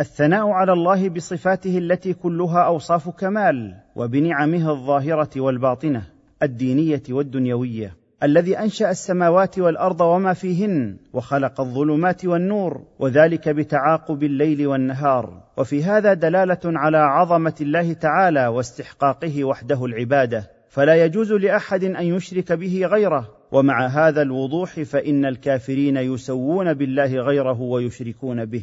الثناء على الله بصفاته التي كلها أوصاف كمال وبنعمه الظاهرة والباطنة الدينية والدنيوية الذي أنشأ السماوات والأرض وما فيهن وخلق الظلمات والنور وذلك بتعاقب الليل والنهار. وفي هذا دلالة على عظمة الله تعالى واستحقاقه وحده العبادة. فلا يجوز لأحد أن يشرك به غيره. ومع هذا الوضوح فإن الكافرين يسوون بالله غيره ويشركون به.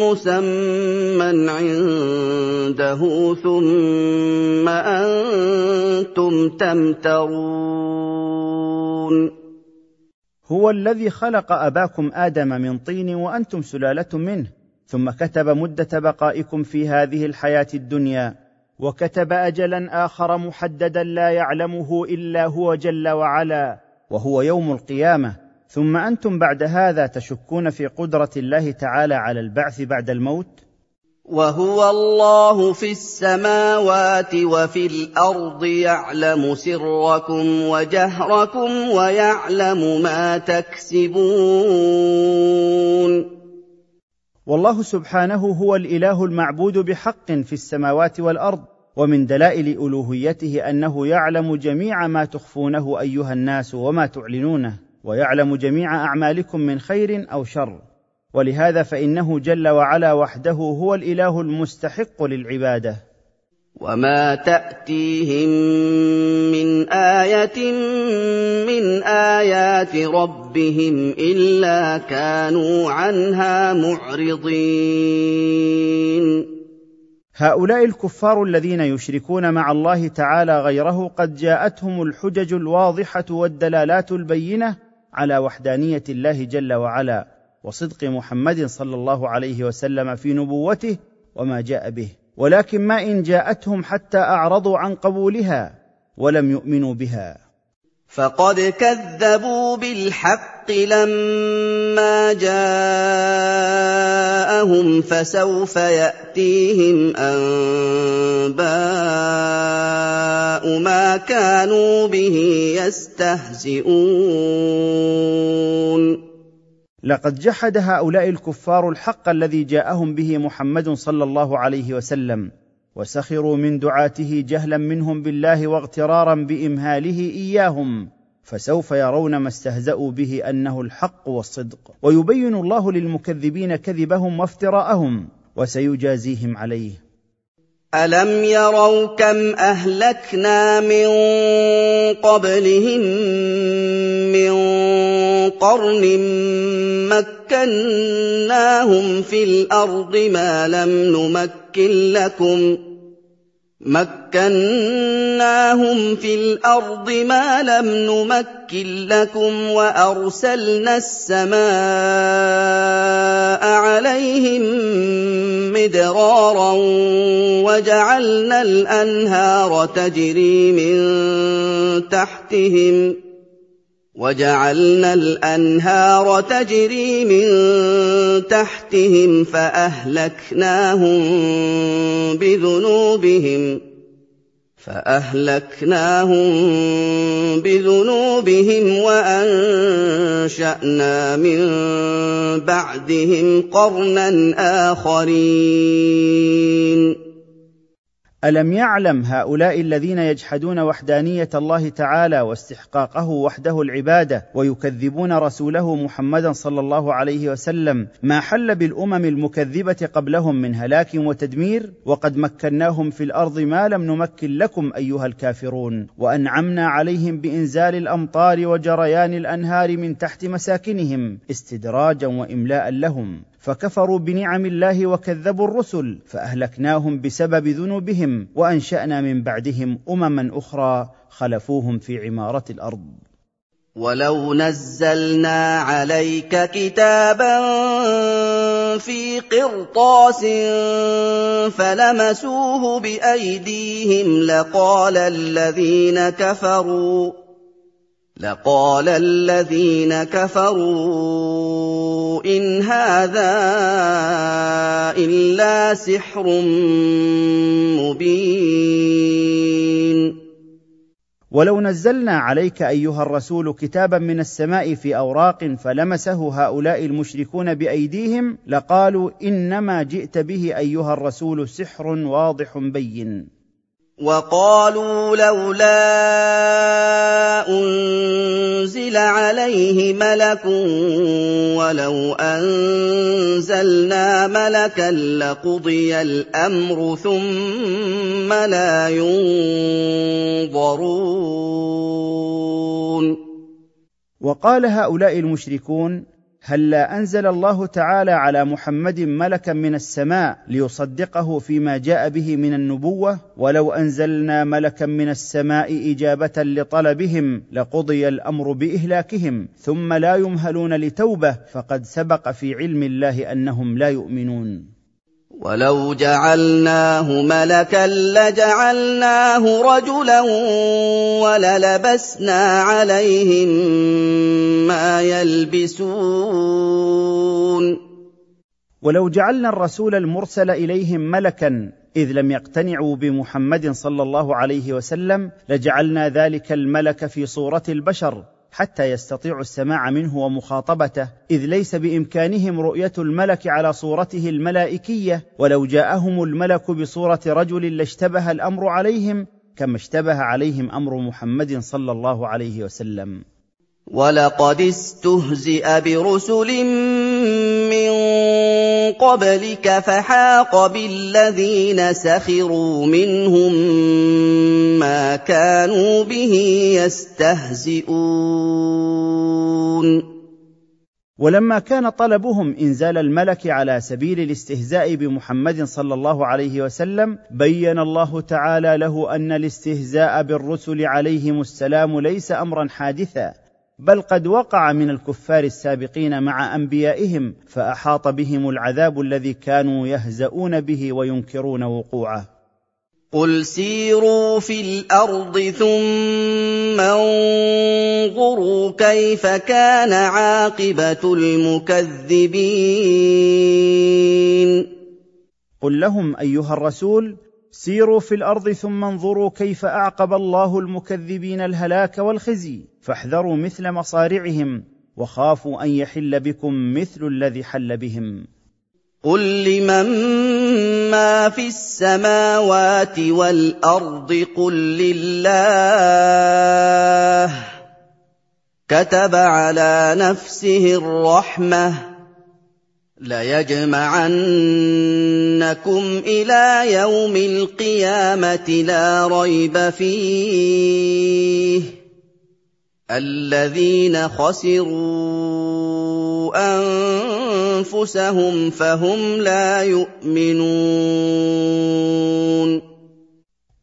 مسمى عنده ثم أنتم تمترون. هو الذي خلق أباكم آدم من طين وأنتم سلالة منه ثم كتب مدة بقائكم في هذه الحياة الدنيا وكتب اجلا آخر محددا لا يعلمه إلا هو جل وعلا وهو يوم القيامة. ثم أنتم بعد هذا تشكون في قدرة الله تعالى على البعث بعد الموت؟ وهو الله في السماوات وفي الأرض يعلم سركم وجهركم ويعلم ما تكسبون. والله سبحانه هو الإله المعبود بحق في السماوات والأرض ومن دلائل ألوهيته أنه يعلم جميع ما تخفونه أيها الناس وما تعلنونه. ويعلم جميع أعمالكم من خير أو شر. ولهذا فإنه جل وعلا وحده هو الإله المستحق للعبادة. وما تاتيهم من إيه من ايات ربهم الا كانوا عنها معرضين. هؤلاء الكفار الذين يشركون مع الله تعالى غيره قد جاءتهم الحجج الواضحة والدلالات البينة على وحدانية الله جل وعلا وصدق محمد صلى الله عليه وسلم في نبوته وما جاء به. ولكن ما إن جاءتهم حتى أعرضوا عن قبولها ولم يؤمنوا بها. فقد كذبوا بالحق لما جاءهم فسوف يأتيهم أنباء ما كانوا به يستهزئون. لقد جحد هؤلاء الكفار الحق الذي جاءهم به محمد صلى الله عليه وسلم. وسخروا من دعاته جهلا منهم بالله واغترارا بإمهاله إياهم فسوف يرون ما استهزأوا به أنه الحق والصدق. ويبين الله للمكذبين كذبهم وافتراءهم وسيجازيهم عليه. ألم يروا كم أهلكنا من قبلهم من قرن مكناهم في الأرض ما لم نمكن لكم. مكناهم في الأرض ما لم نمكن لكم وأرسلنا السماء عليهم مدرارا وجعلنا الأنهار تجري من تحتهم وجعلنا الأنهار تجري من تحتهم فأهلكناهم بذنوبهم وأنشأنا من بعدهم قرنا آخرين ألم يعلم هؤلاء الذين يجحدون وحدانية الله تعالى واستحقاقه وحده العبادة ويكذبون رسوله محمدا صلى الله عليه وسلم ما حل بالأمم المكذبة قبلهم من هلاك وتدمير؟ وقد مكناهم في الأرض ما لم نمكن لكم أيها الكافرون. وأنعمنا عليهم بإنزال الأمطار وجريان الأنهار من تحت مساكنهم استدراجا وإملاء لهم. فكفروا بنعم الله وكذبوا الرسل فأهلكناهم بسبب ذنوبهم وأنشأنا من بعدهم أمما أخرى خلفوهم في عمارة الأرض. ولو نزلنا عليك كتابا في قرطاس فلمسوه بايديهم لقال الذين كفروا لقال الذين كفروا إن هذا إلا سحر مبين. ولو نزلنا عليك أيها الرسول كتابا من السماء في أوراق فلمسه هؤلاء المشركون بأيديهم لقالوا إنما جئت به أيها الرسول سحر واضح بين. وقالوا لولا أنزل عليه ملك ولو أنزلنا ملكا لقضي الأمر ثم لا ينظرون. وقال هؤلاء المشركون هلا أنزل الله تعالى على محمد ملكا من السماء ليصدقه فيما جاء به من النبوة؟ ولو أنزلنا ملكا من السماء إجابة لطلبهم لقضي الأمر بإهلاكهم ثم لا يمهلون لتوبة فقد سبق في علم الله أنهم لا يؤمنون. ولو جعلناه ملكا لجعلناه رجلا وللبسنا عليهم ما يلبسون. ولو جعلنا الرسول المرسل إليهم ملكا إذ لم يقتنعوا بمحمد صلى الله عليه وسلم لجعلنا ذلك الملك في صورة البشر. حتى يستطيعوا السماع منه ومخاطبته إذ ليس بإمكانهم رؤية الملك على صورته الملائكية ولو جاءهم الملك بصورة رجل لاشتبه الأمر عليهم كما اشتبه عليهم أمر محمد صلى الله عليه وسلم. ولقد استهزئ برسل من قبلك فحاق بالذين سخروا منهم ما كانوا به يستهزئون ولما كان طلبهم إنزال الملك على سبيل الاستهزاء بمحمد صلى الله عليه وسلم بين الله تعالى له أن الاستهزاء بالرسل عليهم السلام ليس امرا حادثا. بل قد وقع من الكفار السابقين مع أنبيائهم فأحاط بهم العذاب الذي كانوا يهزؤون به وينكرون وقوعه. قل سيروا في الأرض ثم انظروا كيف كان عاقبة المكذبين. قل لهم أيها الرسول سيروا في الأرض ثم انظروا كيف أعقب الله المكذبين الهلاك والخزي فاحذروا مثل مصارعهم وخافوا أن يحل بكم مثل الذي حل بهم. قل لمن ما في السماوات والأرض قل لله كتب على نفسه الرحمة. ليجمعنكم إلى يوم القيامه لا ريب فيه الذين خسروا انفسهم فهم لا يؤمنون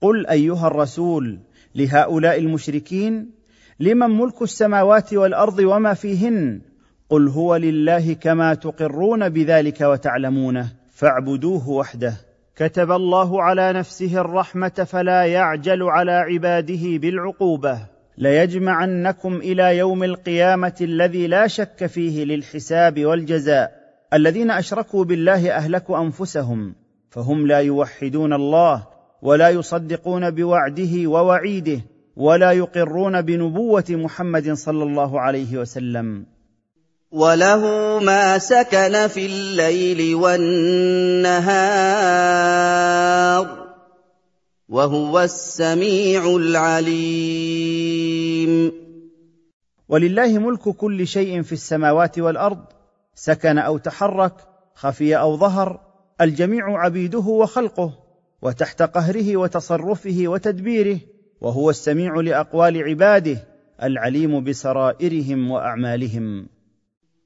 قل ايها الرسول لهؤلاء المشركين لمن ملك السماوات والارض وما فيهن قل هو لله كما تقرون بذلك وتعلمونه فاعبدوه وحده. كتب الله على نفسه الرحمة فلا يعجل على عباده بالعقوبة. ليجمعنكم إلى يوم القيامة الذي لا شك فيه للحساب والجزاء. الذين أشركوا بالله أهلكوا أنفسهم فهم لا يوحدون الله ولا يصدقون بوعده ووعيده ولا يقرون بنبوة محمد صلى الله عليه وسلم. وله ما سكن في الليل والنهار وهو السميع العليم ولله ملك كل شيء في السماوات والارض سكن أو تحرك خفي أو ظهر الجميع عبيده وخلقه وتحت قهره وتصرفه وتدبيره وهو السميع لأقوال عباده العليم بسرائرهم وأعمالهم.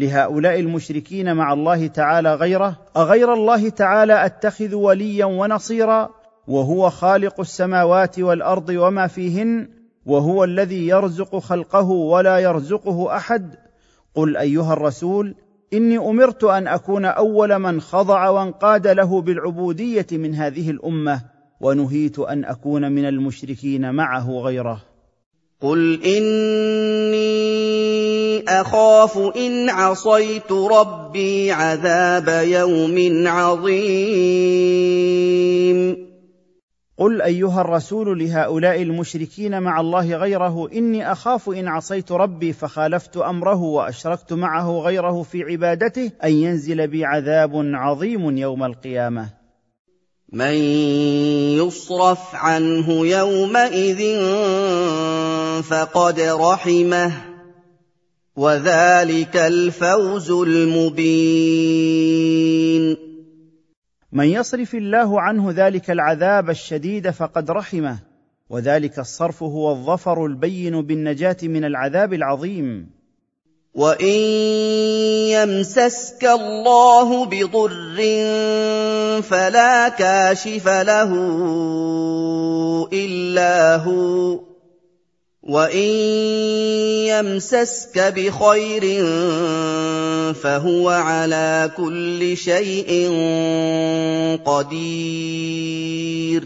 لهؤلاء المشركين مع الله تعالى غيره؟ أغير الله تعالى أتخذ وليا ونصيرا؟ وهو خالق السماوات والأرض وما فيهن؟ وهو الذي يرزق خلقه ولا يرزقه أحد؟ قل أيها الرسول إني أمرت أن أكون أول من خضع وانقاد له بالعبودية من هذه الأمة ونهيت أن أكون من المشركين معه غيره. قل اني اخاف ان عصيت ربي عذاب يوم عظيم قل ايها الرسول لهؤلاء المشركين مع الله غيره اني اخاف ان عصيت ربي فخالفت امره واشركت معه غيره في عبادته ان ينزل بي عذاب عظيم يوم القيامه. من يصرف عنه يومئذ فقد رحمه وذلك الفوز المبين من يصرف الله عنه ذلك العذاب الشديد فقد رحمه وذلك الصرف هو الظفر البين بالنجاه من العذاب العظيم وان يمسسك الله بضر فلا كاشف له الا هو وان يمسسك بخير فهو على كل شيء قدير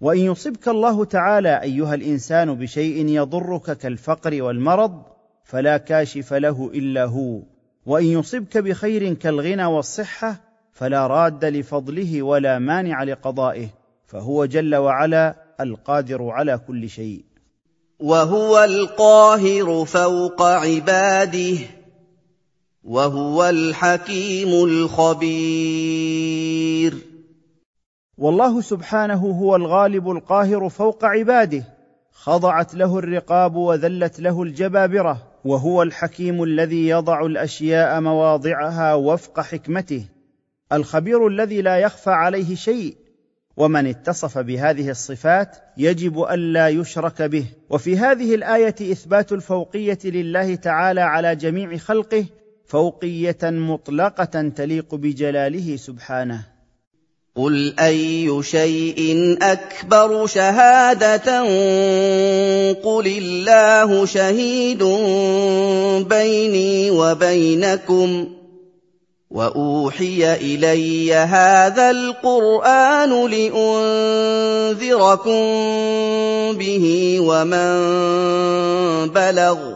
وان يصبك الله تعالى ايها الانسان بشيء يضرك كالفقر والمرض فلا كاشف له إلا هو. وإن يصبك بخير كالغنى والصحة فلا راد لفضله ولا مانع لقضائه. فهو جل وعلا القادر على كل شيء. وهو القاهر فوق عباده وهو الحكيم الخبير. والله سبحانه هو الغالب القاهر فوق عباده. خضعت له الرقاب وذلت له الجبابرة. وهو الحكيم الذي يضع الأشياء مواضعها وفق حكمته الخبير الذي لا يخفى عليه شيء ومن اتصف بهذه الصفات يجب الا يشرك به. وفي هذه الآية إثبات الفوقية لله تعالى على جميع خلقه فوقية مطلقة تليق بجلاله سبحانه. قل اي شيء اكبر شهاده قل الله شهيد بيني وبينكم واوحي الي هذا القران لانذركم به ومن بلغ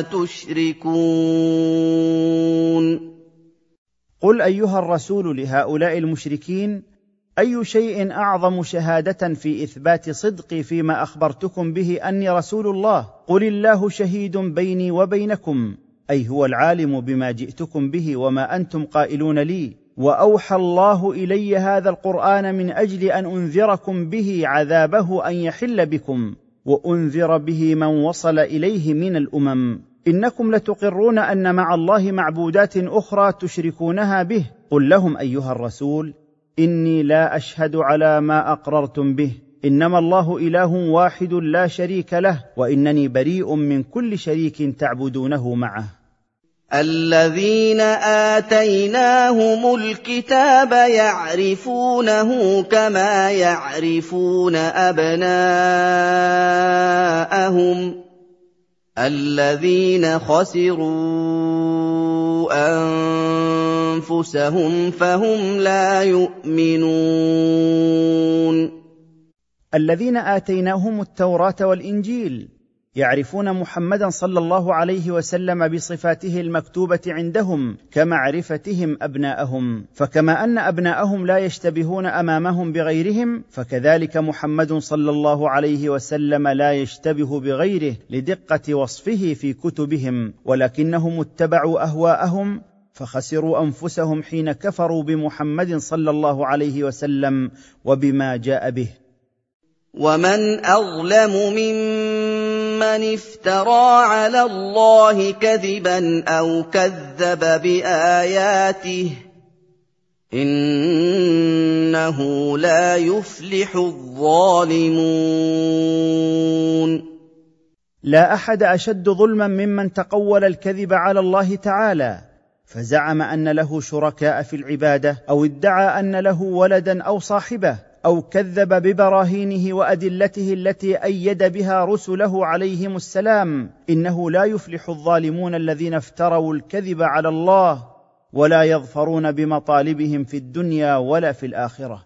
تشركون. قل أيها الرسول لهؤلاء المشركين أي شيء أعظم شهادة في إثبات صدقي فيما أخبرتكم به أني رسول الله؟ قل الله شهيد بيني وبينكم أي هو العالم بما جئتكم به وما أنتم قائلون لي. وأوحى الله إلي هذا القرآن من أجل أن أنذركم به عذابه أن يحل بكم. وأنذر به من وصل إليه من الأمم. إنكم لتقرون أن مع الله معبودات أخرى تشركونها به. قل لهم أيها الرسول إني لا أشهد على ما أقررتم به. إنما الله إله واحد لا شريك له وإنني بريء من كل شريك تعبدونه معه. الذين آتيناهم الكتاب يعرفونه كما يعرفون أبناءهم الذين خسروا أنفسهم فهم لا يؤمنون. الذين آتيناهم التوراة والإنجيل يعرفون محمدا صلى الله عليه وسلم بصفاته المكتوبة عندهم كمعرفتهم أبناءهم. فكما أن أبناءهم لا يشتبهون أمامهم بغيرهم فكذلك محمد صلى الله عليه وسلم لا يشتبه بغيره لدقة وصفه في كتبهم ولكنهم اتبعوا أهواءهم فخسروا أنفسهم حين كفروا بمحمد صلى الله عليه وسلم وبما جاء به. ومن أظلم ممن افترى على الله كذبا أو كذب باياته انه لا يفلح الظالمون لا أحد أشد ظلما ممن تقول الكذب على الله تعالى فزعم أن له شركاء في العبادة أو ادعى أن له ولدا أو صاحبه. أو كذب ببراهينه وأدلته التي أيد بها رسله عليهم السلام. إنه لا يفلح الظالمون الذين افتروا الكذب على الله ولا يظفرون بمطالبهم في الدنيا ولا في الآخرة.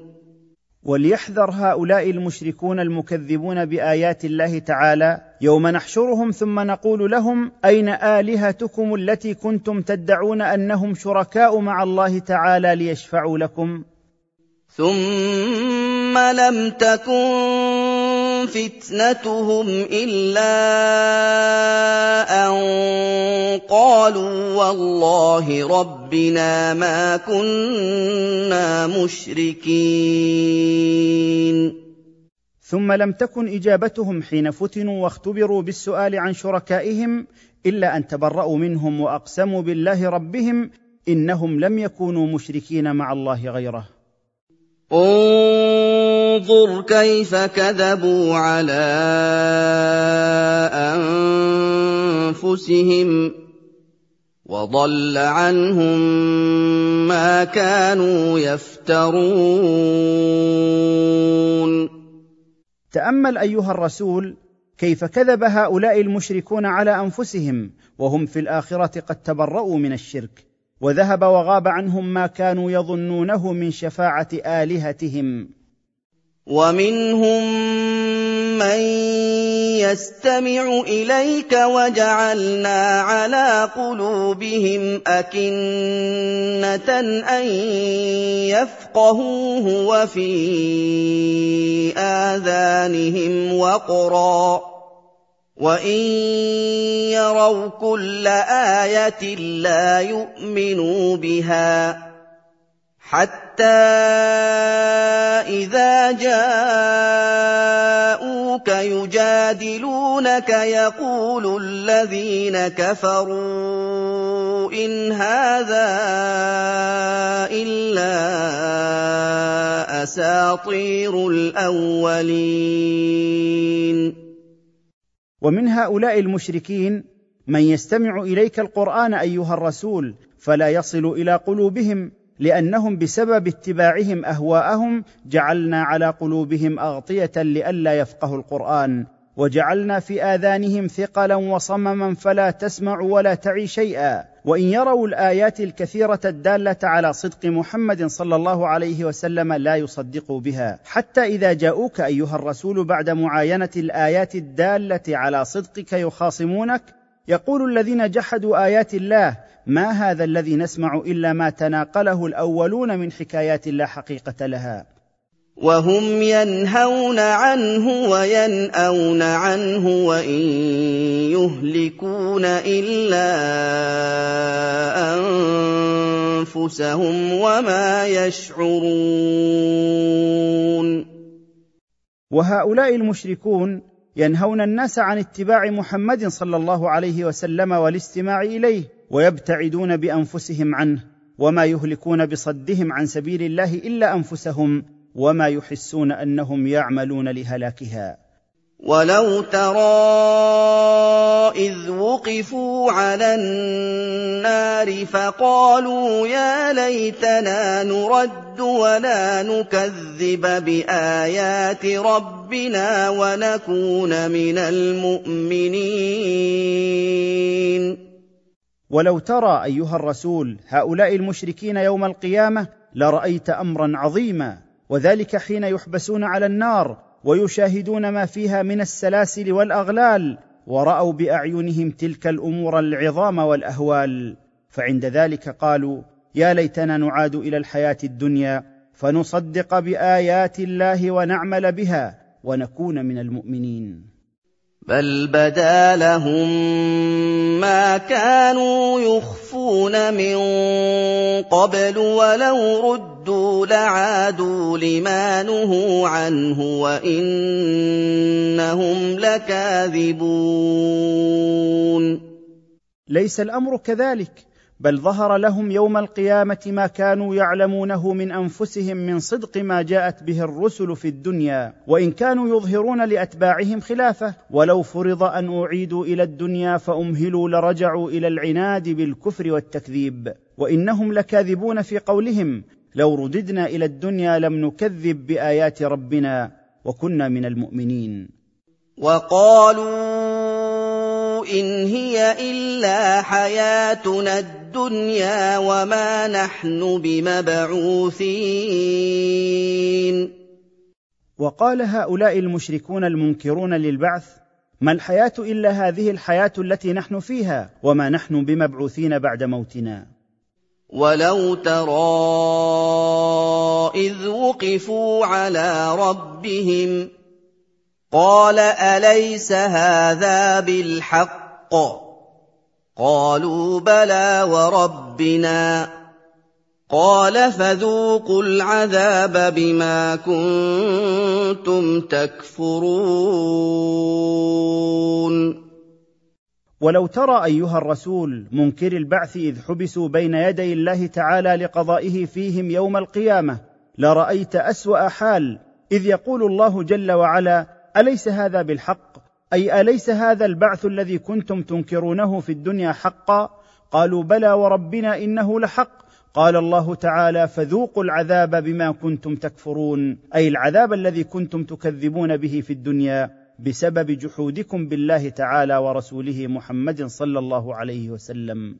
وليحذر هؤلاء المشركون المكذبون بآيات الله تعالى يوم نحشرهم ثم نقول لهم أين آلهتكم التي كنتم تدعون أنهم شركاء مع الله تعالى ليشفعوا لكم؟ ثم لم تكن فِتْنَتُهُمْ إِلَّا أَن قَالُوا وَاللَّهِ رَبِّنَا مَا كُنَّا مُشْرِكِينَ ثم لم تكن اجابتهم حين فتنوا واختبروا بالسؤال عن شركائهم الا ان تبرأوا منهم واقسموا بالله ربهم انهم لم يكونوا مشركين مع الله غيره انظُرْ كَيْفَ كَذَبُوا عَلَىٰ أَنفُسِهِمْ ۖ وَضَلَّ عَنْهُم مَّا كَانُوا يَفْتَرُونَ. تأمل أيها الرسول كيف كذب هؤلاء المشركون على أنفسهم وهم في الآخرة قد تبرأوا من الشرك. وذهب وغاب عنهم ما كانوا يظنونه من شفاعة آلهتهم. ومنهم من يستمع إليك وجعلنا على قلوبهم أكنة أن يفقهوه وفي آذانهم وقرا. وَإِن يَرَوْا كُلَّ آيَةٍ لَّا يُؤْمِنُوا بِهَا ۚ حَتَّىٰ إِذَا جَاءُوكَ يُجَادِلُونَكَ يَقُولُ الَّذِينَ كَفَرُوا إِنْ هَٰذَا إِلَّا أَسَاطِيرُ الْأَوَّلِينَ ومن هؤلاء المشركين من يستمع إليك القرآن أيها الرسول فلا يصل إلى قلوبهم لأنهم بسبب اتباعهم أهواءهم جعلنا على قلوبهم أغطية لئلا يفقهوا القرآن. وجعلنا في آذانهم ثقلا وصمما فلا تسمع ولا تعي شيئا. وإن يروا الآيات الكثيرة الدالة على صدق محمد صلى الله عليه وسلم لا يصدقوا بها. حتى إذا جاءوك أيها الرسول بعد معاينة الآيات الدالة على صدقك يخاصمونك يقول الذين جحدوا آيات الله ما هذا الذي نسمع إلا ما تناقله الأولون من حكايات لا حقيقة لها؟ وهم ينهون عنه وينأون عنه وإن يهلكون إلا أنفسهم وما يشعرون. وهؤلاء المشركون ينهون الناس عن اتباع محمد صلى الله عليه وسلم والاستماع إليه ويبتعدون بأنفسهم عنه وما يهلكون بصدهم عن سبيل الله إلا أنفسهم. وما يحسون أنهم يعملون لهلاكها. ولو ترى اذ وقفوا على النار فقالوا يا ليتنا نرد ولا نكذب بايات ربنا ونكون من المؤمنين. ولو ترى ايها الرسول هؤلاء المشركين يوم القيامه لرايت امرا عظيما. وذلك حين يحبسون على النار ويشاهدون ما فيها من السلاسل والأغلال ورأوا بأعينهم تلك الأمور العظام والأهوال. فعند ذلك قالوا يا ليتنا نعاد إلى الحياة الدنيا فنصدق بآيات الله ونعمل بها ونكون من المؤمنين. بل بدا لهم ما كانوا يخفون من قبل ولو ردوا لعادوا لما نهوا عنه وانهم لكاذبون ليس الأمر كذلك. بل ظهر لهم يوم القيامة ما كانوا يعلمونه من أنفسهم من صدق ما جاءت به الرسل في الدنيا وإن كانوا يظهرون لأتباعهم خلافة. ولو فرض أن أعيدوا إلى الدنيا فأمهلوا لرجعوا إلى العناد بالكفر والتكذيب. وإنهم لكاذبون في قولهم لو رددنا إلى الدنيا لم نكذب بآيات ربنا وكنا من المؤمنين. وقالوا إن هي إلا حياتنا الدنيا وما نحن بمبعوثين. وقال هؤلاء المشركون المنكرون للبعث ما الحياة إلا هذه الحياة التي نحن فيها وما نحن بمبعوثين بعد موتنا. ولو ترى اذ وقفوا على ربهم قال أليس هذا بالحق؟ قالوا بلى وربنا. قال فذوقوا العذاب بما كنتم تكفرون. ولو ترى أيها الرسول منكر البعث إذ حبسوا بين يدي الله تعالى لقضائه فيهم يوم القيامة لرأيت أسوأ حال إذ يقول الله جل وعلا أليس هذا بالحق؟ أي أليس هذا البعث الذي كنتم تنكرونه في الدنيا حقا؟ قالوا بلى وربنا إنه لحق. قال الله تعالى فذوقوا العذاب بما كنتم تكفرون. أي العذاب الذي كنتم تكذبون به في الدنيا بسبب جحودكم بالله تعالى ورسوله محمد صلى الله عليه وسلم.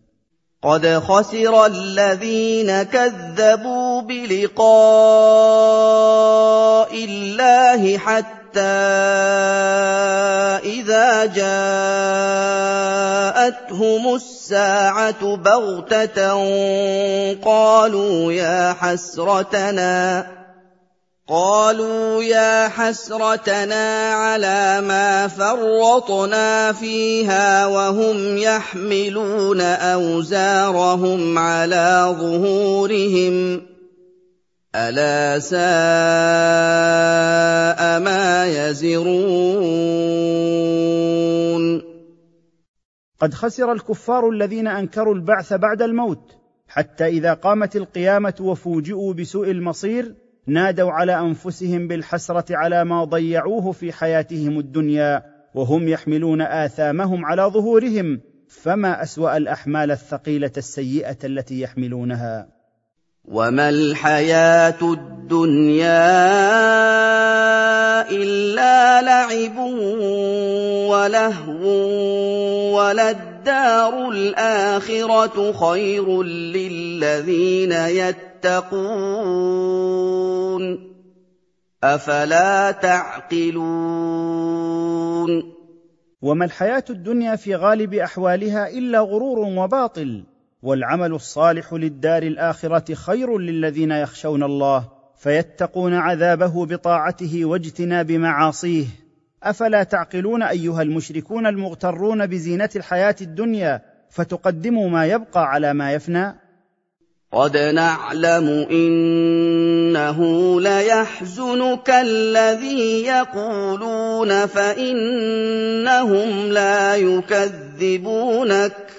قد خسر الذين كذبوا بلقاء الله حتى إذا جاءتهم الساعة بغتة قالوا يا حسرتنا قالوا يا حسرتنا على ما فرطنا فيها وهم يحملون أوزارهم على ظهورهم. ألا ساء يزرون قد خسر الكفار الذين أنكروا البعث بعد الموت حتى إذا قامت القيامة وفوجئوا بسوء المصير نادوا على أنفسهم بالحسرة على ما ضيعوه في حياتهم الدنيا وهم يحملون آثامهم على ظهورهم فما أسوأ الأحمال الثقيلة السيئة التي يحملونها. وما الحياة الدنيا الا لعب ولهو وللدار الاخره خير للذين يتقون افلا تعقلون وما الحياة الدنيا في غالب احوالها الا غرور وباطل. والعمل الصالح للدار الاخره خير للذين يخشون الله. فيتقون عذابه بطاعته واجتناب معاصيه. أفلا تعقلون أيها المشركون المغترون بزينة الحياة الدنيا فتقدموا ما يبقى على ما يفنى؟ قد نعلم إنه ليحزنك الذي يقولون فإنهم لا يكذبونك.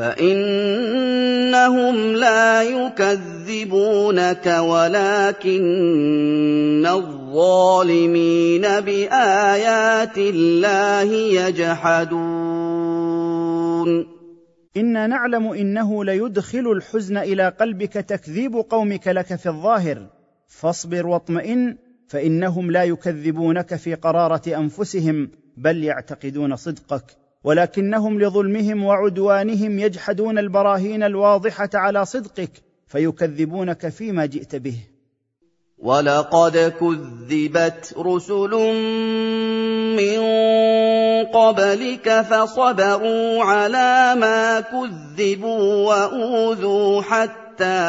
فإنهم لا يكذبونك ولكن الظالمين بآيات الله يجحدون. إنا نعلم إنه ليدخل الحزن إلى قلبك تكذيب قومك لك في الظاهر. فاصبر واطمئن فإنهم لا يكذبونك في قرارة أنفسهم بل يعتقدون صدقك. ولكنهم لظلمهم وعدوانهم يجحدون البراهين الواضحة على صدقك فيكذبونك فيما جئت به. ولقد كذبت رسل من قبلك فصبروا على ما كذبوا وأوذوا حتى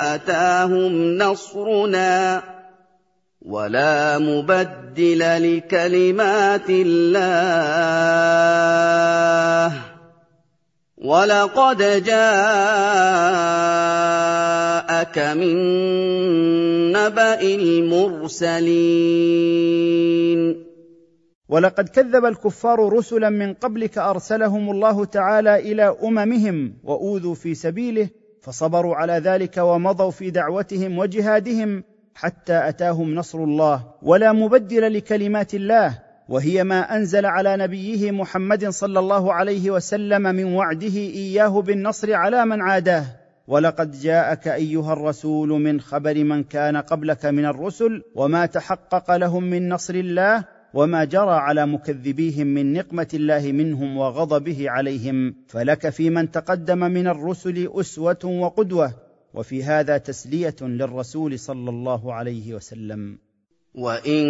أتاهم نصرنا. ولا مبدل لكلمات الله. ولقد جاءك من نبأ المرسلين. ولقد كذب الكفار رسلا من قبلك أرسلهم الله تعالى إلى أممهم وأوذوا في سبيله فصبروا على ذلك ومضوا في دعوتهم وجهادهم حتى أتاهم نصر الله ولا مبدل لكلمات الله وهي ما أنزل على نبيه محمد صلى الله عليه وسلم من وعده إياه بالنصر على من عاداه. ولقد جاءك أيها الرسول من خبر من كان قبلك من الرسل وما تحقق لهم من نصر الله وما جرى على مكذبيهم من نقمة الله منهم وغضبه عليهم. فلك في من تقدم من الرسل أسوة وقدوة. وفي هذا تسلية للرسول صلى الله عليه وسلم. وإن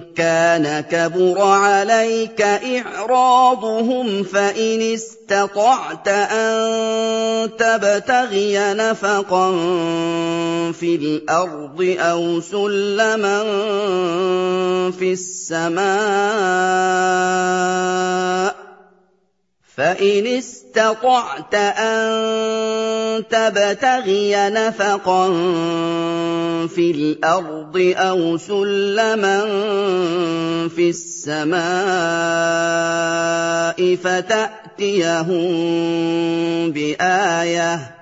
كان كبر عليك إعراضهم فإن استطعت أن تبتغي نفقا في الأرض أو سلما في السماء فان استطعت ان تبتغي نفقا في الأرض أو سلما في السماء فتاتيهم بايه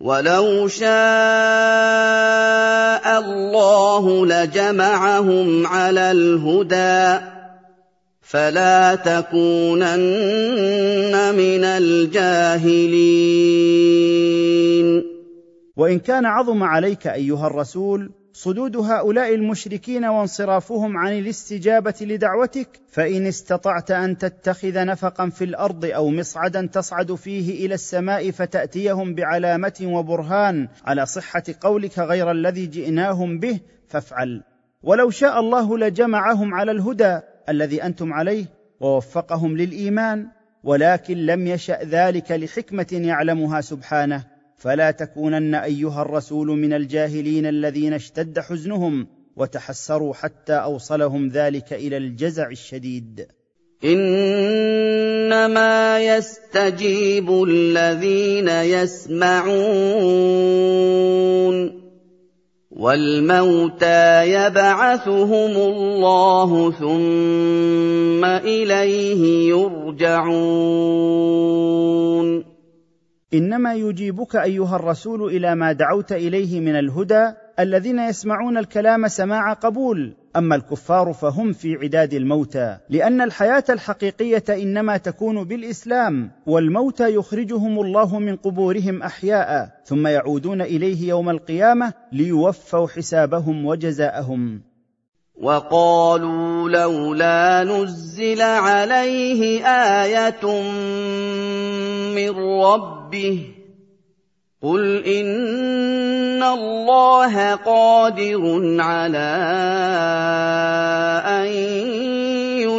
ولو شاء الله لجمعهم على الهدى فلا تكونن من الجاهلين. وإن كان عظم عليك أيها الرسول صدود هؤلاء المشركين وانصرافهم عن الاستجابة لدعوتك فإن استطعت أن تتخذ نفقا في الأرض أو مصعدا تصعد فيه إلى السماء فتأتيهم بعلامة وبرهان على صحة قولك غير الذي جئناهم به فافعل. ولو شاء الله لجمعهم على الهدى الذي أنتم عليه ووفقهم للإيمان ولكن لم يشأ ذلك لحكمة يعلمها سبحانه. فلا تكونن أيها الرسول من الجاهلين الذين اشتد حزنهم وتحسروا حتى أوصلهم ذلك إلى الجزع الشديد. إنما يستجيب الذين يسمعون. والموتى يبعثهم الله ثم إليه يرجعون. إنما يجيبك أيها الرسول إلى ما دعوت إليه من الهدى الذين يسمعون الكلام سماع قبول. أما الكفار فهم في عداد الموتى لأن الحياة الحقيقية إنما تكون بالإسلام والموتى يخرجهم الله من قبورهم أحياء ثم يعودون إليه يوم القيامة ليوفوا حسابهم وجزاءهم. وقالوا لولا نزل عليه آية من ربه قل ان الله قادر على ان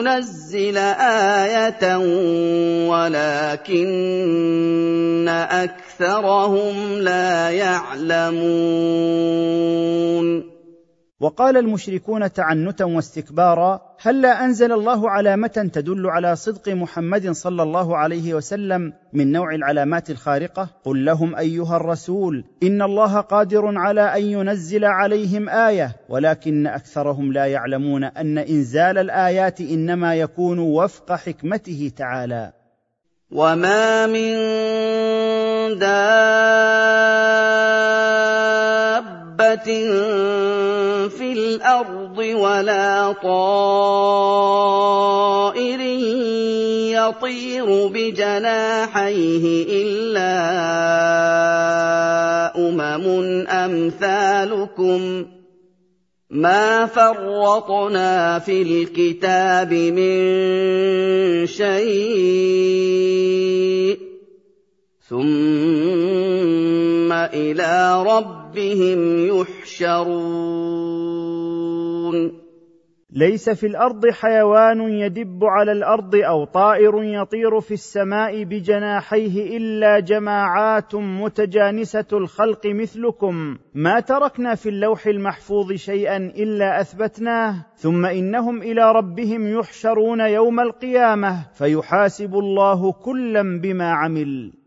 لينزل إيه ولكن اكثرهم لا يعلمون وقال المشركون تعنتا واستكبارا هلا أنزل الله علامة تدل على صدق محمد صلى الله عليه وسلم من نوع العلامات الخارقة؟ قل لهم أيها الرسول إن الله قادر على أن ينزل عليهم آية ولكن أكثرهم لا يعلمون أن إنزال الآيات إنما يكون وفق حكمته تعالى. وما من دابه في الأرض ولا طائر يطير بجناحيه إلا أمم أمثالكم. ما فرطنا في الكتاب من شيء ثم إلى ربهم يحشرون ليس في الأرض حيوان يدب على الأرض أو طائر يطير في السماء بجناحيه إلا جماعات متجانسة الخلق مثلكم. ما تركنا في اللوح المحفوظ شيئا إلا أثبتناه. ثم إنهم إلى ربهم يحشرون يوم القيامة. فيحاسب الله كلا بما عمل.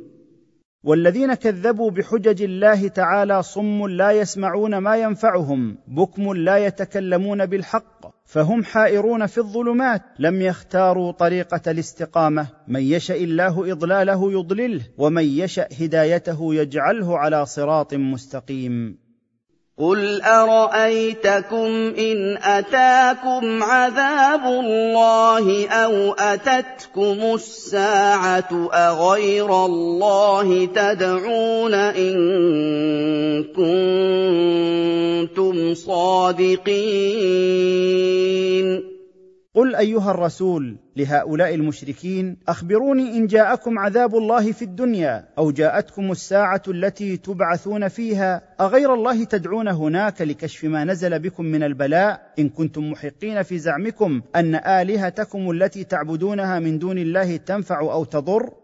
والذين كذبوا بحجج الله تعالى صم لا يسمعون ما ينفعهم بكم لا يتكلمون بالحق فهم حائرون في الظلمات. لم يختاروا طريقة الاستقامة. من يشأ الله إضلاله يضلله ومن يشأ هدايته يجعله على صراط مستقيم. قل ارايتكم ان اتاكم عذاب الله أو اتتكم الساعة اغير الله تدعون ان كنتم صادقين قل أيها الرسول لهؤلاء المشركين أخبروني إن جاءكم عذاب الله في الدنيا أو جاءتكم الساعة التي تبعثون فيها أغير الله تدعون هناك لكشف ما نزل بكم من البلاء؟ إن كنتم محقين في زعمكم أن آلهتكم التي تعبدونها من دون الله تنفع أو تضر؟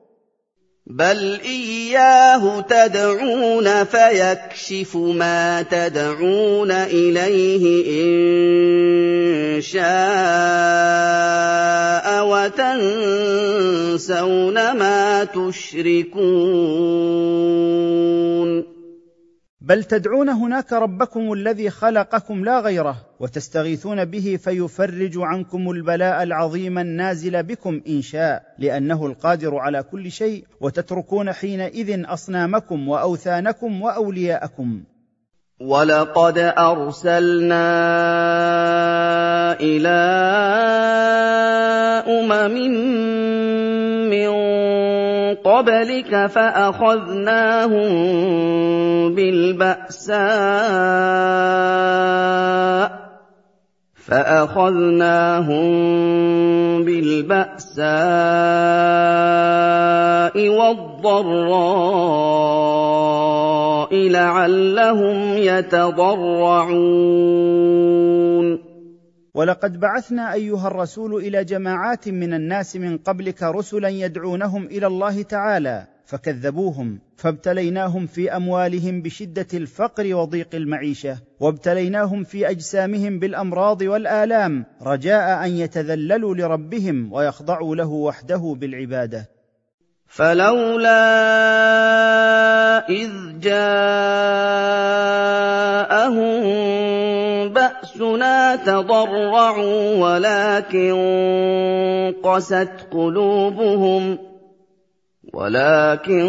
بل اياه تدعون فيكشف ما تدعون اليه ان شاء وتنسون ما تشركون بل تدعون هناك ربكم الذي خلقكم لا غيره وتستغيثون به فيفرج عنكم البلاء العظيم النازل بكم إن شاء لأنه القادر على كل شيء وتتركون حينئذ أصنامكم وأوثانكم وأولياءكم. ولقد ارسلنا إلى امم من قبلك فأخذناهم بالبأساء والضراء لعلهم يتضرعون ولقد بعثنا أيها الرسول إلى جماعات من الناس من قبلك رسلا يدعونهم إلى الله تعالى فكذبوهم فابتليناهم في أموالهم بشدة الفقر وضيق المعيشة وابتليناهم في أجسامهم بالأمراض والآلام رجاء أن يتذللوا لربهم ويخضعوا له وحده بالعبادة. فلولا إذ جاءهم تضرعوا ولكن قست قلوبهم ولكن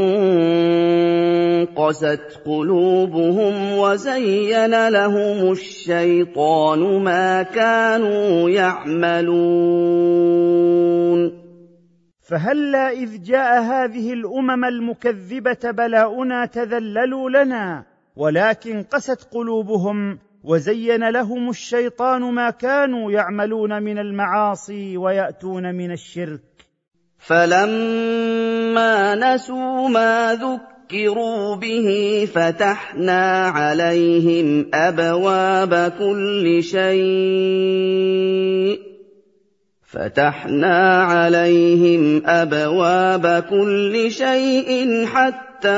قست قلوبهم وزين لهم الشيطان ما كانوا يعملون. فهلا إذ جاء هذه الأمم المكذبة بلاؤنا تذللوا لنا ولكن قست قلوبهم وزين لهم الشيطان ما كانوا يعملون من المعاصي ويأتون من الشرك. فلما نسوا ما ذكروا به فتحنا عليهم أبواب كل شيء. فتحنا عليهم ابواب كل شيء حتى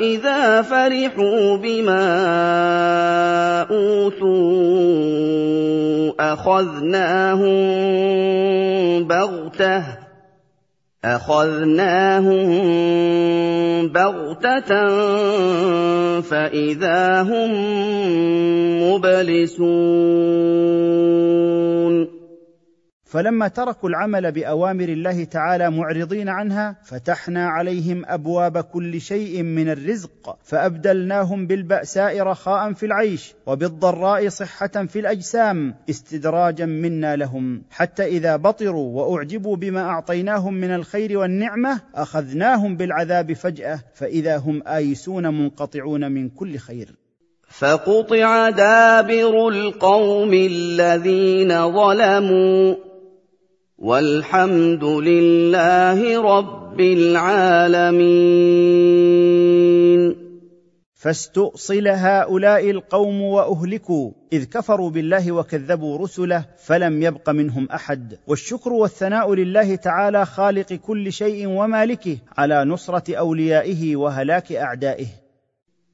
اذا فرحوا بما بغته اخذناهم بغته فاذا هم مبلسون فلما تركوا العمل بأوامر الله تعالى معرضين عنها فتحنا عليهم أبواب كل شيء من الرزق فأبدلناهم بالبأساء رخاء في العيش وبالضراء صحة في الأجسام استدراجا منا لهم. حتى إذا بطروا وأعجبوا بما أعطيناهم من الخير والنعمة أخذناهم بالعذاب فجأة فإذا هم آيسون منقطعون من كل خير. فقطع دابر القوم الذين ظلموا. والحمد لله رب العالمين. فاستؤصل هؤلاء القوم وأهلكوا إذ كفروا بالله وكذبوا رسله فلم يبق منهم أحد. والشكر والثناء لله تعالى خالق كل شيء ومالكه على نصرة أوليائه وهلاك أعدائه.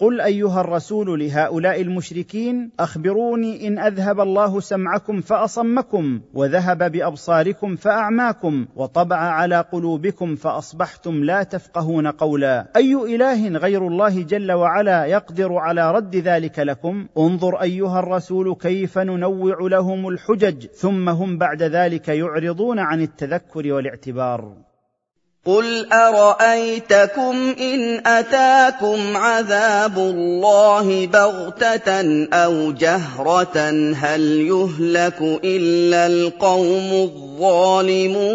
قل أيها الرسول لهؤلاء المشركين أخبروني إن أذهب الله سمعكم فأصمكم وذهب بأبصاركم فأعماكم وطبع على قلوبكم فأصبحتم لا تفقهون قولا. أي إله غير الله جل وعلا يقدر على رد ذلك لكم؟ انظر أيها الرسول كيف ننوع لهم الحجج ثم هم بعد ذلك يعرضون عن التذكر والاعتبار. قل ارايتكم ان اتاكم عذاب الله بغته أو جهره هل يهلك الا القوم الظالمون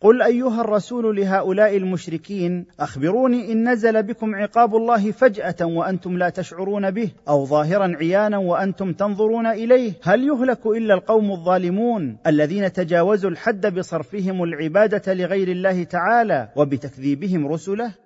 قل أيها الرسول لهؤلاء المشركين أخبروني إن نزل بكم عقاب الله فجأة وأنتم لا تشعرون به أو ظاهرا عيانا وأنتم تنظرون إليه. هل يهلك إلا القوم الظالمون الذين تجاوزوا الحد بصرفهم العبادة لغير الله تعالى وبتكذيبهم رسله؟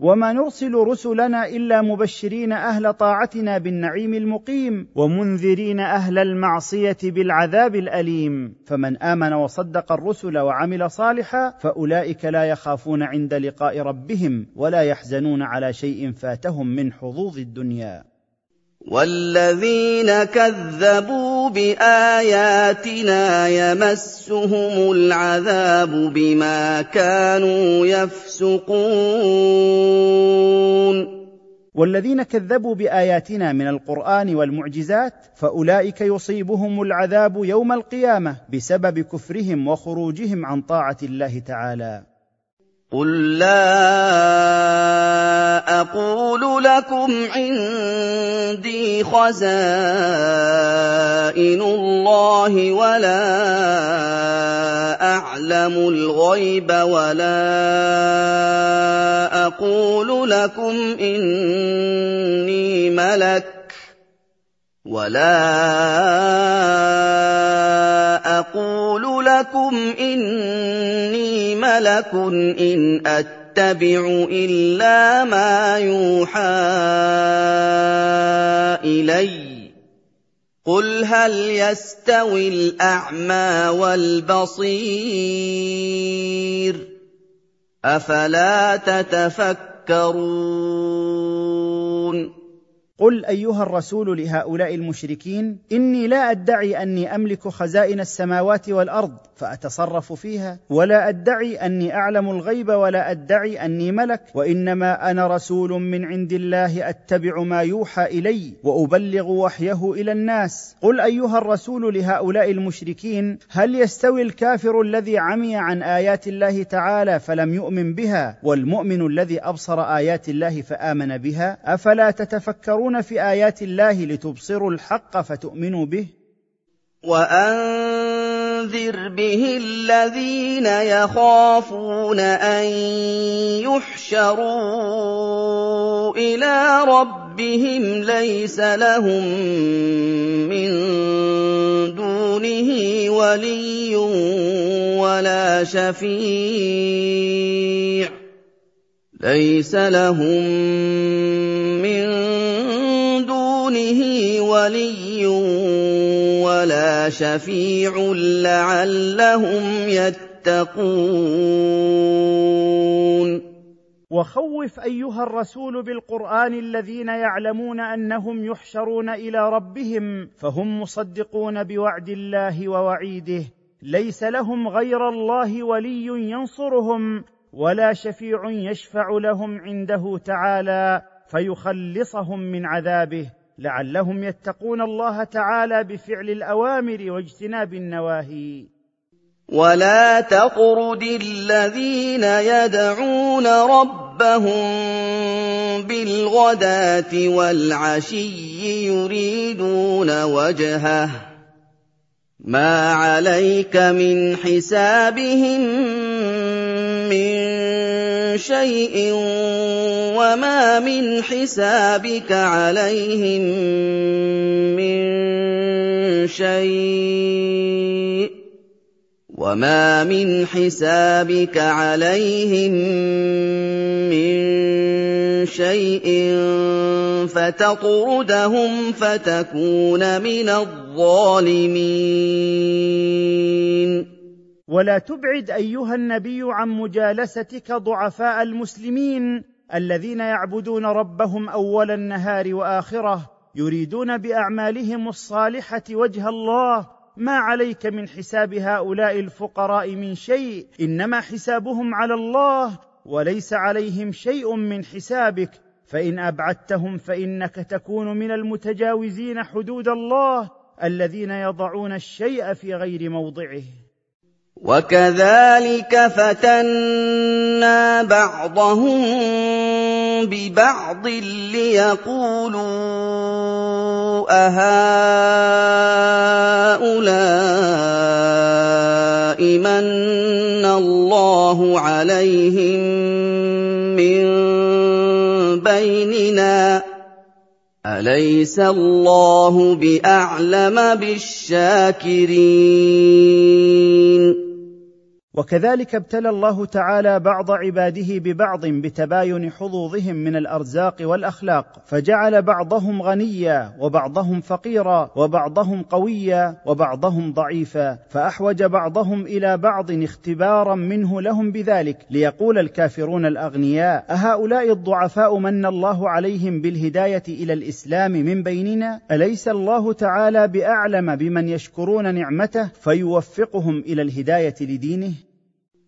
وما نرسل رسلنا إلا مبشرين أهل طاعتنا بالنعيم المقيم ومنذرين أهل المعصية بالعذاب الأليم. فمن آمن وصدق الرسل وعمل صالحا فأولئك لا يخافون عند لقاء ربهم ولا يحزنون على شيء فاتهم من حظوظ الدنيا. والذين كذبوا بآياتنا يمسهم العذاب بما كانوا يفسقون. والذين كذبوا بآياتنا من القرآن والمعجزات فأولئك يصيبهم العذاب يوم القيامة بسبب كفرهم وخروجهم عن طاعة الله تعالى. قل لا أقول لكم عندي خزائن الله ولا اعلم الغيب ولا أقول لكم اني ملك ولا أقول لكم اني ملك ان اتبع الا ما يوحى الي قل هل يستوي الاعمى والبصير افلا تتفكرون قل أيها الرسول لهؤلاء المشركين إني لا أدعي أني أملك خزائن السماوات والأرض فأتصرف فيها ولا أدعي أني أعلم الغيب ولا أدعي أني ملك وإنما أنا رسول من عند الله أتبع ما يوحى إلي وأبلغ وحيه إلى الناس. قل أيها الرسول لهؤلاء المشركين هل يستوي الكافر الذي عمي عن آيات الله تعالى فلم يؤمن بها والمؤمن الذي أبصر آيات الله فآمن بها؟ أفلا تتفكرون؟ تنظرون في آيات الله لتبصروا الحق فتؤمنوا به؟ وأنذر به الذين يخافون أن يحشروا إلى ربهم ليس لهم من دونه ولي ولا شفيع. ليس لهم من دونه ولي ولا شفيع لعلهم يتقون. وخوف أيها الرسول بالقرآن الذين يعلمون أنهم يحشرون إلى ربهم فهم مصدقون بوعد الله ووعيده. ليس لهم غير الله ولي ينصرهم ولا شفيع يشفع لهم عنده تعالى فيخلصهم من عذابه. لعلهم يتقون الله تعالى بفعل الأوامر واجتناب النواهي. ولا تطرد الذين يدعون ربهم بالغداه والعشي يريدون وجهه. ما عليك من حسابهم من شيء وما من حسابك عليهم من شيء وما من حسابك عليهم من شيء فتطردهم فتكون من الظالمين ولا تبعد ايها النبي عن مجالستك ضعفاء المسلمين الذين يعبدون ربهم أول النهار وآخرة يريدون بأعمالهم الصالحة وجه الله. ما عليك من حساب هؤلاء الفقراء من شيء إنما حسابهم على الله وليس عليهم شيء من حسابك. فإن أبعدتهم فإنك تكون من المتجاوزين حدود الله الذين يضعون الشيء في غير موضعه. وكذلك فتنا بعضهم ببعض ليقولوا أهؤلاء من الله عليهم من بيننا؟ أليس الله بأعلم بالشاكرين؟ وكذلك ابتلى الله تعالى بعض عباده ببعض بتباين حظوظهم من الأرزاق والأخلاق فجعل بعضهم غنيا وبعضهم فقيرا وبعضهم قويا وبعضهم ضعيفا فأحوج بعضهم إلى بعض اختبارا منه لهم بذلك ليقول الكافرون الأغنياء أهؤلاء الضعفاء من الله عليهم بالهداية إلى الإسلام من بيننا؟ أليس الله تعالى بأعلم بمن يشكرون نعمته فيوفقهم إلى الهداية لدينه؟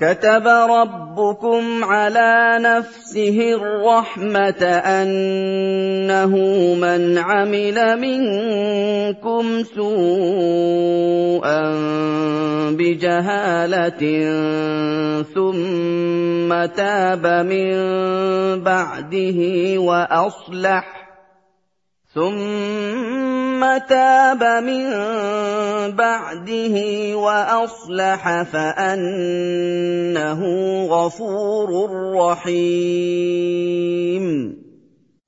كتب ربكم على نفسه الرحمة أنه من عمل منكم سوءا بجهالة ثم تاب من بعده وأصلح ثم تاب من بعده واصلح فانه غفور رحيم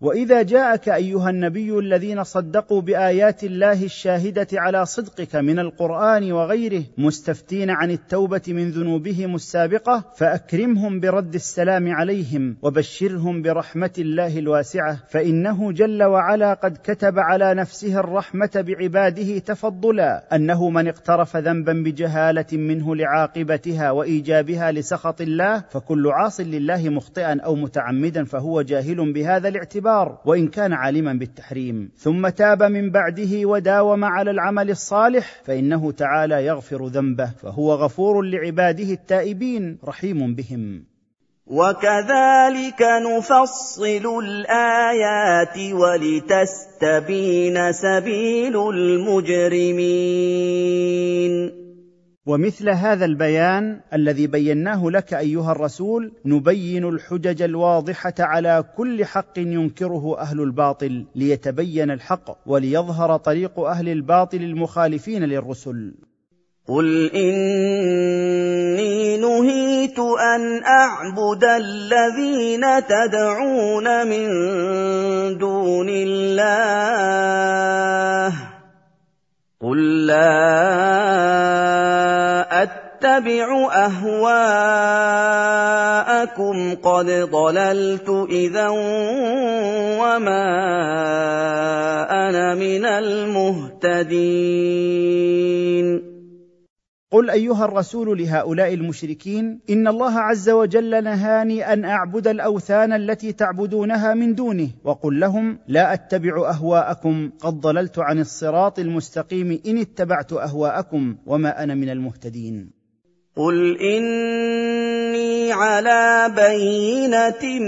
وإذا جاءك أيها النبي الذين صدقوا بآيات الله الشاهدة على صدقك من القرآن وغيره مستفتين عن التوبة من ذنوبهم السابقة فأكرمهم برد السلام عليهم وبشرهم برحمة الله الواسعة فإنه جل وعلا قد كتب على نفسه الرحمة بعباده تفضلا أنه من اقترف ذنبا بجهالة منه لعاقبتها وإيجابها لسخط الله فكل عاص لله مخطئا أو متعمدا فهو جاهل بهذا الاعتبار. الاعتبار وإن كان عالما بالتحريم. ثم تاب من بعده وداوم على العمل الصالح فإنه تعالى يغفر ذنبه فهو غفور لعباده التائبين رحيم بهم. وكذلك نفصل الآيات ولتستبين سبيل المجرمين. ومثل هذا البيان الذي بيناه لك أيها الرسول نبين الحجج الواضحة على كل حق ينكره أهل الباطل ليتبين الحق وليظهر طريق أهل الباطل المخالفين للرسل. قل اني نهيت ان اعبد الذين تدعون من دون الله قل لا اتبع اهواءكم قد ضللت اذا وما أنا من المهتدين قل أيها الرسول لهؤلاء المشركين إن الله عز وجل نهاني أن أعبد الأوثان التي تعبدونها من دونه وقل لهم لا أتبع أهواءكم قد ضللت عن الصراط المستقيم إن اتبعت أهواءكم وما أنا من المهتدين. قل إني على بينة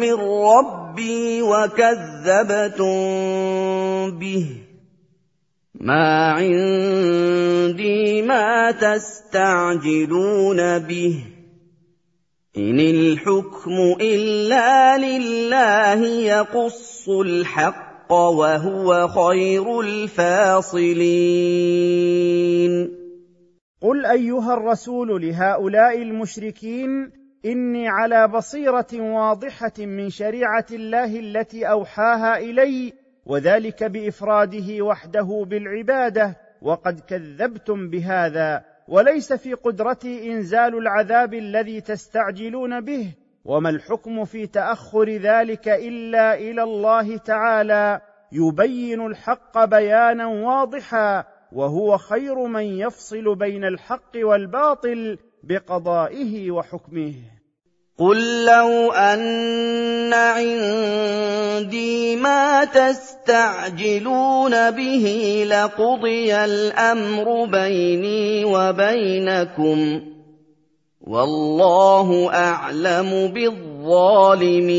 من ربي وكذبتم به. ما عندي ما تستعجلون به ان الحكم الا لله يقص الحق وهو خير الفاصلين قل ايها الرسول لهؤلاء المشركين اني على بصيره واضحه من شريعه الله التي اوحاها الي وذلك بإفراده وحده بالعبادة وقد كذبتم بهذا وليس في قدرتي إنزال العذاب الذي تستعجلون به وما الحكم في تأخر ذلك إلا إلى الله تعالى يبين الحق بيانا واضحا وهو خير من يفصل بين الحق والباطل بقضائه وحكمه. قل لو ان عندي ما تستعجلون به لقضي الامر بيني وبينكم والله اعلم بالظالمين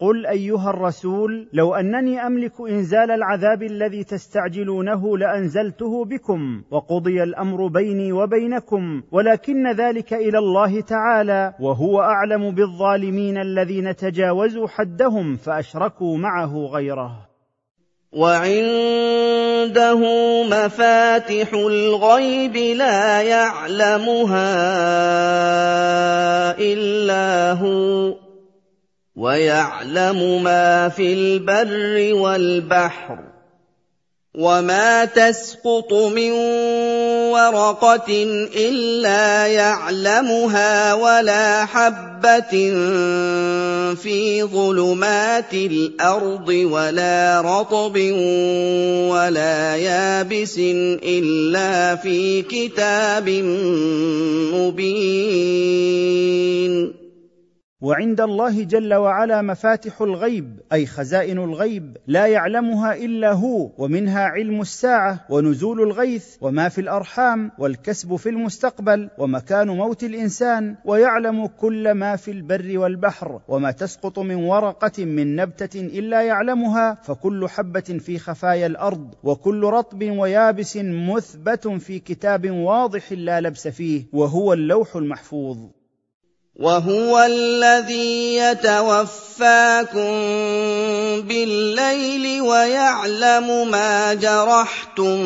قل أيها الرسول لو أنني أملك إنزال العذاب الذي تستعجلونه لأنزلته بكم وقضي الأمر بيني وبينكم ولكن ذلك إلى الله تعالى وهو أعلم بالظالمين الذين تجاوزوا حدهم فأشركوا معه غيره. وعنده مفاتح الغيب لا يعلمها إلا هو. ويعلم ما في البر والبحر وما تسقط من ورقة إلا يعلمها ولا حبة في ظلمات الأرض ولا رطب ولا يابس إلا في كتاب مبين وعند الله جل وعلا مفاتح الغيب أي خزائن الغيب لا يعلمها إلا هو ومنها علم الساعة ونزول الغيث وما في الأرحام والكسب في المستقبل ومكان موت الإنسان ويعلم كل ما في البر والبحر وما تسقط من ورقة من نبتة إلا يعلمها فكل حبة في خفايا الأرض وكل رطب ويابس مثبت في كتاب واضح لا لبس فيه وهو اللوح المحفوظ. وهو الذي يتوفاكم بالليل ويعلم ما جرحتم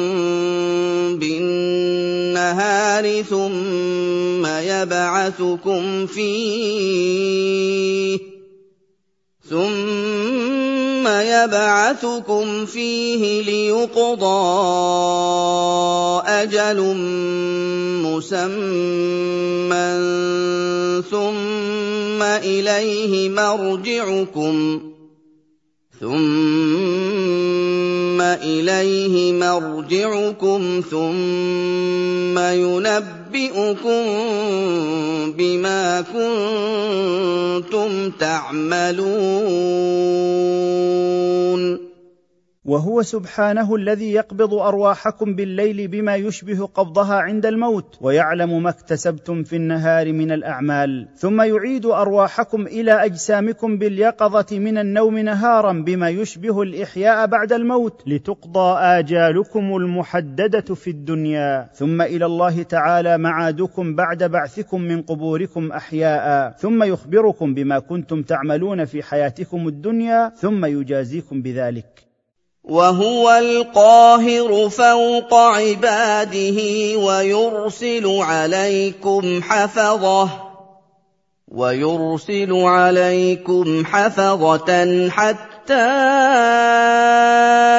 بالنهار ثم يبعثكم فيه. ثم يبعثكم فيه ليقضى أجل مسمى ثم اليه مرجعكم ثم اليه مرجعكم ثم ينبئكم بما كنتم تعملون وهو سبحانه الذي يقبض أرواحكم بالليل بما يشبه قبضها عند الموت ويعلم ما اكتسبتم في النهار من الأعمال. ثم يعيد أرواحكم إلى أجسامكم باليقظة من النوم نهارا بما يشبه الإحياء بعد الموت لتقضى آجالكم المحددة في الدنيا. ثم إلى الله تعالى معادكم بعد بعثكم من قبوركم أحياء. ثم يخبركم بما كنتم تعملون في حياتكم الدنيا ثم يجازيكم بذلك. وهو القاهر فوق عباده ويرسل عليكم حفظه ويرسل عليكم حفظة حتى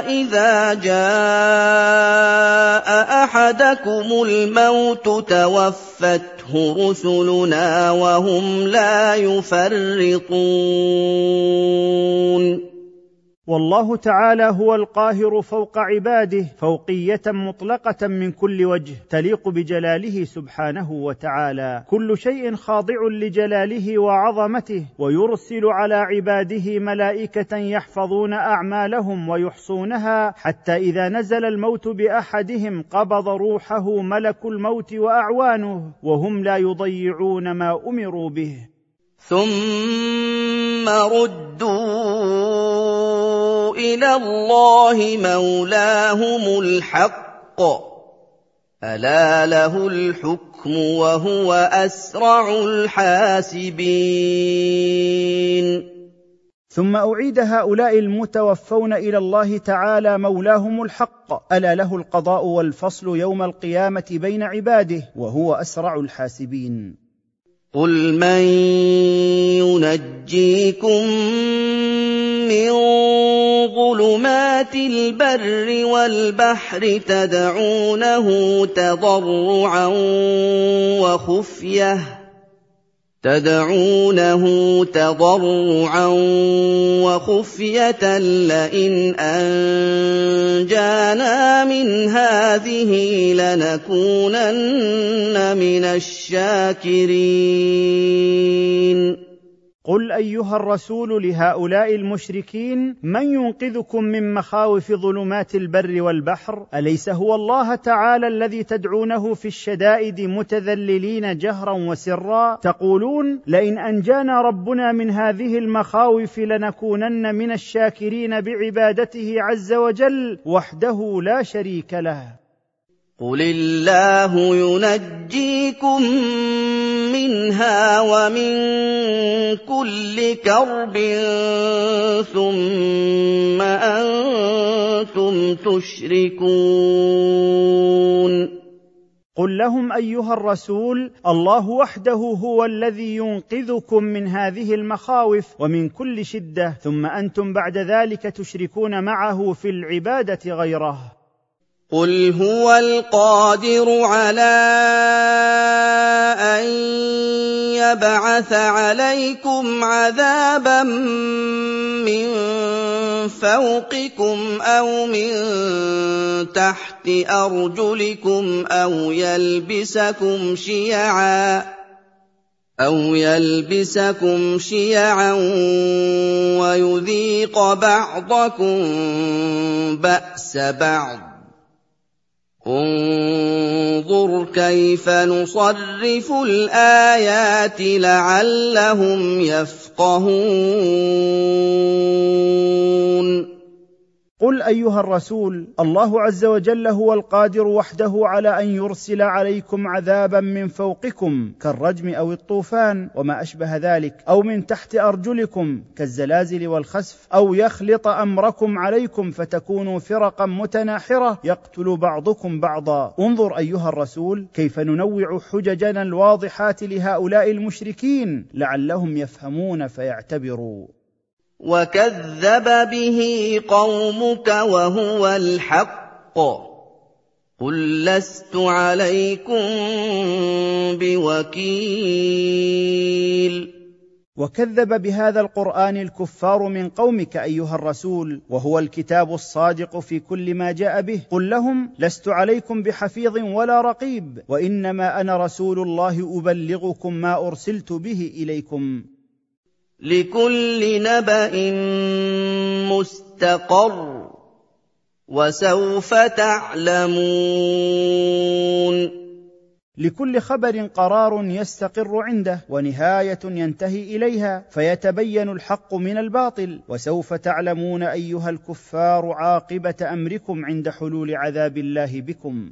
إذا جاء أحدكم الموت توفته رسلنا وهم لا يفرطون. والله تعالى هو القاهر فوق عباده فوقية مطلقة من كل وجه تليق بجلاله سبحانه وتعالى. كل شيء خاضع لجلاله وعظمته ويرسل على عباده ملائكة يحفظون أعمالهم ويحصونها حتى إذا نزل الموت بأحدهم قبض روحه ملك الموت وأعوانه وهم لا يضيعون ما أمروا به. ثم ردوا إلى الله مولاهم الحق الا له الحكم وهو اسرع الحاسبين ثم اعيد هؤلاء المتوفون إلى الله تعالى مولاهم الحق الا له القضاء والفصل يوم القيامه بين عباده وهو اسرع الحاسبين قل من ينجيكم من ظلمات البر والبحر تدعونه تضرعا وخفيه تدعونه تضرعا وخفية لئن أنجانا من هذه لنكونن من الشاكرين. قل ايها الرسول لهؤلاء المشركين من ينقذكم من مخاوف ظلمات البر والبحر اليس هو الله تعالى الذي تدعونه في الشدائد متذللين جهرا وسرا تقولون لئن انجانا ربنا من هذه المخاوف لنكونن من الشاكرين بعبادته عز وجل وحده لا شريك له قل الله ينجيكم منها ومن كل كرب ثم أنتم تشركون قل لهم ايها الرسول الله وحده هو الذي ينقذكم من هذه المخاوف ومن كل شده ثم أنتم بعد ذلك تشركون معه في العباده غيره. قل هو القادر على ان يبعث عليكم عذابا من فوقكم أو من تحت ارجلكم أو يلبسكم شيعا أو يلبسكم شيعا ويذيق بعضكم بأس بعض انظُرْ كَيْفَ نُصَرِّفُ الْآيَاتِ لَعَلَّهُمْ يَفْقَهُونَ قل أيها الرسول الله عز وجل هو القادر وحده على أن يرسل عليكم عذابا من فوقكم كالرجم أو الطوفان وما أشبه ذلك أو من تحت أرجلكم كالزلازل والخسف أو يخلط أمركم عليكم فتكونوا فرقا متناحرة يقتل بعضكم بعضا. انظر أيها الرسول كيف ننوع حججنا الواضحات لهؤلاء المشركين لعلهم يفهمون فيعتبروا. وكذب به قومك وهو الحق قل لست عليكم بوكيل وكذب بهذا القران الكفار من قومك ايها الرسول وهو الكتاب الصادق في كل ما جاء به قل لهم لست عليكم بحفيظ ولا رقيب وانما أنا رسول الله ابلغكم ما ارسلت به اليكم لكل نبأ مستقر وسوف تعلمون. لكل خبر قرار يستقر عنده ونهاية ينتهي إليها فيتبين الحق من الباطل. وسوف تعلمون أيها الكفار عاقبة أمركم عند حلول عذاب الله بكم.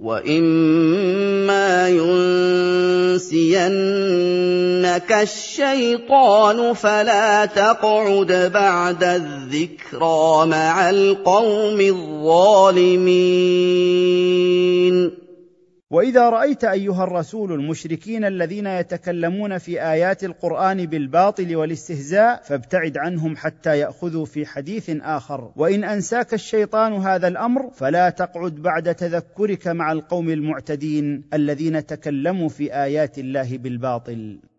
واما ينسينك الشيطان فلا تقعد بعد الذكرى مع القوم الظالمين وإذا رأيت أيها الرسول المشركين الذين يتكلمون في آيات القرآن بالباطل والاستهزاء فابتعد عنهم حتى يأخذوا في حديث آخر. وإن أنساك الشيطان هذا الأمر فلا تقعد بعد تذكرك مع القوم المعتدين الذين تكلموا في آيات الله بالباطل.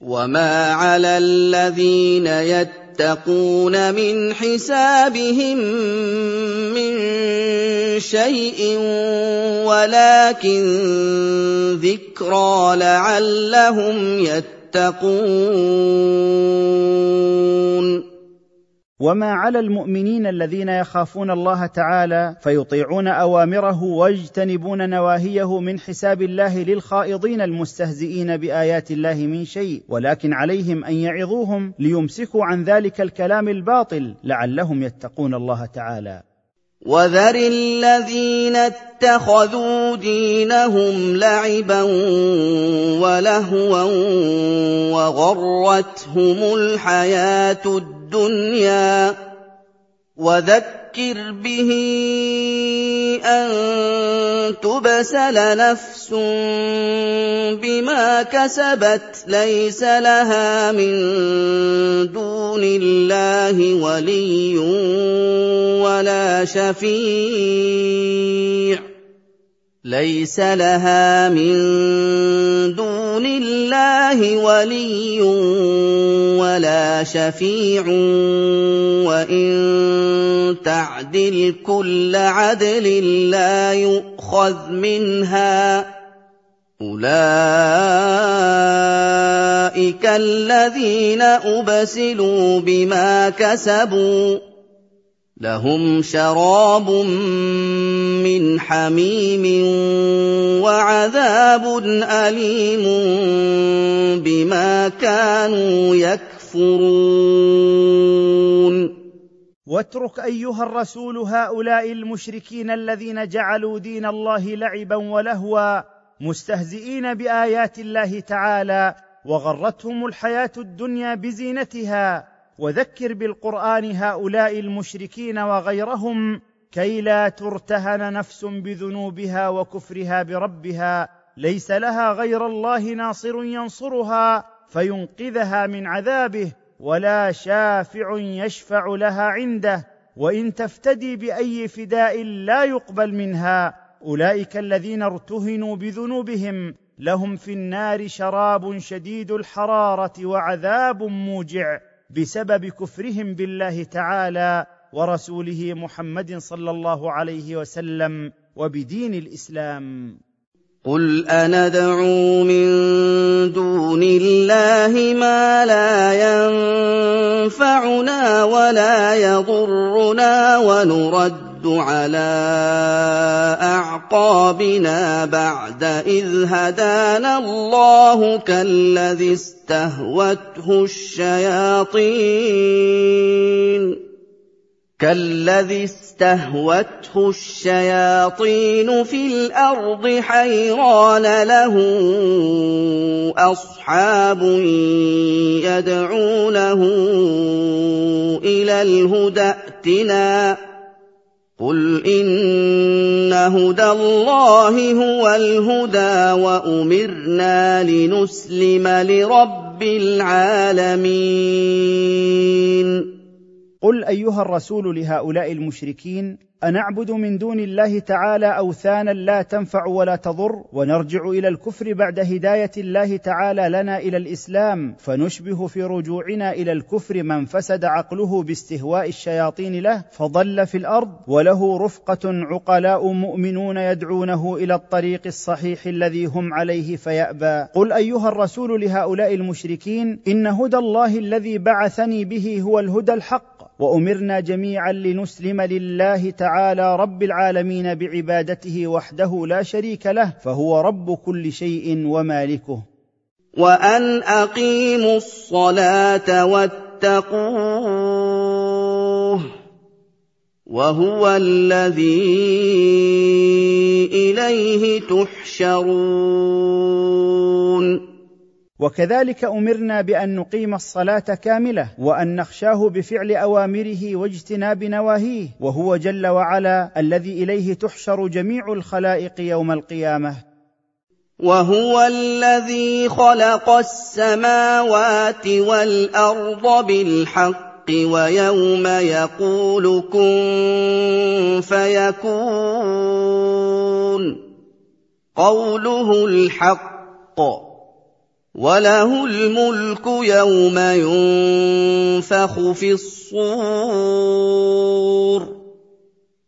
وما على الذين يتقون من حسابهم من شيء ولكن ذكرى لعلهم يتقون وما على المؤمنين الذين يخافون الله تعالى فيطيعون اوامره ويجتنبون نواهيه من حساب الله للخائضين المستهزئين بايات الله من شيء ولكن عليهم ان يعظوهم ليمسكوا عن ذلك الكلام الباطل لعلهم يتقون الله تعالى وذر الذين اتخذوا دينهم لعبا ولهوا وغرتهم الحياة الدنيا وذكر به ان تبسل نفس بما كسبت ليس لها من دون الله ولي ولا شفيع الله ولي ولا شفيع وإن تعدل كل عدل لا يؤخذ منها. أولئك الذين أبسلوا بما كسبوا. لهم شراب من حميم وعذاب أليم بما كانوا يكفرون. واترك أيها الرسول هؤلاء المشركين الذين جعلوا دين الله لعبا ولهوا مستهزئين بآيات الله تعالى وغرتهم الحياة الدنيا بزينتها وذكر بالقرآن هؤلاء المشركين وغيرهم كي لا ترتهن نفس بذنوبها وكفرها بربها ليس لها غير الله ناصر ينصرها فينقذها من عذابه ولا شافع يشفع لها عنده وإن تفتدي بأي فداء لا يقبل منها. أولئك الذين ارتهنوا بذنوبهم لهم في النار شراب شديد الحرارة وعذاب موجع. بسبب كفرهم بالله تعالى ورسوله محمد صلى الله عليه وسلم وبدين الإسلام. قل أندعو من دون الله ما لا ينفعنا ولا يضرنا ونرد على أعقابنا بعد إذ هدانا الله كالذي استهوته الشياطين. كالذي استهوته الشياطين في الأرض حيران له أصحاب يدعونه إلى الهدى ائتنا قل ان هدى الله هو الهدى وامرنا لنسلم لرب العالمين قل ايها الرسول لهؤلاء المشركين أنعبد من دون الله تعالى أوثانا لا تنفع ولا تضر ونرجع إلى الكفر بعد هداية الله تعالى لنا إلى الإسلام فنشبه في رجوعنا إلى الكفر من فسد عقله باستهواء الشياطين له فضل في الأرض وله رفقة عقلاء مؤمنون يدعونه إلى الطريق الصحيح الذي هم عليه فيأبى. قل أيها الرسول لهؤلاء المشركين إن هدى الله الذي بعثني به هو الهدى الحق وأمرنا جميعا لنسلم لله تعالى رب العالمين بعبادته وحده لا شريك له فهو رب كل شيء ومالكه. وأن أقيموا الصلاة واتقوه وهو الذي إليه تحشرون. وكذلك أمرنا بأن نقيم الصلاة كاملة وأن نخشاه بفعل أوامره واجتناب نواهيه وهو جل وعلا الذي إليه تحشر جميع الخلائق يوم القيامة. وهو الذي خلق السماوات والأرض بالحق ويوم يقول كن فيكون. قوله الحق. وله الملك يوم ينفخ في الصور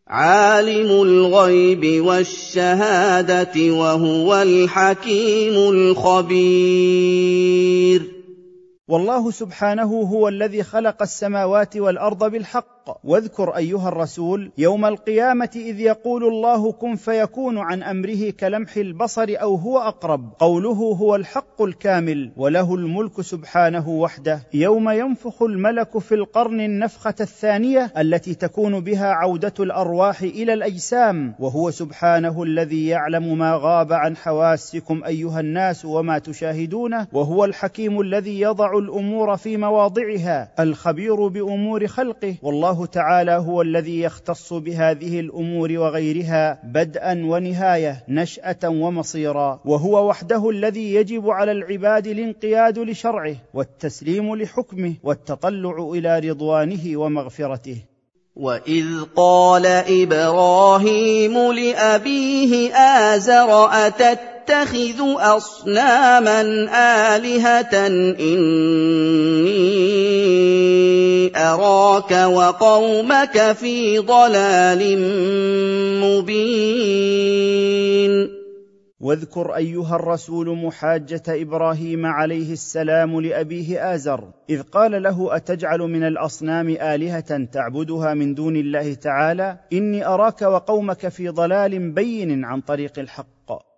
عالم الغيب والشهاده وهو الحكيم الخبير والله سبحانه هو الذي خلق السماوات والارض بالحق واذكر أيها الرسول يوم القيامة إذ يقول الله كن فيكون عن أمره كلمح البصر أو هو أقرب. قوله هو الحق الكامل وله الملك سبحانه وحده. يوم ينفخ الملك في القرن النفخة الثانية التي تكون بها عودة الأرواح إلى الأجسام وهو سبحانه الذي يعلم ما غاب عن حواسكم أيها الناس وما تشاهدونه وهو الحكيم الذي يضع الأمور في مواضعها الخبير بأمور خلقه. والله تعالى هو الذي يختص بهذه الأمور وغيرها بدءا ونهاية نشأة ومصيرا وهو وحده الذي يجب على العباد الانقياد لشرعه والتسليم لحكمه والتطلع إلى رضوانه ومغفرته. واذ قال إبراهيم لابيه ازر اتت تتخذ أصناما آلهة إني أراك وقومك في ضلال مبين. واذكر أيها الرسول محاجة إبراهيم عليه السلام لأبيه آزر إذ قال له أتجعل من الأصنام آلهة تعبدها من دون الله تعالى؟ إني أراك وقومك في ضلال بين عن طريق الحق.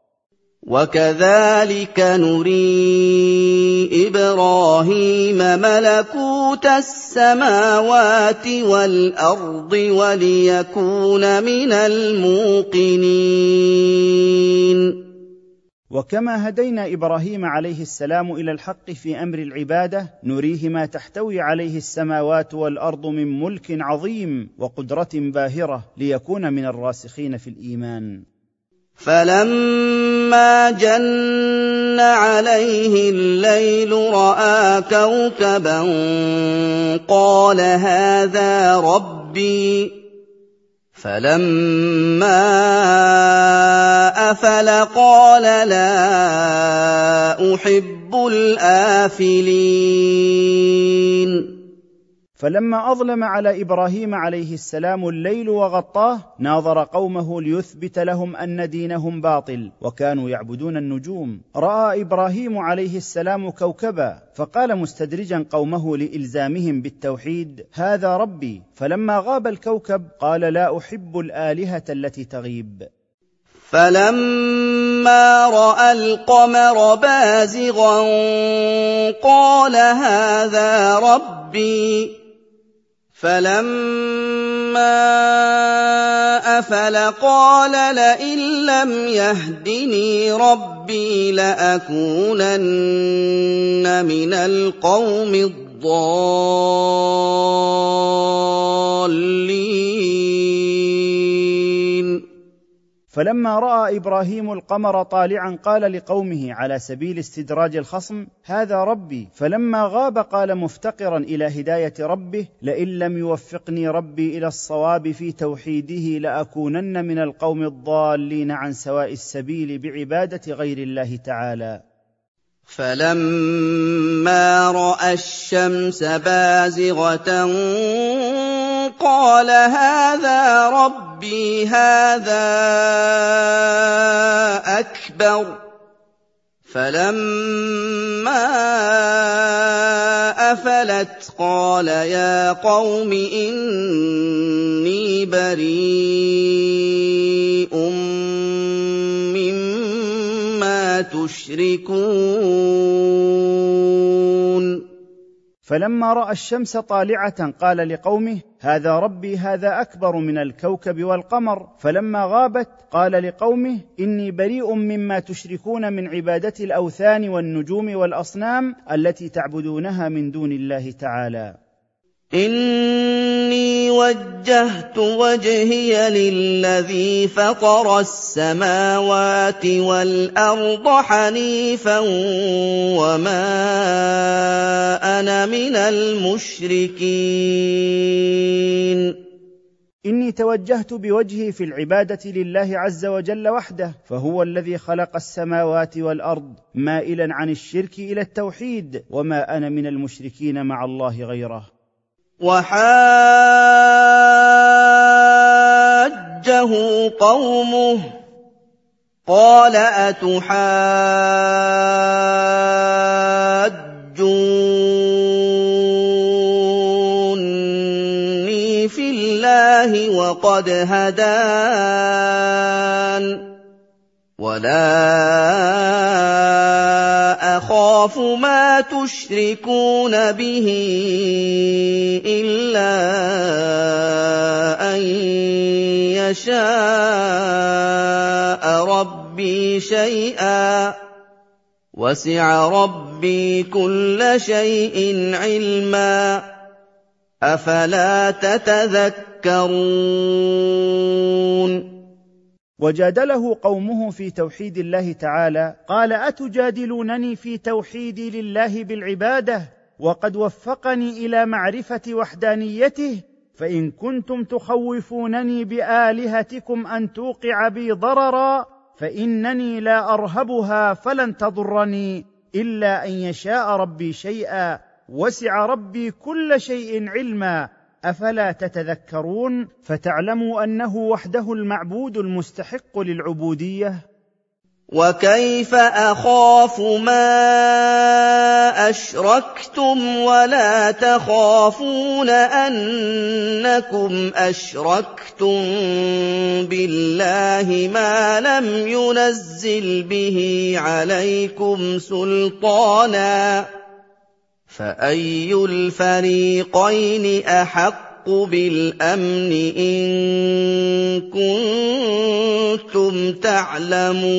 وكذلك نري إبراهيم ملكوت السماوات والارض وليكون من الموقنين وكما هدينا إبراهيم عليه السلام إلى الحق في أمر العباده نريه ما تحتوي عليه السماوات والارض من ملك عظيم وقدره باهره ليكون من الراسخين في الايمان فلما جن عليه الليل راى كوكبا قال هذا ربي فلما افل قال لا احب الافلين فلما أظلم على إبراهيم عليه السلام الليل وغطاه ناظر قومه ليثبت لهم أن دينهم باطل وكانوا يعبدون النجوم. رأى إبراهيم عليه السلام كوكبا فقال مستدرجا قومه لإلزامهم بالتوحيد هذا ربي. فلما غاب الكوكب قال لا أحب الآلهة التي تغيب. فَلَمَّا رَأَى الْقَمَرَ بَازِغًا قَالَ هَٰذَا رَبِّي ۖ. فَلَمَّا أَفَلَ قَالَ لَئِن لَّمْ يَهْدِنِي رَبِّي لَأَكُونَنَّ مِنَ الْقَوْمِ الضَّالِّينَ فلما رأى إبراهيم القمر طالعا قال لقومه على سبيل استدراج الخصم هذا ربي. فلما غاب قال مفتقرا إلى هداية ربه لئن لم يوفقني ربي إلى الصواب في توحيده لأكونن من القوم الضالين عن سواء السبيل بعبادة غير الله تعالى. فَلَمَّا رَأَى الشَّمْسَ بَازِغَةً قَالَ هَٰذَا رَبِّي هَٰذَا أَكْبَرُ ۖ. فَلَمَّا أَفَلَتْ قَالَ يَا قَوْمِ إِنِّي بَرِيءٌ تُشْرِكُونَ فلما رأى الشمس طالعة قال لقومه هذا ربي هذا أكبر من الكوكب والقمر. فلما غابت قال لقومه إني بريء مما تشركون من عبادة الأوثان والنجوم والأصنام التي تعبدونها من دون الله تعالى. إِنِّي وَجَّهْتُ وَجْهِيَ لِلَّذِي فَطَرَ السَّمَاوَاتِ وَالْأَرْضَ حَنِيفًا وَمَا أَنَا مِنَ الْمُشْرِكِينَ. إني توجهت بوجهي في العبادة لله عز وجل وحده فهو الذي خلق السماوات والأرض مائلا عن الشرك إلى التوحيد وما أنا من المشركين مع الله غيره. وَحَاجَّهُ قَوْمُهُ ۚ قَالَ أَتُحَاجُّونِّي فِي اللَّهِ وَقَدْ هَدَانِ وَلَا أَخَافُ مَا تُشْرِكُونَ بِهِ إِلَّا أَن يَشَاءَ رَبِّي شَيْئًا ۗ. وَسِعَ رَبِّي كُلَّ شَيْءٍ عِلْمًا ۗ. أَفَلَا تَتَذَكَّرُونَ؟ وجادله قومه في توحيد الله تعالى قال أتجادلونني في توحيدي لله بالعبادة؟ وقد وفقني إلى معرفة وحدانيته؟ فإن كنتم تخوفونني بآلهتكم أن توقع بي ضررا فإنني لا أرهبها فلن تضرني إلا أن يشاء ربي شيئا وسع ربي كل شيء علما. أفلا تتذكرون فتعلموا أنه وحده المعبود المستحق للعبودية؟ وكيف أخاف ما أشركتم ولا تخافون أنكم أشركتم بالله ما لم ينزل به عليكم سلطانا؟ فَأَيُّ الْفَرِيقَيْنِ أَحَقُّ بِالْأَمْنِ إِن كُنتُمْ تَعْلَمُونَ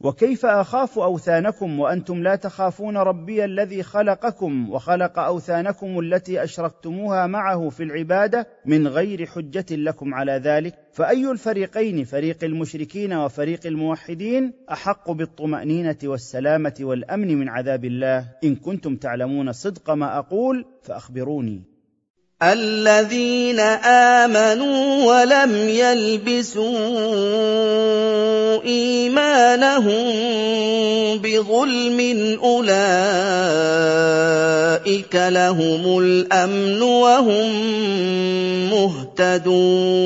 وكيف أخاف أوثانكم وأنتم لا تخافون ربي الذي خلقكم وخلق أوثانكم التي أشركتموها معه في العبادة من غير حجة لكم على ذلك؟ فأي الفريقين فريق المشركين وفريق الموحدين أحق بالطمأنينة والسلامة والأمن من عذاب الله؟ إن كنتم تعلمون صدق ما أقول فأخبروني. الَّذِينَ آمَنُوا وَلَمْ يَلْبِسُوا إِيمَانَهُم بظلم أولئك لهم الأمن وهم مهتدون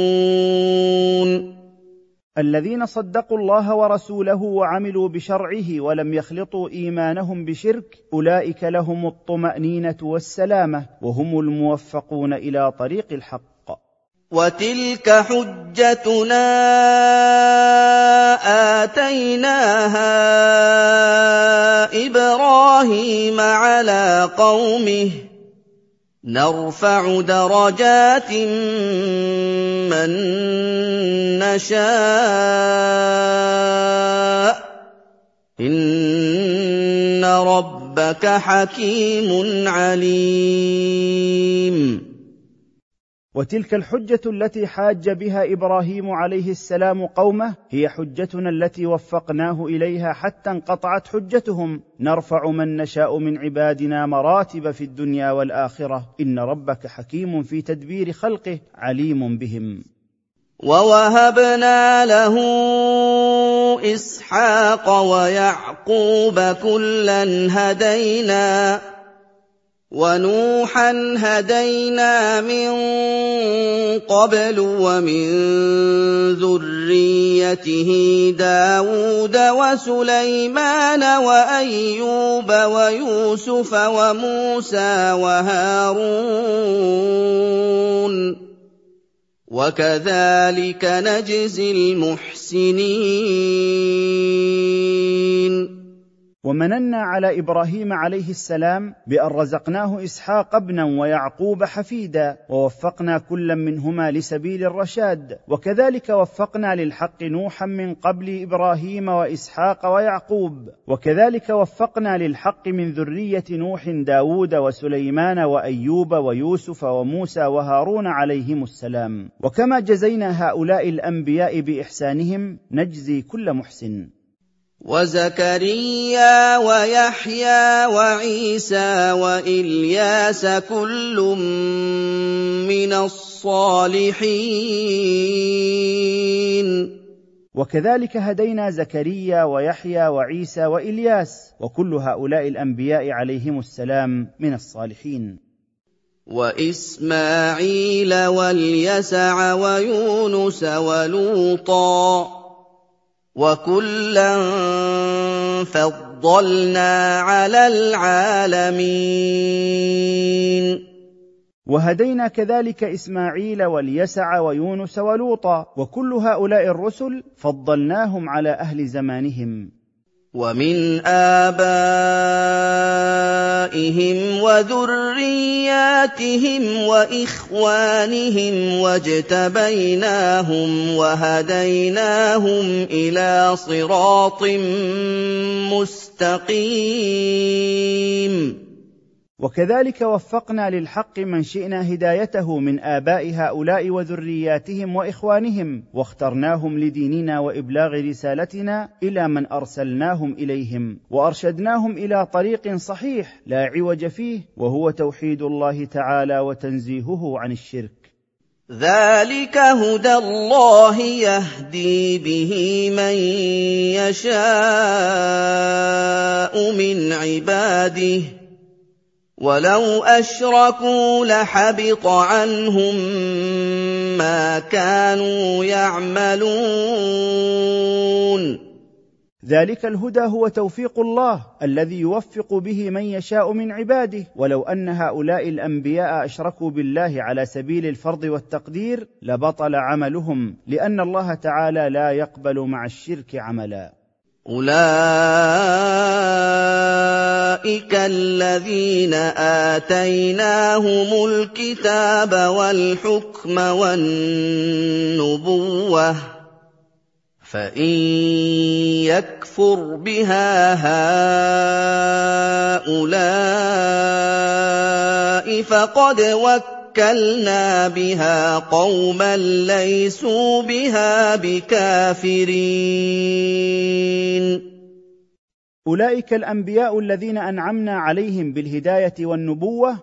الذين صدقوا الله ورسوله وعملوا بشرعه ولم يخلطوا إيمانهم بشرك أولئك لهم الطمأنينة والسلامة وهم الموفقون إلى طريق الحق. وتلك حجتنا آتيناها إبراهيم على قومه. نرفع درجات من نشاء. إن ربك حكيم عليم. وتلك الحجة التي حاج بها إبراهيم عليه السلام قومه هي حجتنا التي وفقناه إليها حتى انقطعت حجتهم. نرفع من نشاء من عبادنا مراتب في الدنيا والآخرة. إن ربك حكيم في تدبير خلقه عليم بهم. ووهبنا له إسحاق ويعقوب كلا هدينا. وَنُوحًا هَدَيْنَا مِن قَبْلُ وَمِن ذُرِّيَّتِهِ دَاوُودَ وَسُلَيْمَانَ وَأَيُّوبَ وَيُوسُفَ وَمُوسَىٰ وَهَارُونَ وَكَذَٰلِكَ نَجْزِي الْمُحْسِنِينَ ومننا على إبراهيم عليه السلام بأن رزقناه إسحاق ابنا ويعقوب حفيدا ووفقنا كلا منهما لسبيل الرشاد وكذلك وفقنا للحق نوحا من قبل إبراهيم وإسحاق ويعقوب وكذلك وفقنا للحق من ذرية نوح داود وسليمان وأيوب ويوسف وموسى وهارون عليهم السلام. وكما جزينا هؤلاء الأنبياء بإحسانهم نجزي كل محسن. وَزَكَرِيَّا وَيَحْيَىٰ وَعِيسَىٰ وَإِلْيَاسَ كُلٌّ مِّنَ الصَّالِحِينَ. وكذلك هدينا زكريا ويحيى وعيسى وإلياس وكل هؤلاء الأنبياء عليهم السلام من الصالحين. وإسماعيل واليسع ويونس ولوطا وَكُلًّا فَضَّلْنَا عَلَى الْعَالَمِينَ وهدينا كذلك اسماعيل واليسع ويونس ولوطا وكل هؤلاء الرسل فضلناهم على أهل زمانهم وَمِنْ آبَائِهِمْ وَذُرِّيَّاتِهِمْ وَإِخْوَانِهِمْ وَاجْتَبَيْنَاهُمْ وَهَدَيْنَاهُمْ إِلَىٰ صِرَاطٍ مُّسْتَقِيمٍ. وكذلك وفقنا للحق من شئنا هدايته من آباء هؤلاء وذرياتهم وإخوانهم واخترناهم لديننا وإبلاغ رسالتنا إلى من أرسلناهم إليهم وأرشدناهم إلى طريق صحيح لا عوج فيه وهو توحيد الله تعالى وتنزيهه عن الشرك. ذلك هدى الله يهدي به من يشاء من عباده. وَلَوْ أَشْرَكُوا لَحَبِطَ عَنْهُم مَّا كَانُوا يَعْمَلُونَ ذلك الهدى هو توفيق الله الذي يوفق به من يشاء من عباده. ولو ان هؤلاء الانبياء اشركوا بالله على سبيل الفرض والتقدير لبطل عملهم لأن الله تعالى لا يقبل مع الشرك عملا. أُولَٰئِكَ الَّذِينَ آتَيْنَاهُمُ الْكِتَابَ وَالْحُكْمَ وَالنُّبُوَّةَ ۚ فَإِن يَكْفُرْ بِهَا هَٰؤُلَاءِ فَقَدْ وَكَّلْنَا وَكَّلْنَا بِهَا قَوْمًا لَّيْسُوا بِهَا بِكَافِرِينَ. أولئك الأنبياء الذين أنعمنا عليهم بالهداية والنبوة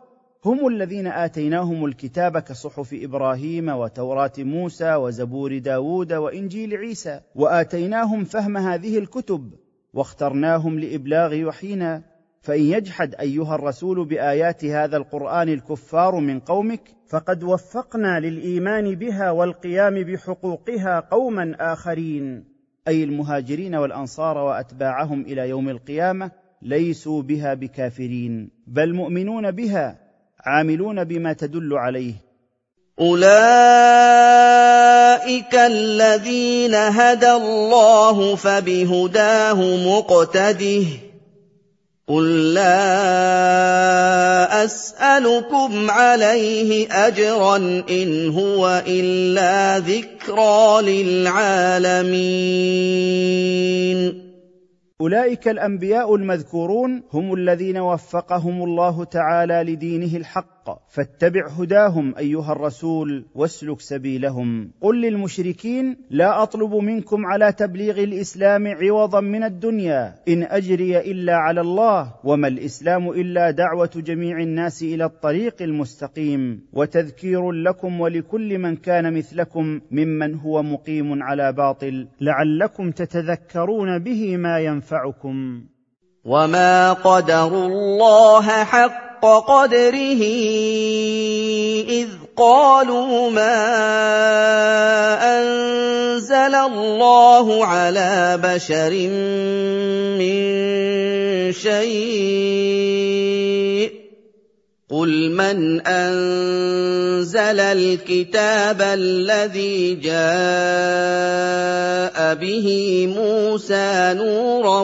هم الذين آتيناهم الكتاب كصحف إبراهيم وتوراة موسى وزبور داود وإنجيل عيسى وآتيناهم فهم هذه الكتب واخترناهم لإبلاغ وحينا. فإن يجحد أيها الرسول بآيات هذا القرآن الكفار من قومك فقد وفقنا للإيمان بها والقيام بحقوقها قوما آخرين. أي المهاجرين والأنصار وأتباعهم إلى يوم القيامة ليسوا بها بكافرين بل مؤمنون بها عاملون بما تدل عليه. أولئك الذين هدى الله فبهداه مقتده. قل لا اسالكم عليه اجرا ان هو الا ذكرى للعالمين اولئك الانبياء المذكورون هم الذين وفقهم الله تعالى لدينه فاتبع هداهم أيها الرسول واسلك سبيلهم. قل للمشركين لا أطلب منكم على تبليغ الإسلام عوضا من الدنيا. إن أجري إلا على الله وما الإسلام إلا دعوة جميع الناس إلى الطريق المستقيم. وتذكير لكم ولكل من كان مثلكم ممن هو مقيم على باطل. لعلكم تتذكرون به ما ينفعكم. وما قدروا الله حق حق قدره إذ قالوا ما أنزل الله على بشر من شيء قل من انزل الكتاب الذي جاء به موسى نورا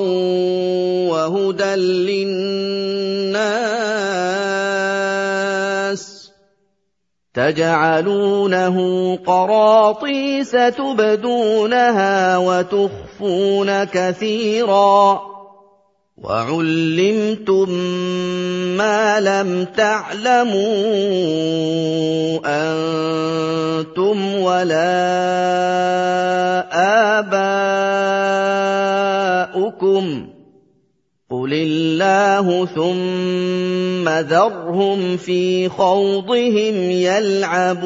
وهدى للناس تجعلونه قراطيس تبدونها وتخفون كثيرا. وَعُلِّمْتُم مَّا لَمْ تَعْلَمُوا أَنتُمْ وَلَا آبَاؤُكُمْ ۖ. قُلِ اللَّهُ ثُمَّ ذَرْهُمْ فِي خَوْضِهِمْ يَلْعَبُونَ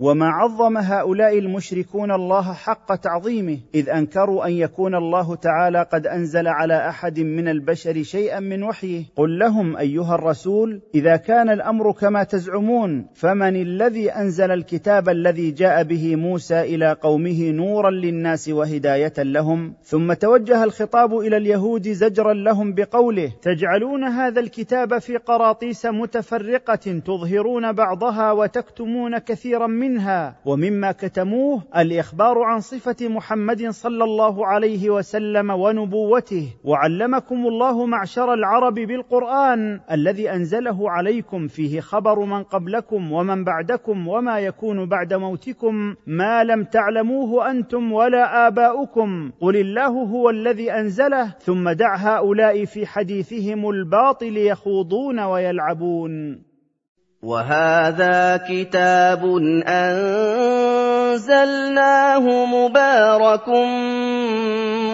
وما عظم هؤلاء المشركون الله حق تعظيمه إذ أنكروا أن يكون الله تعالى قد أنزل على أحد من البشر شيئا من وحيه. قل لهم أيها الرسول إذا كان الأمر كما تزعمون فمن الذي أنزل الكتاب الذي جاء به موسى إلى قومه نورا للناس وهداية لهم ثم توجه الخطاب إلى اليهود زجرا لهم بقوله تجعلون هذا الكتاب في قراطيس متفرقة تظهرون بعضها وتكتمون كثيرا منه. منها ومما كتموه الإخبار عن صفة محمد صلى الله عليه وسلم ونبوته. وعلمكم الله معشر العرب بالقرآن الذي أنزله عليكم. فيه خبر من قبلكم ومن بعدكم وما يكون بعد موتكم. ما لم تعلموه أنتم ولا آباؤكم. قل الله هو الذي أنزله. ثم دع هؤلاء في حديثهم الباطل يخوضون ويلعبون. وهذا كتاب أنزلناه مبارك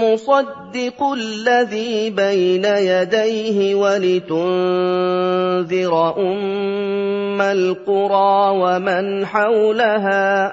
مصدق الذي بين يديه ولتنذر أم القرى ومن حولها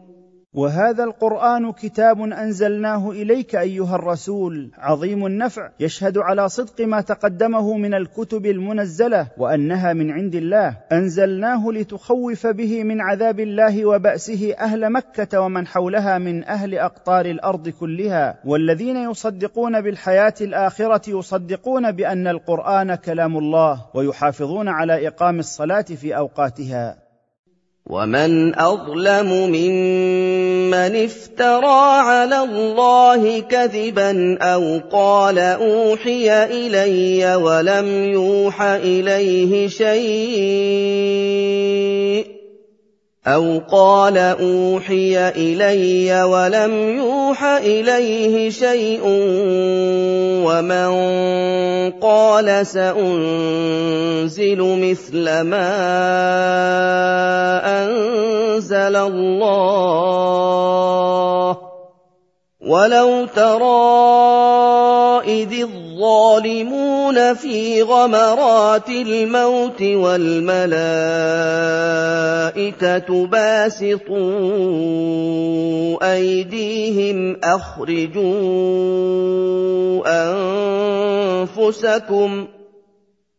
وهذا القرآن كتاب أنزلناه إليك أيها الرسول. عظيم النفع. يشهد على صدق ما تقدمه من الكتب المنزلة وأنها من عند الله. أنزلناه لتخوف به من عذاب الله وبأسه أهل مكة ومن حولها من أهل أقطار الأرض كلها. والذين يصدقون بالحياة الآخرة يصدقون بأن القرآن كلام الله ويحافظون على إقام الصلاة في أوقاتها. ومن اظلم ممن افترى على الله كذبا أو قال اوحي الي ولم يوح اليه شيء أَوْ قَالَ أُوحِيَ إِلَيَّ وَلَمْ يُوحَ إِلَيْهِ شَيْءٌ وَمَن قَالَ سَأُنزِلُ مِثْلَ مَا أَنزَلَ اللَّهُ وَلَوْ تَرَىٰ إِذِ الظَّالِمُونَ فِي غَمَرَاتِ الْمَوْتِ وَالْمَلَائِكَةُ بَاسِطُو أَيْدِيهِمْ أَخْرِجُوا أَنفُسَكُمْ ۖ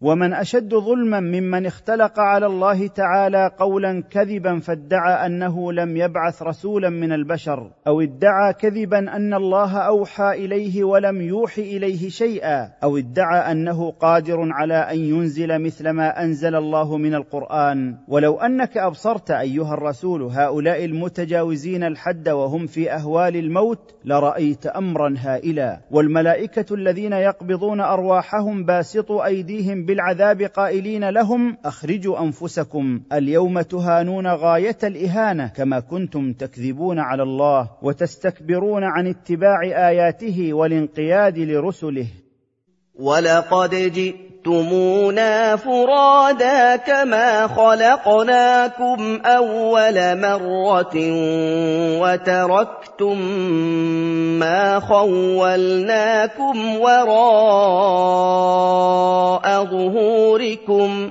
ومن أشد ظلما ممن اختلق على الله تعالى قولا كذبا فادعى أنه لم يبعث رسولا من البشر أو ادعى كذبا أن الله أوحى إليه ولم يوح إليه شيئا أو ادعى أنه قادر على أن ينزل مثل ما أنزل الله من القرآن. ولو أنك أبصرت أيها الرسول هؤلاء المتجاوزين الحد وهم في أهوال الموت لرأيت أمرا هائلا والملائكة الذين يقبضون أرواحهم باسطوا أيديهم بالعذاب قائلين لهم أخرجوا أنفسكم اليوم تهانون غاية الإهانة كما كنتم تكذبون على الله وتستكبرون عن اتباع آياته والانقياد لرسله. ولقد جئتمونا فرادا كما خلقناكم اول مره وتركتم ما خولناكم وراء ظهوركم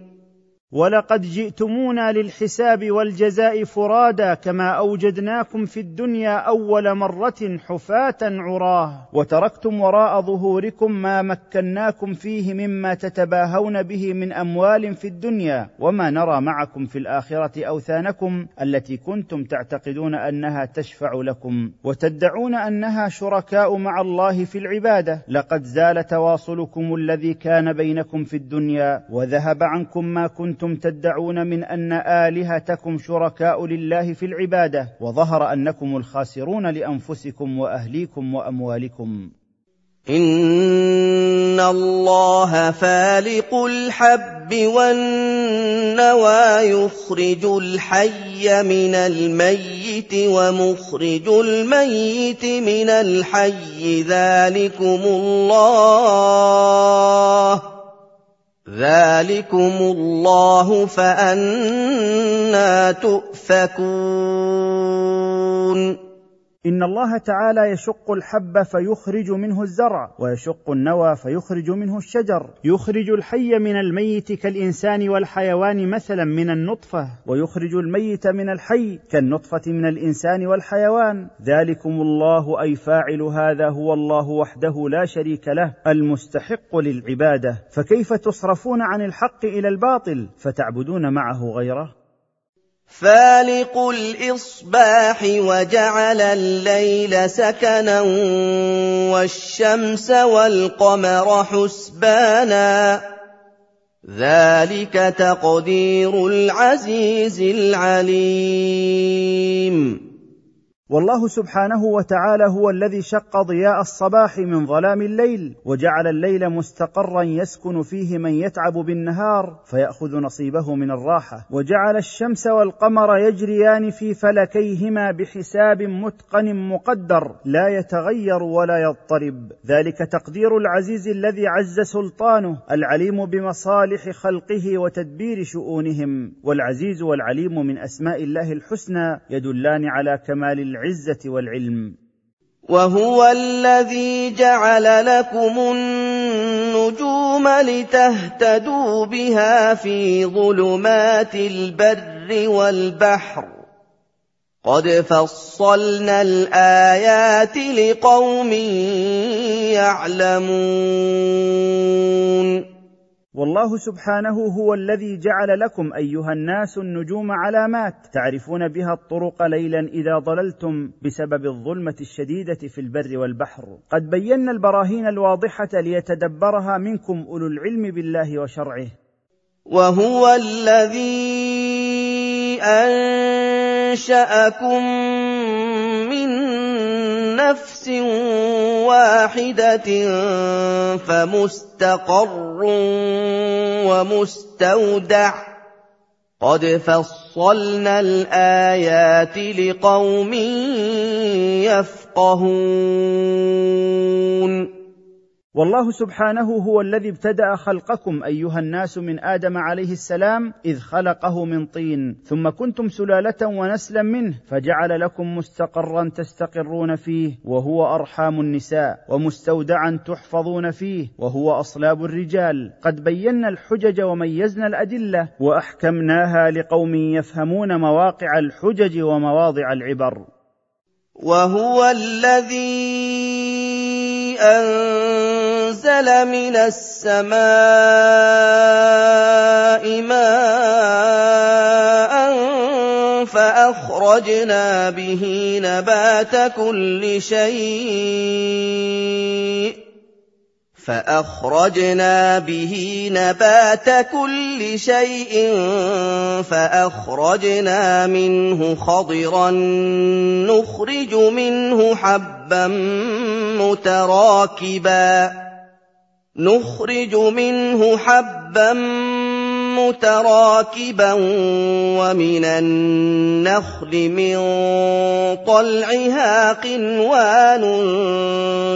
ولقد جئتمونا للحساب والجزاء فرادا كما أوجدناكم في الدنيا أول مرة حفاة عراه. وتركتم وراء ظهوركم ما مكناكم فيه مما تتباهون به من أموال في الدنيا وما نرى معكم في الآخرة أوثانكم التي كنتم تعتقدون أنها تشفع لكم. وتدعون أنها شركاء مع الله في العبادة. لقد زال تواصلكم الذي كان بينكم في الدنيا وذهب عنكم ما كنتم كنتم تدعون من أن آلهتكم شركاء لله في العبادة وظهر أنكم الخاسرون لأنفسكم وأهليكم وأموالكم. إن الله فالق الحب والنوى يخرج الحي من الميت ومخرج الميت من الحي ذلكم الله. ذَٰلِكُمُ اللَّهُ فَأَنَّىٰ تُؤْفَكُونَ إن الله تعالى يشق الحب فيخرج منه الزرع ويشق النوى فيخرج منه الشجر. يخرج الحي من الميت كالإنسان والحيوان مثلا من النطفة ويخرج الميت من الحي كالنطفة من الإنسان والحيوان. ذلكم الله أي فاعل هذا هو الله وحده لا شريك له المستحق للعبادة. فكيف تصرفون عن الحق إلى الباطل فتعبدون معه غيره؟ فالق الإصباح وجعل الليل سكنا والشمس والقمر حسبانا ذلك تقدير العزيز العليم والله سبحانه وتعالى هو الذي شق ضياء الصباح من ظلام الليل وجعل الليل مستقرا يسكن فيه من يتعب بالنهار فيأخذ نصيبه من الراحة. وجعل الشمس والقمر يجريان في فلكيهما بحساب متقن مقدر لا يتغير ولا يضطرب. ذلك تقدير العزيز الذي عز سلطانه العليم بمصالح خلقه وتدبير شؤونهم. والعزيز والعليم من أسماء الله الحسنى يدلان على كمال العزة والعلم. وهو الذي جعل لكم النجوم لتهتدوا بها في ظلمات البر والبحر. قد فصلنا الآيات لقوم يعلمون. والله سبحانه هو الذي جعل لكم أيها الناس النجوم علامات. تعرفون بها الطرق ليلا إذا ضللتم بسبب الظلمة الشديدة في البر والبحر. قد بينا البراهين الواضحة ليتدبرها منكم أولو العلم بالله وشرعه. وهو الذي أنشأكم نفس واحدة فمستقر ومستودع. قد فصلنا الآيات لقوم يفقهون. والله سبحانه هو الذي ابتدأ خلقكم أيها الناس من آدم عليه السلام إذ خلقه من طين ثم كنتم سلالة ونسلا منه فجعل لكم مستقرا تستقرون فيه وهو أرحام النساء ومستودعا تحفظون فيه وهو أصلاب الرجال. قد بينا الحجج وميزنا الأدلة وأحكمناها لقوم يفهمون مواقع الحجج ومواضع العبر. وهو الذي أنزل من السماء ماء فأخرجنا به نبات كل شيء. فأخرجنا به نبات كل شيء فأخرجنا منه خضرا نخرج منه حبا متراكبا نخرج منه حبا متراكبا ومن النخل من طلعها قنوان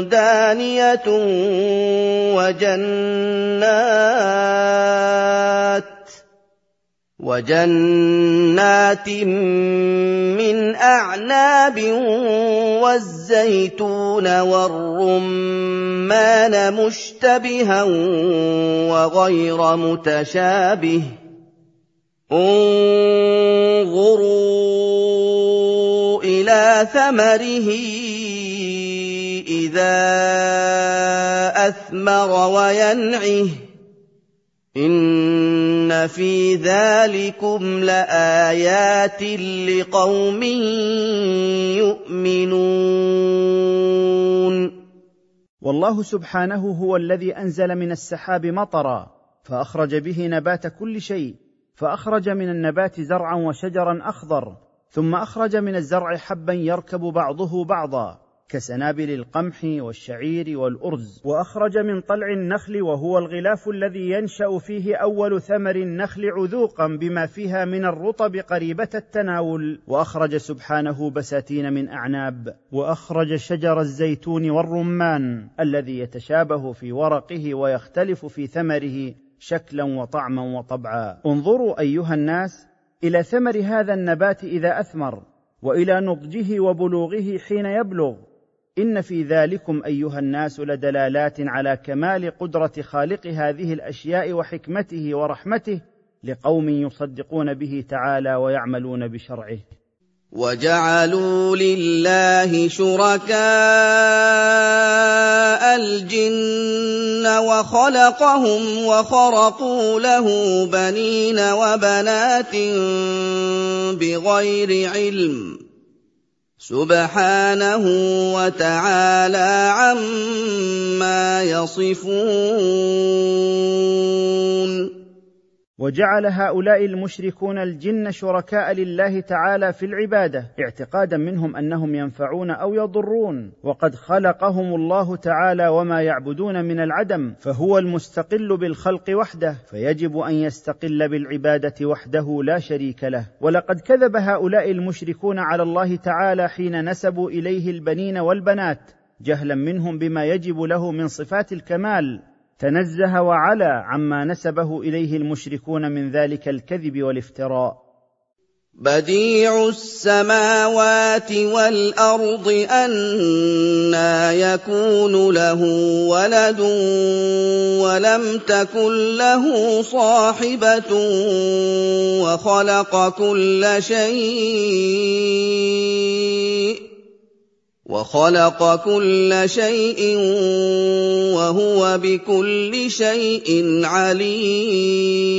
دانية وجنات وجنات من أعناب والزيتون والرمان مشتبها وغير متشابه انظروا إلى ثمره إذا أثمر وينعه إِنَّ فِي ذَٰلِكُمْ لَآيَاتٍ لِّقَوْمٍ يُؤْمِنُونَ والله سبحانه هو الذي أنزل من السحاب مطرا فأخرج به نبات كل شيء فأخرج من النبات زرعا وشجرا أخضر ثم أخرج من الزرع حبا يركب بعضه بعضا. كسنابل القمح والشعير والأرز. وأخرج من طلع النخل وهو الغلاف الذي ينشأ فيه أول ثمر النخل عذوقا بما فيها من الرطب قريبة التناول. وأخرج سبحانه بساتين من أعناب. وأخرج شجر الزيتون والرمان الذي يتشابه في ورقه ويختلف في ثمره شكلا وطعما وطبعا. انظروا أيها الناس إلى ثمر هذا النبات إذا أثمر وإلى نضجه وبلوغه حين يبلغ. إن في ذلكم أيها الناس لدلالات على كمال قدرة خالق هذه الأشياء وحكمته ورحمته لقوم يصدقون به تعالى ويعملون بشرعه. وجعلوا لله شركاء الجن وخلقهم وخرقوا له بنين وبنات بغير علم. سبحانه وتعالى عما يصفون وجعل هؤلاء المشركون الجن شركاء لله تعالى في العبادة اعتقادا منهم أنهم ينفعون أو يضرون. وقد خلقهم الله تعالى وما يعبدون من العدم فهو المستقل بالخلق وحده فيجب أن يستقل بالعبادة وحده لا شريك له. ولقد كذب هؤلاء المشركون على الله تعالى حين نسبوا إليه البنين والبنات جهلا منهم بما يجب له من صفات الكمال. تنزه وعلا عما نسبه إليه المشركون من ذلك الكذب والافتراء. بديع السماوات والأرض انى يكون له ولد ولم تكن له صاحبة وخلق كل شيء. وخلق كل شيء وهو بكل شيء عليم.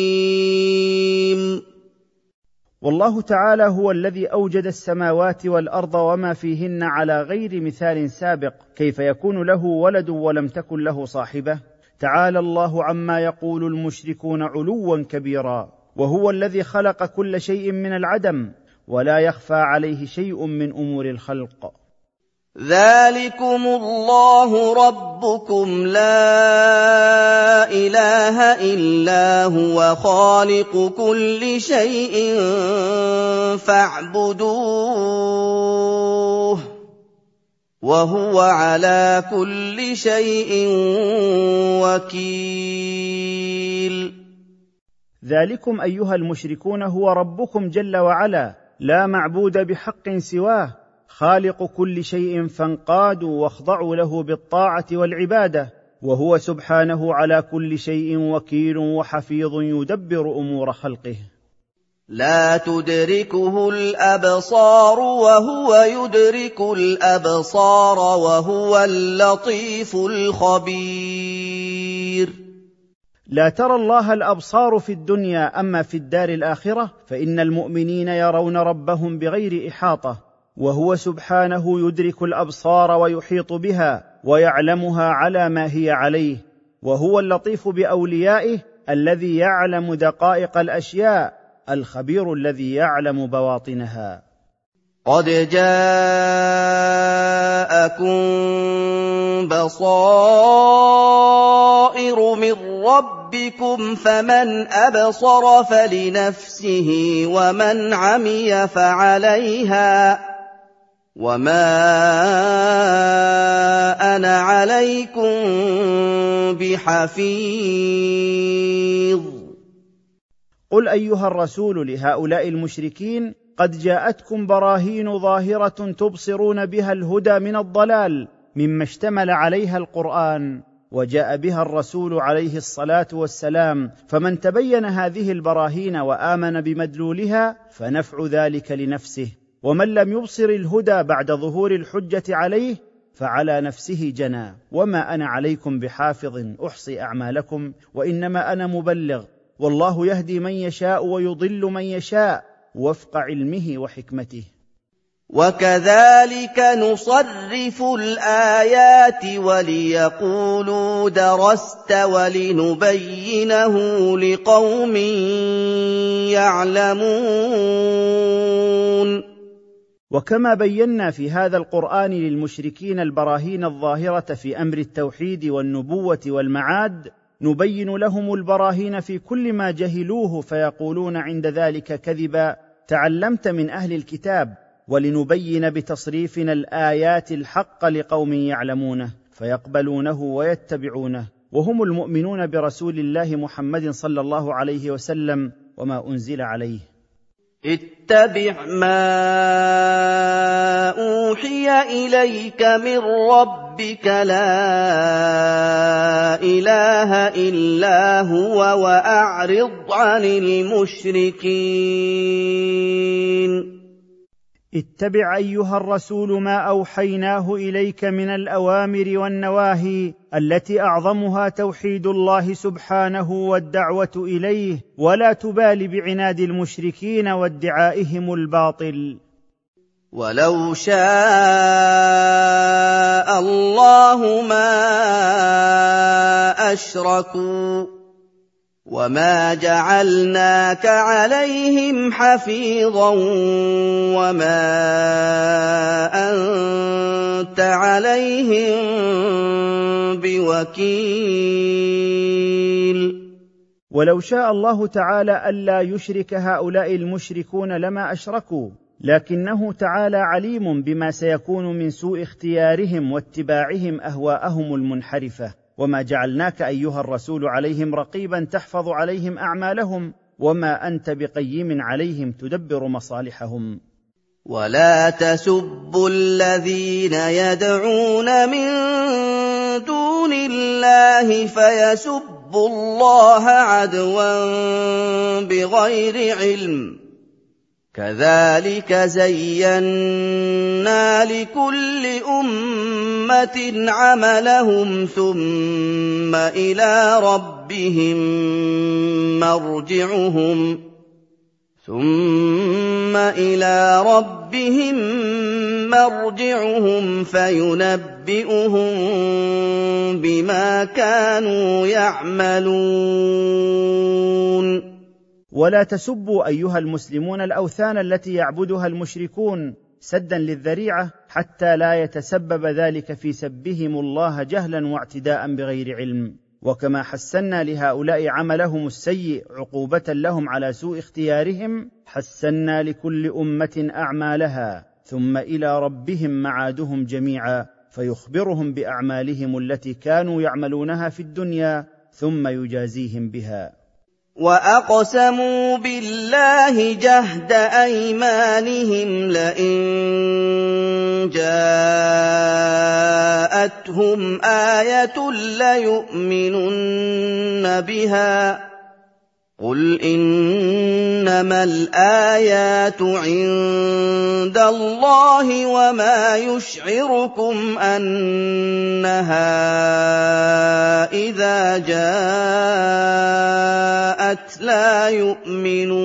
والله تعالى هو الذي أوجد السماوات والأرض وما فيهن على غير مثال سابق. كيف يكون له ولد ولم تكن له صاحبة؟ تعالى الله عما يقول المشركون علوا كبيرا. وهو الذي خلق كل شيء من العدم ولا يخفى عليه شيء من أمور الخلق. ذلكم الله ربكم لا اله الا هو خالق كل شيء فاعبدوه وهو على كل شيء وكيل. ذلكم ايها المشركون هو ربكم جل وعلا لا معبود بحق سواه. خالق كل شيء فانقادوا واخضعوا له بالطاعة والعبادة وهو سبحانه على كل شيء وكيل وحفيظ يدبر أمور خلقه. لا تدركه الأبصار وهو يدرك الأبصار وهو اللطيف الخبير. لا ترى الله الأبصار في الدنيا أما في الدار الآخرة فإن المؤمنين يرون ربهم بغير إحاطة. وهو سبحانه يدرك الأبصار ويحيط بها ويعلمها على ما هي عليه وهو اللطيف بأوليائه الذي يعلم دقائق الأشياء الخبير الذي يعلم بواطنها. قد جاءكم بصائر من ربكم فمن أبصر فلنفسه ومن عمي فعليها وما أنا عليكم بحفيظ. قل ايها الرسول لهؤلاء المشركين قد جاءتكم براهين ظاهره تبصرون بها الهدى من الضلال مما اشتمل عليها القران وجاء بها الرسول عليه الصلاه والسلام فمن تبين هذه البراهين وامن بمدلولها فنفع ذلك لنفسه. ومن لم يبصر الهدى بعد ظهور الحجة عليه فعلى نفسه جنى. وما أنا عليكم بحافظ أحصي أعمالكم وإنما أنا مبلغ. والله يهدي من يشاء ويضل من يشاء وفق علمه وحكمته. وكذلك نصرف الآيات وليقولوا درست ولنبينه لقوم يعلمون. وكما بينا في هذا القرآن للمشركين البراهين الظاهرة في أمر التوحيد والنبوة والمعاد نبين لهم البراهين في كل ما جهلوه فيقولون عند ذلك كذبا. تعلمت من أهل الكتاب ولنبين بتصريفنا الآيات الحق لقوم يعلمونه فيقبلونه ويتبعونه. وهم المؤمنون برسول الله محمد صلى الله عليه وسلم وما أنزل عليه. اتبع ما أوحي إليك من ربك لا إله إلا هو وأعرض عن المشركين. اتبع أيها الرسول ما أوحيناه إليك من الأوامر والنواهي التي أعظمها توحيد الله سبحانه والدعوة إليه ولا تبال بعناد المشركين وادعائهم الباطل. ولو شاء الله ما أشركوا وما جعلناك عليهم حفيظا وما انت عليهم بوكيل. ولو شاء الله تعالى الا يشرك هؤلاء المشركون لما اشركوا لكنه تعالى عليم بما سيكون من سوء اختيارهم واتباعهم اهواءهم المنحرفه. وما جعلناك أيها الرسول عليهم رقيبا تحفظ عليهم أعمالهم وما أنت بقيم عليهم تدبر مصالحهم. ولا تسبوا الذين يدعون من دون الله فيسبوا الله عدوا بغير علم. كذلك زينا لكل أمة عملهم ثم إلى ربهم مرجعهم ثم إلى ربهم مرجعهم فينبئهم بما كانوا يعملون ولا تسبوا أيها المسلمون الأوثان التي يعبدها المشركون سدا للذريعة حتى لا يتسبب ذلك في سبهم الله جهلا واعتداء بغير علم. وكما حسنا لهؤلاء عملهم السيء عقوبة لهم على سوء اختيارهم حسنا لكل أمة أعمالها ثم إلى ربهم معادهم جميعا فيخبرهم بأعمالهم التي كانوا يعملونها في الدنيا ثم يجازيهم بها. واقسموا بالله جهد ايمانهم لئن جاءتهم إيه ليؤمنن بها قل انما الايات عند الله وما يشعركم انها اذا جاءت لا يؤمنون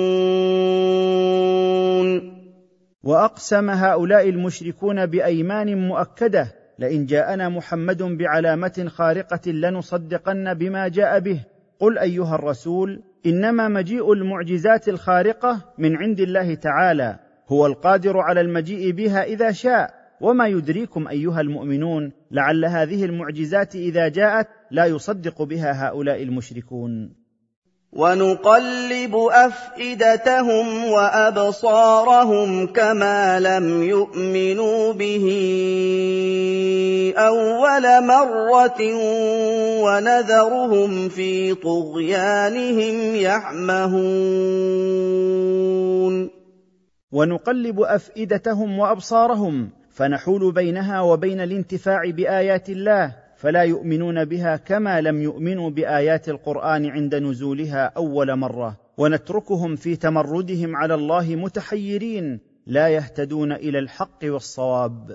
واقسم هؤلاء المشركون بايمان مؤكده لئن جاءنا محمد بعلامه خارقه لنصدقن بما جاء به قل ايها الرسول إنما مجيء المعجزات الخارقة من عند الله تعالى هو القادر على المجيء بها إذا شاء. وما يدريكم أيها المؤمنون لعل هذه المعجزات إذا جاءت لا يصدق بها هؤلاء المشركون. ونقلب أفئدتهم وأبصارهم كما لم يؤمنوا به أول مرة ونذرهم في طغيانهم يعمهون. ونقلب أفئدتهم وأبصارهم فنحول بينها وبين الانتفاع بآيات الله فلا يؤمنون بها كما لم يؤمنوا بآيات القرآن عند نزولها أول مرة. ونتركهم في تمردهم على الله متحيرين لا يهتدون إلى الحق والصواب.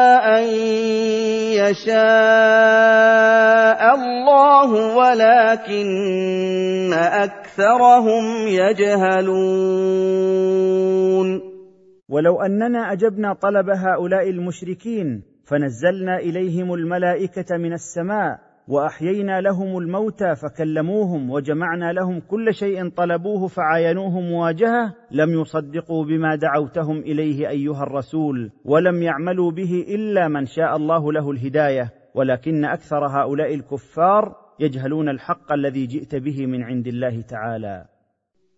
يَشَاءَ اللَّهُ وَلَٰكِنَّ أَكْثَرَهُمْ يَجْهَلُونَ. ولو أننا أجبنا طلب هؤلاء المشركين فنزلنا إليهم الملائكة من السماء وأحيينا لهم الموتى فكلموهم وجمعنا لهم كل شيء طلبوه فعاينوه مواجهة لم يصدقوا بما دعوتهم إليه أيها الرسول ولم يعملوا به إلا من شاء الله له الهداية ولكن أكثر هؤلاء الكفار يجهلون الحق الذي جئت به من عند الله تعالى.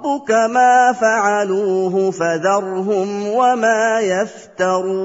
ربك ما فعلوه فذرهم وما يفترون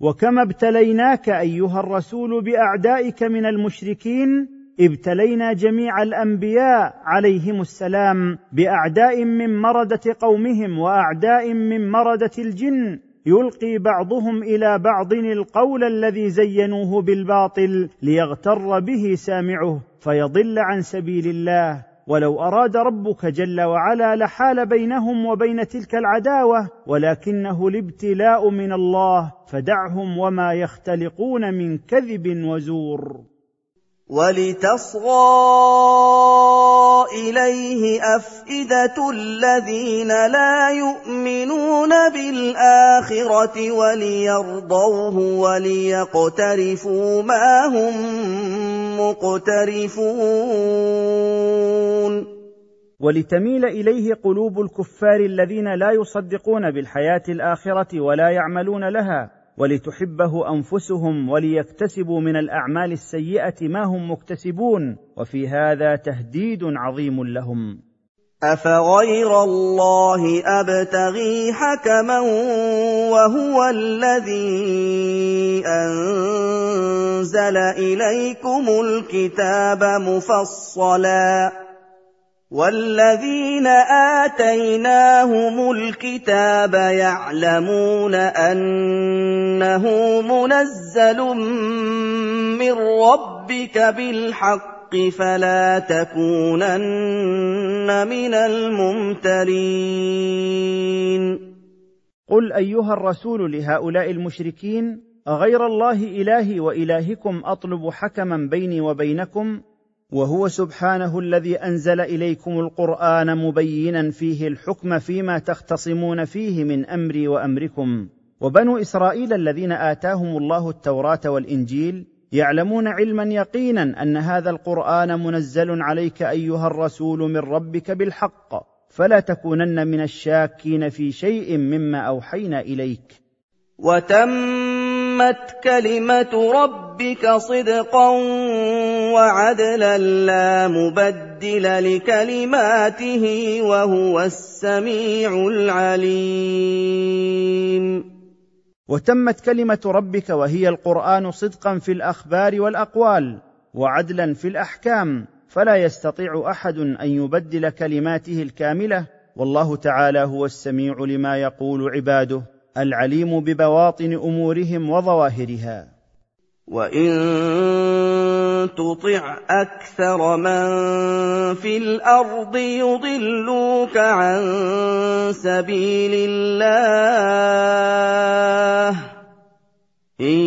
وكما ابتليناك ايها الرسول باعدائك من المشركين؟ ابتلينا جميع الانبياء عليهم السلام باعداء من مرده قومهم واعداء من مرده الجن. يلقي بعضهم إلى بعض القول الذي زينوه بالباطل ليغتر به سامعه فيضل عن سبيل الله. ولو أراد ربك جل وعلا لحال بينهم وبين تلك العداوة ولكنه الابتلاء من الله فدعهم وما يختلقون من كذب وزور. ولتصغى إليه أفئدة الذين لا يؤمنون بالآخرة وليرضوه وليقترفوا ما هم مقترفون. ولتميل إليه قلوب الكفار الذين لا يصدقون بالحياة الآخرة ولا يعملون لها ولتحبه أنفسهم وليكتسبوا من الأعمال السيئة ما هم مكتسبون وفي هذا تهديد عظيم لهم. أفغير الله أبتغي حكما وهو الذي أنزل إليكم الكتاب مفصلا. والذين اتيناهم الكتاب يعلمون انه منزل من ربك بالحق فلا تكونن من الممترين قل ايها الرسول لهؤلاء المشركين اغير الله الهي والهكم اطلب حكما بيني وبينكم وهو سبحانه الذي أنزل إليكم القرآن مبينا فيه الحكم فيما تختصمون فيه من أمري وأمركم. وبنو إسرائيل الذين آتاهم الله التوراة والإنجيل يعلمون علما يقينا أن هذا القرآن منزل عليك أيها الرسول من ربك بالحق فلا تكونن من الشاكين في شيء مما أوحينا إليك. وتمت كلمة ربك صدقا وعدلا لا مبدل لكلماته وهو السميع العليم. وتمت كلمة ربك وهي القرآن صدقا في الأخبار والأقوال وعدلا في الأحكام فلا يستطيع أحد أن يبدل كلماته الكاملة والله تعالى هو السميع لما يقول عباده. العليم ببواطن أمورهم وظواهرها. وان تطع أكثر من في الأرض يضلوك عن سبيل الله ان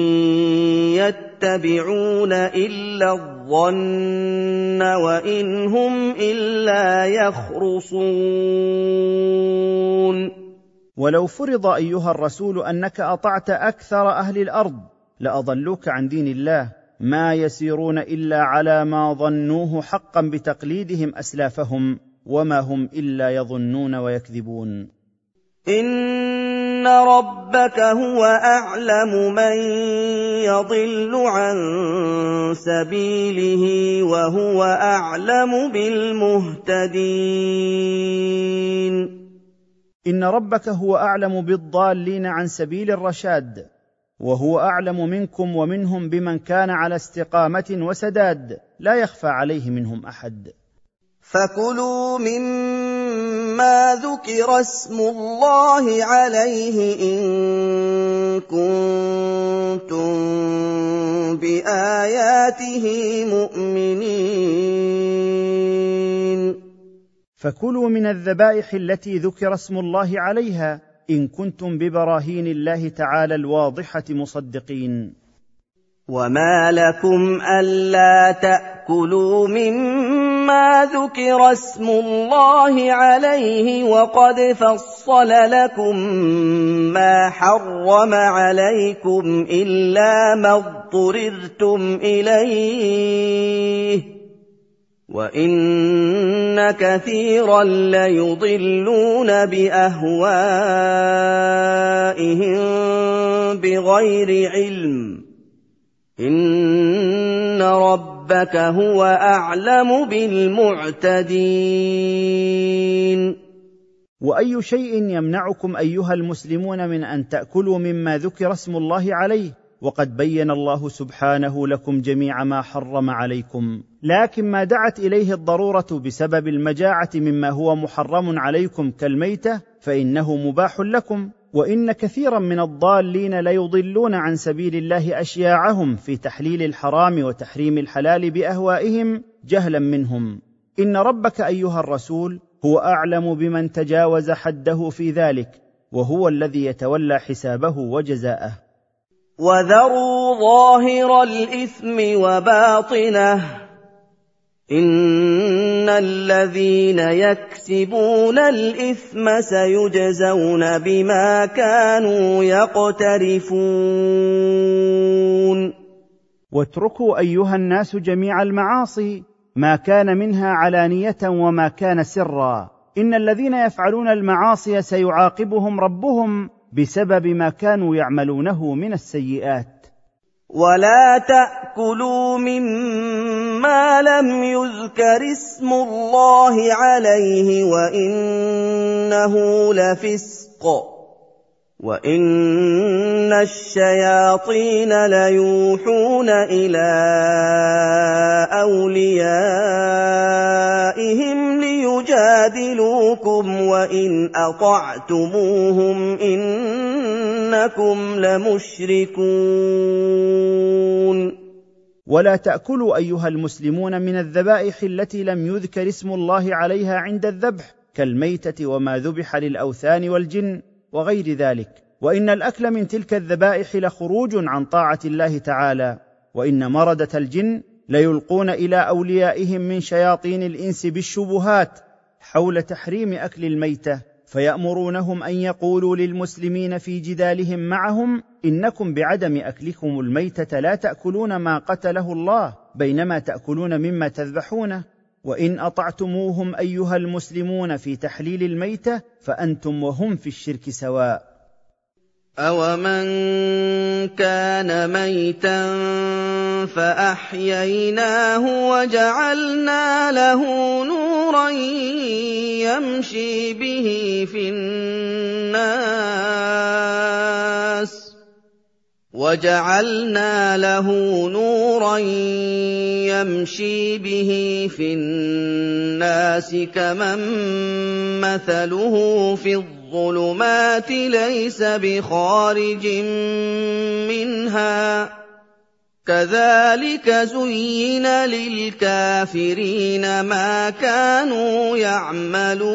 يتبعون الا الظن وان هم الا يخرصون ولو فرض أيها الرسول أنك أطعت أكثر أهل الأرض لأضلوك عن دين الله ما يسيرون إلا على ما ظنوه حقا بتقليدهم أسلافهم وما هم إلا يظنون ويكذبون. إن ربك هو أعلم من يضل عن سبيله وهو أعلم بالمهتدين. إن ربك هو أعلم بالضالين عن سبيل الرشاد وهو أعلم منكم ومنهم بمن كان على استقامة وسداد لا يخفى عليه منهم أحد. فكلوا مما ذكر اسم الله عليه إن كنتم بآياته مؤمنين. فكلوا من الذبائح التي ذكر اسم الله عليها إن كنتم ببراهين الله تعالى الواضحة مصدقين. وما لكم الا تاكلوا مما ذكر اسم الله عليه وقد فصل لكم ما حرم عليكم الا ما اضطررتم اليه وان كثيرا ليضلون باهوائهم بغير علم ان ربك هو اعلم بالمعتدين واي شيء يمنعكم ايها المسلمون من ان تاكلوا مما ذكر اسم الله عليه وقد بين الله سبحانه لكم جميع ما حرم عليكم. لكن ما دعت إليه الضرورة بسبب المجاعة مما هو محرم عليكم كالميتة فإنه مباح لكم. وإن كثيرا من الضالين ليضلون عن سبيل الله أشياعهم في تحليل الحرام وتحريم الحلال بأهوائهم جهلا منهم. إن ربك أيها الرسول هو أعلم بمن تجاوز حده في ذلك وهو الذي يتولى حسابه وجزاءه. وذروا ظاهر الإثم وباطنه إن الذين يكسبون الإثم سيجزون بما كانوا يقترفون. واتركوا أيها الناس جميع المعاصي ما كان منها علانية وما كان سرا. إن الذين يفعلون المعاصي سيعاقبهم ربهم بسبب ما كانوا يعملونه من السيئات. ولا تأكلوا مما لم يذكر اسم الله عليه وإنه لفسق. وإن الشياطين ليوحون إلى أوليائهم ليجادلوكم وإن أطعتموهم إنكم لمشركون. ولا تأكلوا أيها المسلمون من الذبائح التي لم يذكر اسم الله عليها عند الذبح كالميتة وما ذبح للأوثان والجن وغير ذلك. وإن الأكل من تلك الذبائح لخروج عن طاعة الله تعالى وإن مردة الجن ليلقون إلى أوليائهم من شياطين الإنس بالشبهات حول تحريم أكل الميتة فيأمرونهم أن يقولوا للمسلمين في جدالهم معهم إنكم بعدم أكلكم الميتة لا تأكلون ما قتله الله بينما تأكلون مما تذبحونه. وإن أطعتموهم أيها المسلمون في تحليل الميتة فأنتم وهم في الشرك سواء. أَوَمَن كَانَ مَيْتًا فَأَحْيَيْنَاهُ وَجَعَلْنَا لَهُ نُورًا يَمْشِي بِهِ فِي النَّاسِ وَجَعَلْنَا لَهُ نُورًا يَمْشِي بِهِ فِي النَّاسِ كَمَن مَّثَلُهُ فِي الظُّلُمَاتِ لَيْسَ بِخَارِجٍ مِّنْهَا ۚ. كَذَٰلِكَ زُيِّنَ لِلْكَافِرِينَ مَا كَانُوا يَعْمَلُونَ.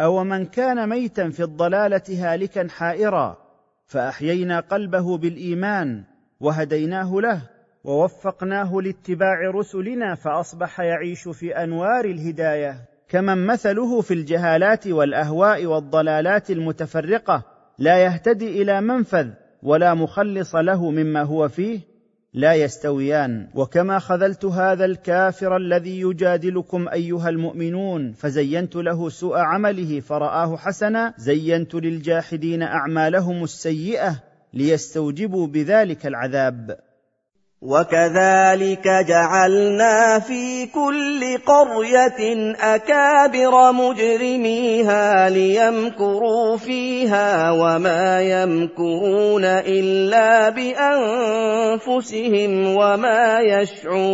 اومن كان ميتا في الضلالة هالكا حائرا فأحيينا قلبه بالإيمان وهديناه له ووفقناه لاتباع رسلنا فأصبح يعيش في أنوار الهداية. كمن مثله في الجهالات والأهواء والضلالات المتفرقة لا يهتدي إلى منفذ ولا مخلص له مما هو فيه لا يستويان. وكما خذلت هذا الكافر الذي يجادلكم أيها المؤمنون فزينت له سوء عمله فرآه حسنا زينت للجاحدين أعمالهم السيئة ليستوجبوا بذلك العذاب. وكذلك جعلنا في كل قرية أكابر مجرميها ليمكروا فيها وما يمكرون إلا بأنفسهم وما يشعرون.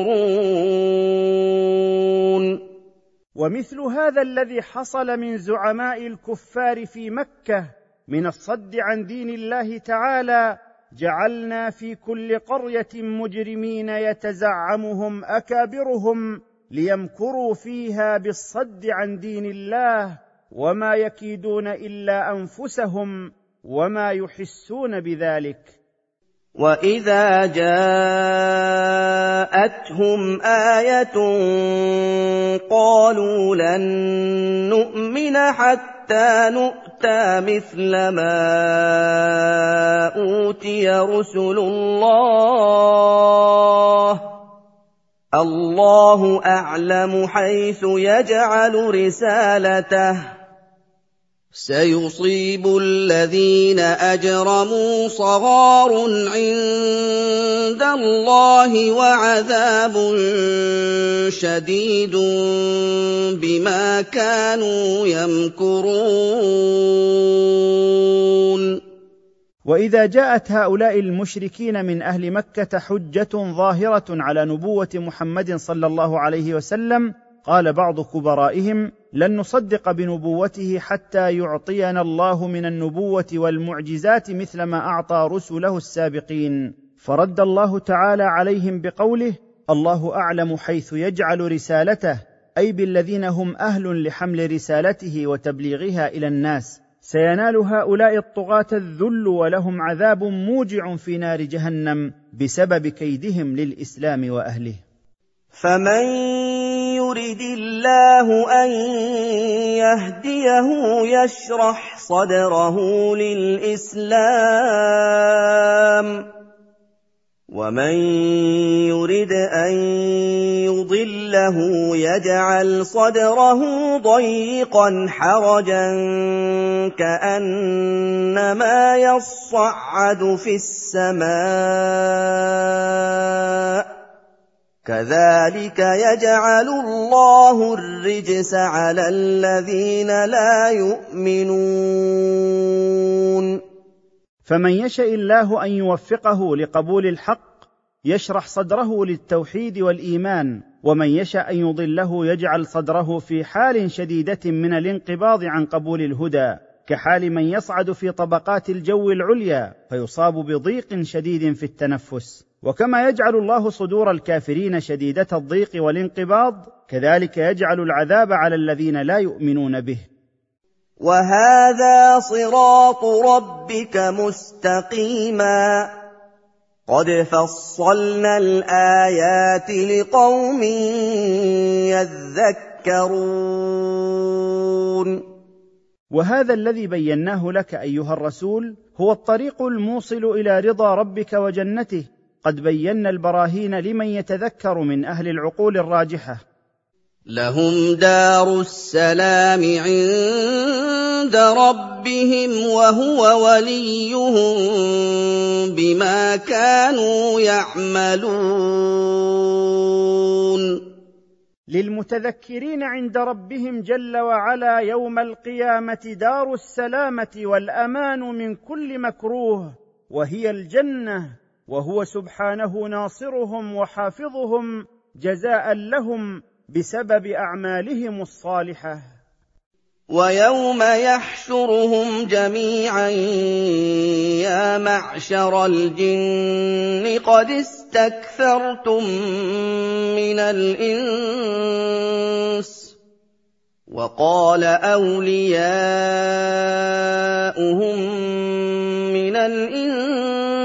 ومثل هذا الذي حصل من زعماء الكفار في مكة من الصد عن دين الله تعالى جعلنا في كل قرية مجرمين يتزعمهم أكابرهم ليمكروا فيها بالصد عن دين الله وما يكيدون إلا أنفسهم وما يحسون بذلك. وإذا جاءتهم آية قالوا لن نؤمن حتى نؤتى مثل ما أوتي رسل الله. الله أعلم حيث يجعل رسالته. سيصيب الذين أجرموا صغار عند الله وعذاب شديد بما كانوا يمكرون. وإذا جاءت هؤلاء المشركين من أهل مكة حجة ظاهرة على نبوة محمد صلى الله عليه وسلم قال بعض كبرائهم لن نصدق بنبوته حتى يعطينا الله من النبوة والمعجزات مثل ما أعطى رسله السابقين. فرد الله تعالى عليهم بقوله الله أعلم حيث يجعل رسالته أي بالذين هم أهل لحمل رسالته وتبليغها إلى الناس. سينال هؤلاء الطغاة الذل ولهم عذاب موجع في نار جهنم بسبب كيدهم للإسلام وأهله. فمن يرد الله أن يهديه يشرح صدره للإسلام. ومن يرد أن يضله يجعل صدره ضيقا حرجا كأنما يصعد في السماء. كذلك يجعل الله الرجس على الذين لا يؤمنون. فمن يشا الله أن يوفقه لقبول الحق يشرح صدره للتوحيد والإيمان ومن يشا أن يضله يجعل صدره في حال شديدة من الانقباض عن قبول الهدى كحال من يصعد في طبقات الجو العليا فيصاب بضيق شديد في التنفس. وكما يجعل الله صدور الكافرين شديدة الضيق والانقباض كذلك يجعل العذاب على الذين لا يؤمنون به. وهذا صراط ربك مستقيما. قد فصلنا الآيات لقوم يذكرون. وهذا الذي بيناه لك أيها الرسول هو الطريق الموصل إلى رضا ربك وجنته قد بينا البراهين لمن يتذكر من أهل العقول الراجحة. لهم دار السلام عند ربهم وهو وليهم بما كانوا يعملون. للمتذكرين عند ربهم جل وعلا يوم القيامة دار السلامة والأمان من كل مكروه وهي الجنة. وهو سبحانه ناصرهم وحافظهم جزاء لهم بسبب أعمالهم الصالحة. ويوم يحشرهم جميعا يا معشر الجن قد استكثرتم من الإنس. وقال أولياؤهم من الإنس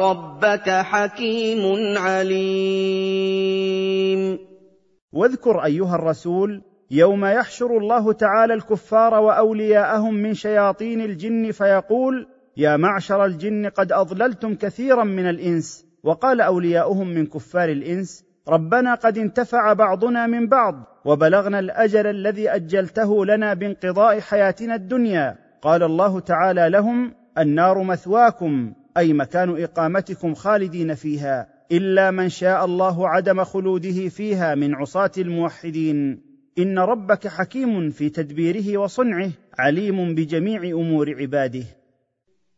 ربك حكيم عليم. واذكر أيها الرسول يوم يحشر الله تعالى الكفار وأولياءهم من شياطين الجن فيقول يا معشر الجن قد أضللتم كثيرا من الإنس. وقال أولياؤهم من كفار الإنس ربنا قد انتفع بعضنا من بعض وبلغنا الأجل الذي أجلته لنا بانقضاء حياتنا الدنيا. قال الله تعالى لهم النار مثواكم. أي مكان إقامتكم خالدين فيها إلا من شاء الله عدم خلوده فيها من عصاة الموحدين. إن ربك حكيم في تدبيره وصنعه عليم بجميع أمور عباده.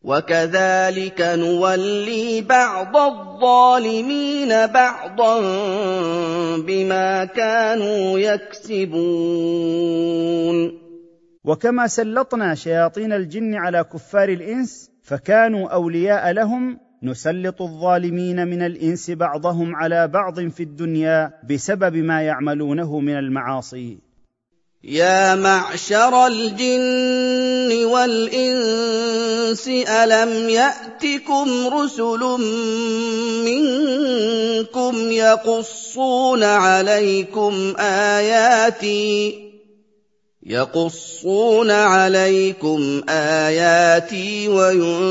وكذلك نولي بعض الظالمين بعضا بما كانوا يكسبون. وكما سلطنا شياطين الجن على كفار الإنس فكانوا أولياء لهم نسلط الظالمين من الإنس بعضهم على بعض في الدنيا بسبب ما يعملونه من المعاصي. يا معشر الجن والإنس ألم يأتكم رسل منكم يقصون عليكم آياتي؟ يقصون عليكم آياتي وينذرونكم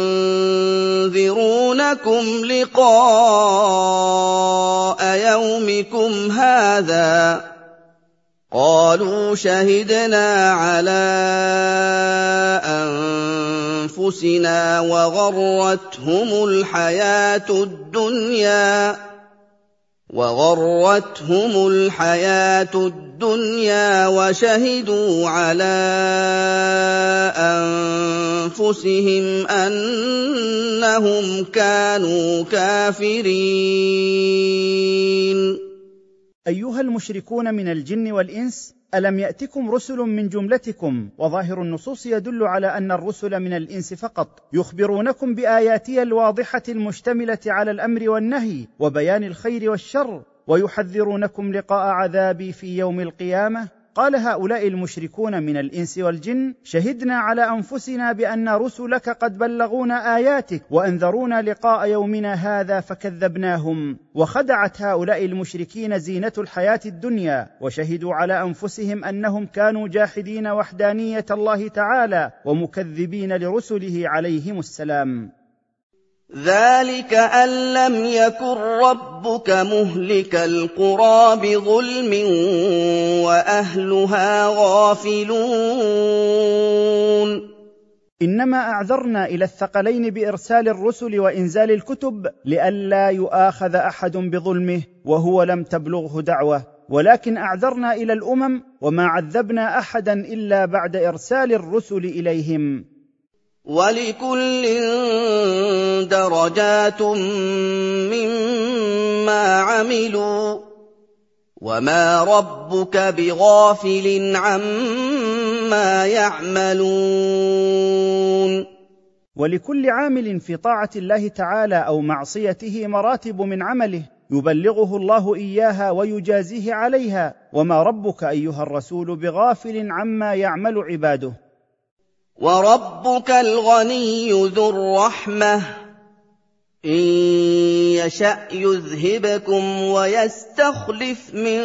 لقاء يومكم هذا. قالوا شهدنا على أنفسنا وغرتهم الحياة الدنيا. وغرتهم الحياة الدنيا وشهدوا على أنفسهم أنهم كانوا كافرين. أيها المشركون من الجن والإنس ألم يأتكم رسل من جملتكم وظاهر النصوص يدل على أن الرسل من الإنس فقط يخبرونكم بآياتي الواضحة المشتملة على الأمر والنهي وبيان الخير والشر ويحذرونكم لقاء عذابي في يوم القيامة؟ قال هؤلاء المشركون من الإنس والجن شهدنا على أنفسنا بأن رسلك قد بلغونا آياتك وأنذرونا لقاء يومنا هذا فكذبناهم. وخدعت هؤلاء المشركين زينة الحياة الدنيا وشهدوا على أنفسهم أنهم كانوا جاحدين وحدانية الله تعالى ومكذبين لرسله عليهم السلام. ذلك ان لم يكن ربك مهلك القرى بظلم واهلها غافلون انما اعذرنا إلى الثقلين بارسال الرسل وانزال الكتب لئلا يؤاخذ احد بظلمه وهو لم تبلغه دعوه. ولكن اعذرنا إلى الامم وما عذبنا احدا الا بعد ارسال الرسل اليهم. وَلِكُلٍّ دَرَجَاتٌ مِّمَّا عَمِلُوا ۚ وَمَا رَبُّكَ بِغَافِلٍ عَمَّا يَعْمَلُونَ. ولكل عامل في طاعة الله تعالى أو معصيته مراتب من عمله يبلغه الله إياها ويجازيه عليها. وما ربك أيها الرسول بغافل عما يعمل عباده. وَرَبُّكَ الْغَنِيُّ ذُو الرَّحْمَةِ ۚ. إِن يَشَأْ يُذْهِبْكُمْ وَيَسْتَخْلِفْ مِن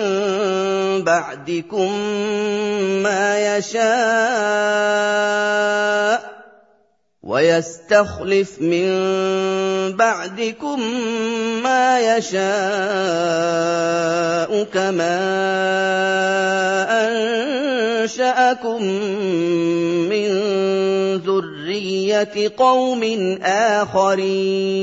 بَعْدِكُم مَّا يَشَاءُ. وَيَسْتَخْلِفْ مِن بَعْدِكُم مَّا يَشَاءُ كَمَا أَنشَأَكُم مِّن ذُرِّيَّةِ قَوْمٍ آخَرِينَ.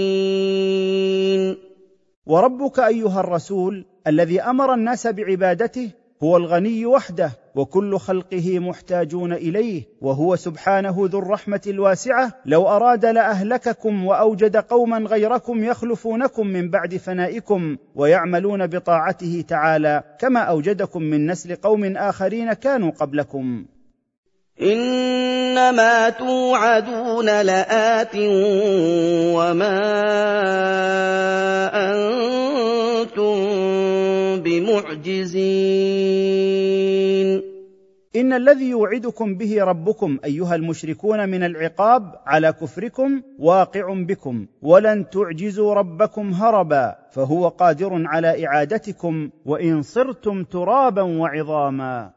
وربك أيها الرسول الذي أمر الناس بعبادته هو الغني وحده وكل خلقه محتاجون إليه وهو سبحانه ذو الرحمة الواسعة. لو أراد لأهلككم وأوجد قوما غيركم يخلفونكم من بعد فنائكم ويعملون بطاعته تعالى كما أوجدكم من نسل قوم آخرين كانوا قبلكم. إنما توعدون لآت وما أنتم بمعجزين. إن الذي يوعدكم به ربكم أيها المشركون من العقاب على كفركم واقع بكم ولن تعجزوا ربكم هربا فهو قادر على إعادتكم وإن صرتم ترابا وعظاما.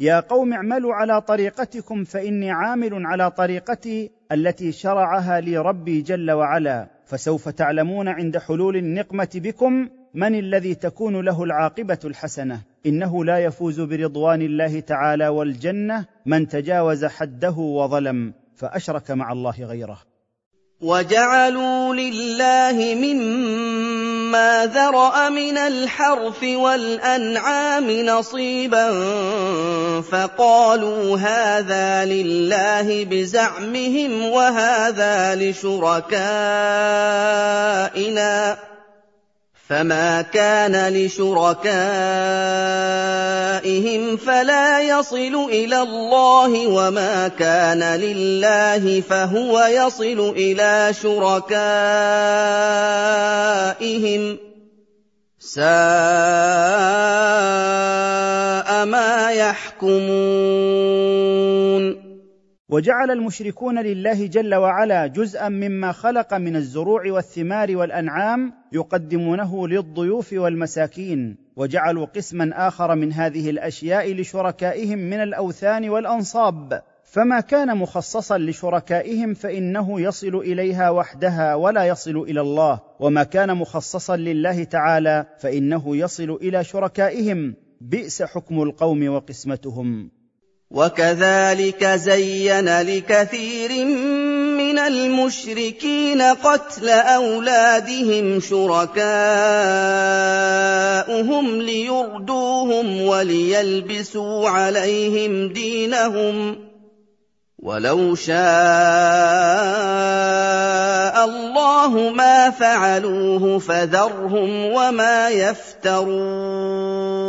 يا قوم اعملوا على طريقتكم فإني عامل على طريقتي التي شرعها لي ربي جل وعلا. فسوف تعلمون عند حلول النقمة بكم من الذي تكون له العاقبة الحسنة. إنه لا يفوز برضوان الله تعالى والجنة من تجاوز حده وظلم. فأشرك مع الله غيره. وَجَعَلُوا لِلَّهِ مِمَّا ذَرَأَ مِنَ الْحَرْثِ وَالْأَنْعَامِ نَصِيبًا فَقَالُوا هَٰذَا لِلَّهِ بِزَعْمِهِمْ وَهَٰذَا لِشُرَكَائِنَا ۖ. فَمَا كَانَ لِشُرَكَائِهِمْ فَلَا يَصِلُ إِلَى اللَّهِ وَمَا كَانَ لِلَّهِ فَهُوَ يَصِلُ إِلَىٰ شُرَكَائِهِمْ ۗ سَاءَ مَا يَحْكُمُونَ وجعل المشركون لله جل وعلا جزءا مما خلق من الزروع والثمار والأنعام يقدمونه للضيوف والمساكين وجعلوا قسما آخر من هذه الأشياء لشركائهم من الأوثان والأنصاب. فما كان مخصصا لشركائهم فإنه يصل إليها وحدها ولا يصل إلى الله وما كان مخصصا لله تعالى فإنه يصل إلى شركائهم. بئس حكم القوم وقسمتهم. وكذلك زين لكثير من المشركين قتل أولادهم شركاءهم ليردوهم وليلبسوا عليهم دينهم ولو شاء الله ما فعلوه فذرهم وما يفترون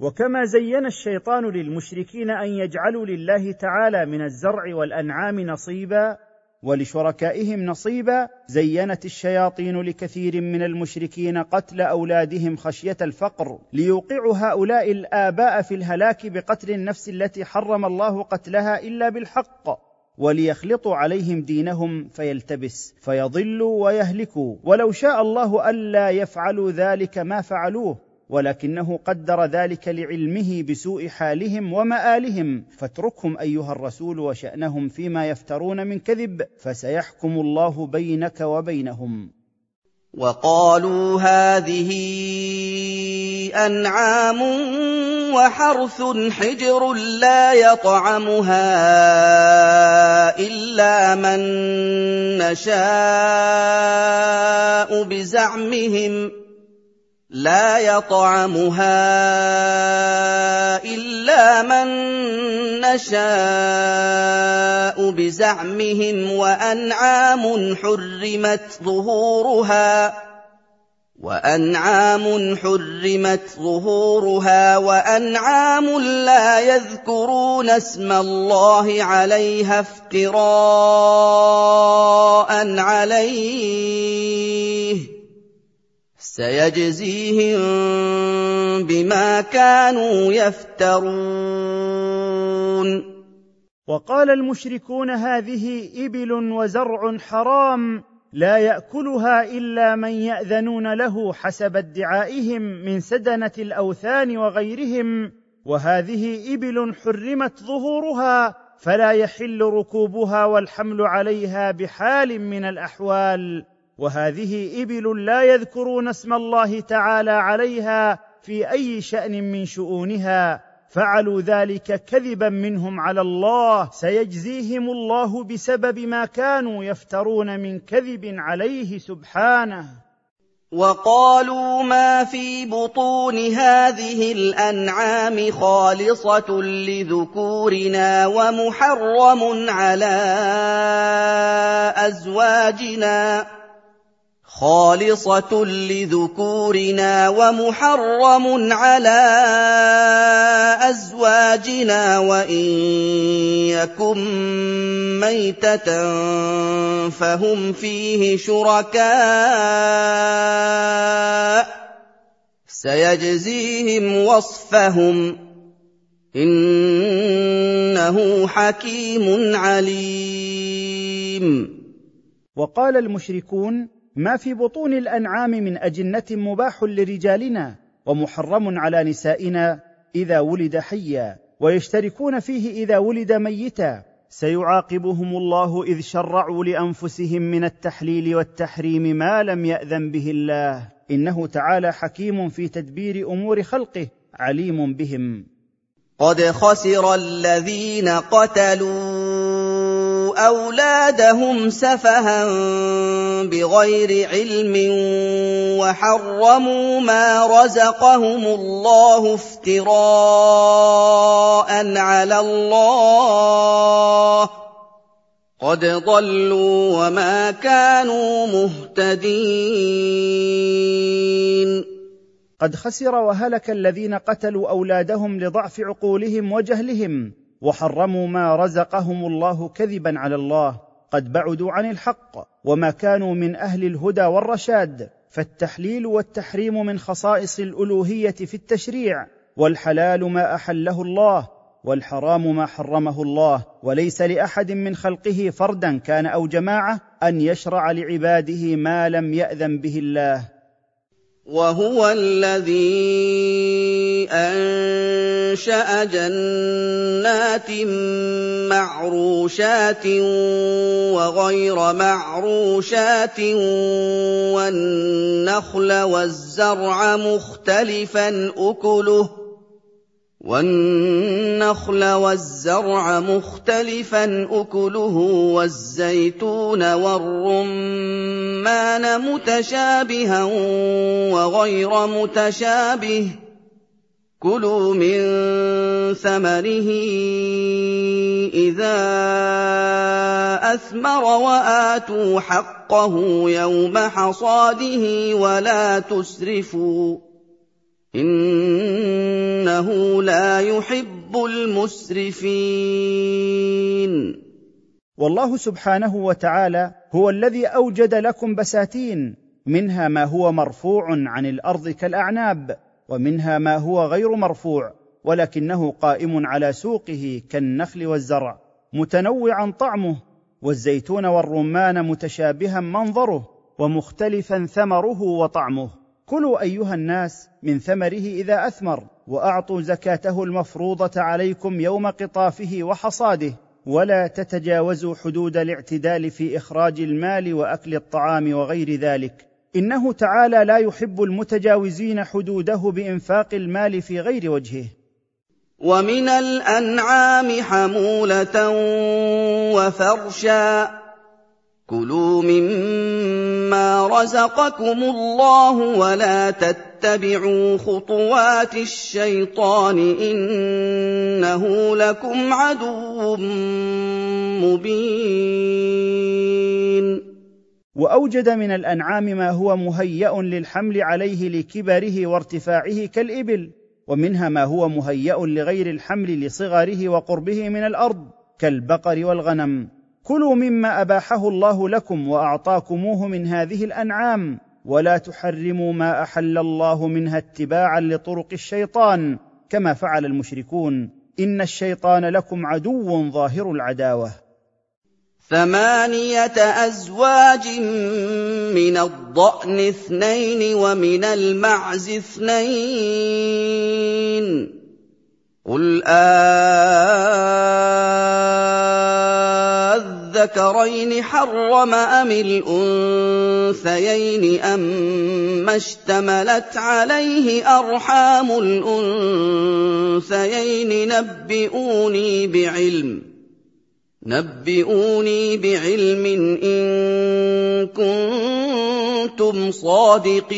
وكما زين الشيطان للمشركين أن يجعلوا لله تعالى من الزرع والأنعام نصيبا ولشركائهم نصيبا زينت الشياطين لكثير من المشركين قتل أولادهم خشية الفقر ليوقعوا هؤلاء الآباء في الهلاك بقتل النفس التي حرم الله قتلها إلا بالحق وليخلطوا عليهم دينهم فيلتبس فيضلوا ويهلكوا. ولو شاء الله ألا يفعلوا ذلك ما فعلوه. ولكنه قدر ذلك لعلمه بسوء حالهم ومآلهم. فاتركهم أيها الرسول وشأنهم فيما يفترون من كذب فسيحكم الله بينك وبينهم. وقالوا هذه أنعام وحرث حجر لا يطعمها إلا من نشاء بزعمهم. لا يطعمها إلا من نشاء بزعمهم وأنعام حرمت ظهورها وأنعام حرمت ظهورها وأنعام لا يذكرون اسم الله عليها افتراء عليه سيجزيهم بما كانوا يفترون. وقال المشركون هذه إبل وزرع حرام لا يأكلها إلا من يأذنون له حسب ادعائهم من سدنة الأوثان وغيرهم وهذه إبل حرمت ظهورها فلا يحل ركوبها والحمل عليها بحال من الأحوال. وهذه إبل لا يذكرون اسم الله تعالى عليها في أي شأن من شؤونها. فعلوا ذلك كذبا منهم على الله. سيجزيهم الله بسبب ما كانوا يفترون من كذب عليه سبحانه. وقالوا ما في بطون هذه الأنعام خالصة لذكورنا ومحرم على أزواجنا. خالصة لذكورنا ومحرم على أزواجنا وإن يكن ميتة فهم فيه شركاء سيجزيهم وصفهم إنه حكيم عليم. وقال المشركون ما في بطون الأنعام من أجنة مباح لرجالنا ومحرم على نسائنا إذا ولد حيا ويشتركون فيه إذا ولد ميتا. سيعاقبهم الله إذ شرعوا لأنفسهم من التحليل والتحريم ما لم يأذن به الله. إنه تعالى حكيم في تدبير أمور خلقه عليم بهم. قد خسر الذين قتلوا أولادهم سفها بغير علم وحرموا ما رزقهم الله افتراء على الله. قد ضلوا وما كانوا مهتدين. قد خسر وهلك الذين قتلوا أولادهم لضعف عقولهم وجهلهم. وحرموا ما رزقهم الله كذبا على الله قد بعدوا عن الحق وما كانوا من أهل الهدى والرشاد. فالتحليل والتحريم من خصائص الألوهية في التشريع والحلال ما أحله الله والحرام ما حرمه الله. وليس لأحد من خلقه فردا كان أو جماعة أن يشرع لعباده ما لم يأذن به الله. وهو الذي أنشأ جنات معروشات وغير معروشات والنخل والزرع مختلفا أكله والنخل والزرع مختلفا أكله والزيتون والرمان متشابها وغير متشابه. كلوا من ثمره إذا أثمر وآتوا حقه يوم حصاده ولا تسرفوا. إِنَّهُ لَا يُحِبُّ الْمُسْرِفِينَ. والله سبحانه وتعالى هو الذي أوجد لكم بساتين منها ما هو مرفوع عن الأرض كالأعناب ومنها ما هو غير مرفوع ولكنه قائم على سوقه كالنخل والزرع متنوعا طعمه والزيتون والرمان متشابها منظره ومختلفا ثمره وطعمه. كلوا أيها الناس من ثمره إذا أثمر وأعطوا زكاته المفروضة عليكم يوم قطافه وحصاده ولا تتجاوزوا حدود الاعتدال في إخراج المال وأكل الطعام وغير ذلك. إنه تعالى لا يحب المتجاوزين حدوده بإنفاق المال في غير وجهه. ومن الأنعام حمولة وفرشا. كلوا مما رزقكم الله ولا تتبعوا خطوات الشيطان انه لكم عدو مبين. واوجد من الانعام ما هو مهيا للحمل عليه لكبره وارتفاعه كالابل ومنها ما هو مهيا لغير الحمل لصغره وقربه من الأرض كالبقر والغنم. كلوا مما أباحه الله لكم وأعطاكموه من هذه الأنعام ولا تحرموا ما أحل الله منها اتباعا لطرق الشيطان كما فعل المشركون. إن الشيطان لكم عدو ظاهر العداوة. ثمانية أزواج من الضأن اثنين ومن المعز اثنين. قل آذكرين حرم أم الأنثيين أما اشتملت عليه أرحام الأنثيين نبئوني بعلم نبئوني بعلم إن كنتم صادقين.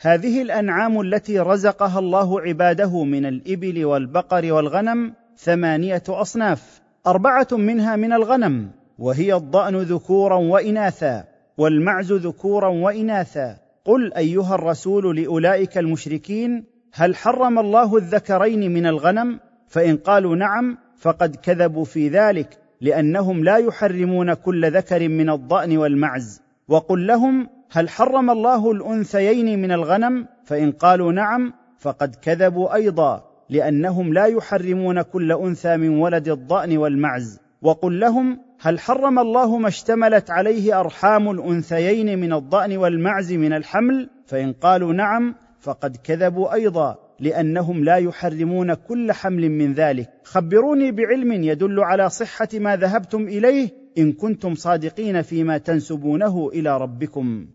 هذه الأنعام التي رزقها الله عباده من الإبل والبقر والغنم ثمانية أصناف. أربعة منها من الغنم وهي الضأن ذكورا وإناثا والمعز ذكورا وإناثا. قل أيها الرسول لأولئك المشركين هل حرم الله الذكرين من الغنم؟ فإن قالوا نعم فقد كذبوا في ذلك لأنهم لا يحرمون كل ذكر من الضأن والمعز. وقل لهم هل حرم الله الأنثيين من الغنم؟ فإن قالوا نعم فقد كذبوا أيضا. لأنهم لا يحرمون كل أنثى من ولد الضأن والمعز. وقل لهم هل حرم الله ما اشتملت عليه أرحام الأنثيين من الضأن والمعز من الحمل؟ فإن قالوا نعم فقد كذبوا أيضا لأنهم لا يحرمون كل حمل من ذلك. خبروني بعلم يدل على صحة ما ذهبتم إليه. إن كنتم صادقين فيما تنسبونه إلى ربكم.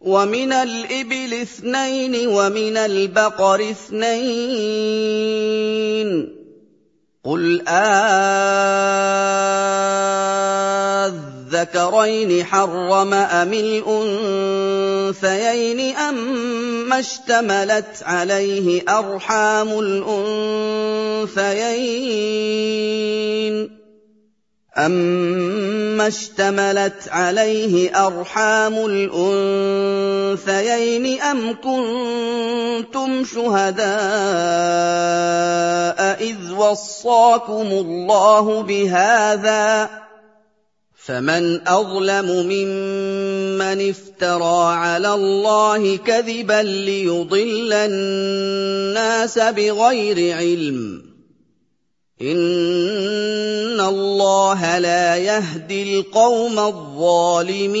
ومن الإبل اثنين ومن البقر اثنين. قل آذكرين حرم أم الأنثيين أما اشتملت عليه أرحام الأنثيين؟ أَمَّا اشْتَمَلَتْ عَلَيْهِ أَرْحَامُ الْأُنثَيَيْنِ أَمْ كُنتُمْ شُهَدَاءَ إِذْ وَصَّاكُمُ اللَّهُ بِهَٰذَا ۚ فمن اظلم ممن افترى على الله كذبا ليضل الناس بغير علم ان الله لا يهدي القوم الظالمين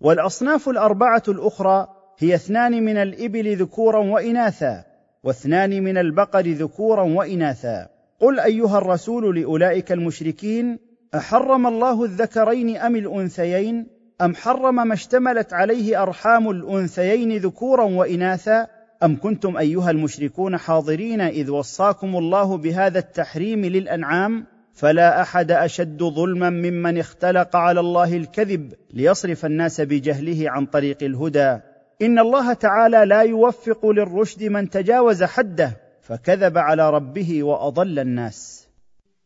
والأصناف الأربعة الأخرى هي اثنان من الإبل ذكورا وإناثا واثنان من البقر ذكورا وإناثا. قل أيها الرسول لأولئك المشركين أحرم الله الذكرين أم الأنثيين؟ أم حرم ما اشتملت عليه أرحام الأنثيين ذكورا وإناثا؟ أم كنتم أيها المشركون حاضرين إذ وصاكم الله بهذا التحريم للأنعام؟ فلا أحد أشد ظلما ممن اختلق على الله الكذب ليصرف الناس بجهله عن طريق الهدى. إن الله تعالى لا يوفق للرشد من تجاوز حده فكذب على ربه وأضل الناس.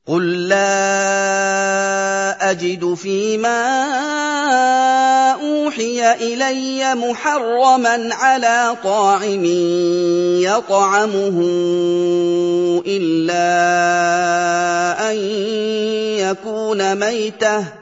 قل لا اجد فيما اوحي الي محرما على طاعم يطعمه الا ان يكون ميته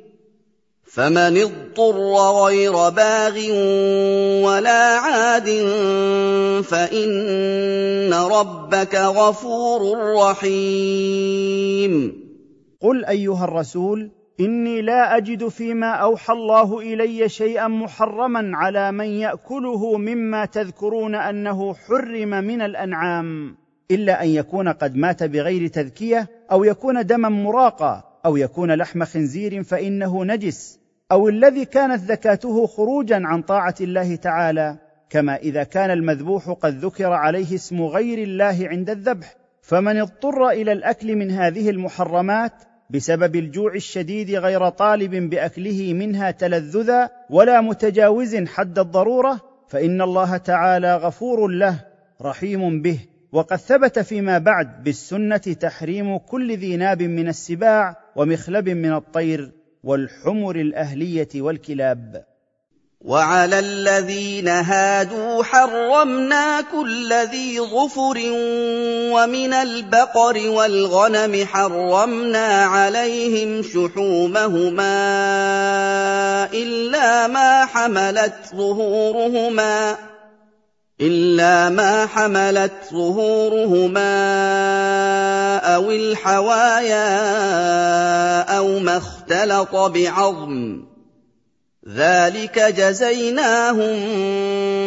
فمن اضطر غير باغ ولا عاد فإن ربك غفور رحيم. قل أيها الرسول إني لا أجد فيما أوحى الله إلي شيئا محرما على من يأكله مما تذكرون أنه حرم من الأنعام إلا أن يكون قد مات بغير تذكية أو يكون دما مراقا أو يكون لحم خنزير فإنه نجس. أو الذي كانت زكاته خروجا عن طاعة الله تعالى كما إذا كان المذبوح قد ذكر عليه اسم غير الله عند الذبح. فمن اضطر إلى الأكل من هذه المحرمات بسبب الجوع الشديد غير طالب بأكله منها تلذذا ولا متجاوز حد الضرورة فإن الله تعالى غفور له رحيم به. وقد ثبت فيما بعد بالسنة تحريم كل ذي ناب من السباع ومخلب من الطير. والحمر الأهلية والكلاب. وعلى الذين هادوا حرمنا كل ذي ظفر ومن البقر والغنم حرمنا عليهم شحومهما إلا ما حملت ظهورهما. إلا ما حملت ظهورهما أو الحوايا أو ما اختلط بعظم. ذلك جزيناهم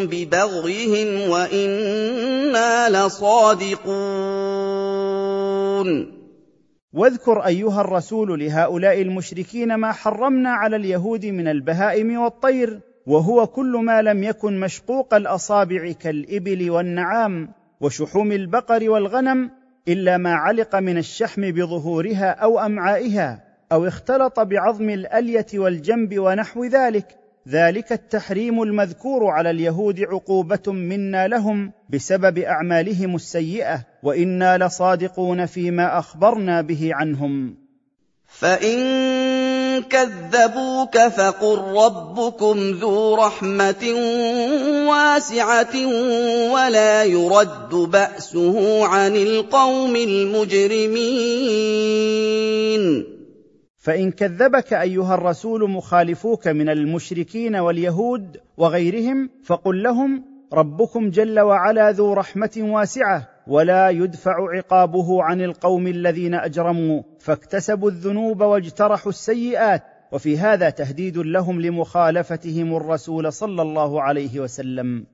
ببغيهم وإنا لصادقون. واذكر أيها الرسول لهؤلاء المشركين ما حرمنا على اليهود من البهائم والطير. وهو كل ما لم يكن مشقوق الأصابع كالإبل والنعام وشحوم البقر والغنم إلا ما علق من الشحم بظهورها أو أمعائها أو اختلط بعظم الألية والجنب ونحو ذلك. ذلك التحريم المذكور على اليهود عقوبة منا لهم بسبب أعمالهم السيئة وإنا لصادقون فيما أخبرنا به عنهم. فان كذبوك فقل ربكم ذو رحمه واسعه ولا يرد باسه عن القوم المجرمين فان كذبك ايها الرسول مخالفوك من المشركين واليهود وغيرهم فقل لهم ربكم جل وعلا ذو رحمه واسعه ولا يدفع عقابه عن القوم الذين أجرموا فاكتسبوا الذنوب واجترحوا السيئات. وفي هذا تهديد لهم لمخالفتهم الرسول صلى الله عليه وسلم.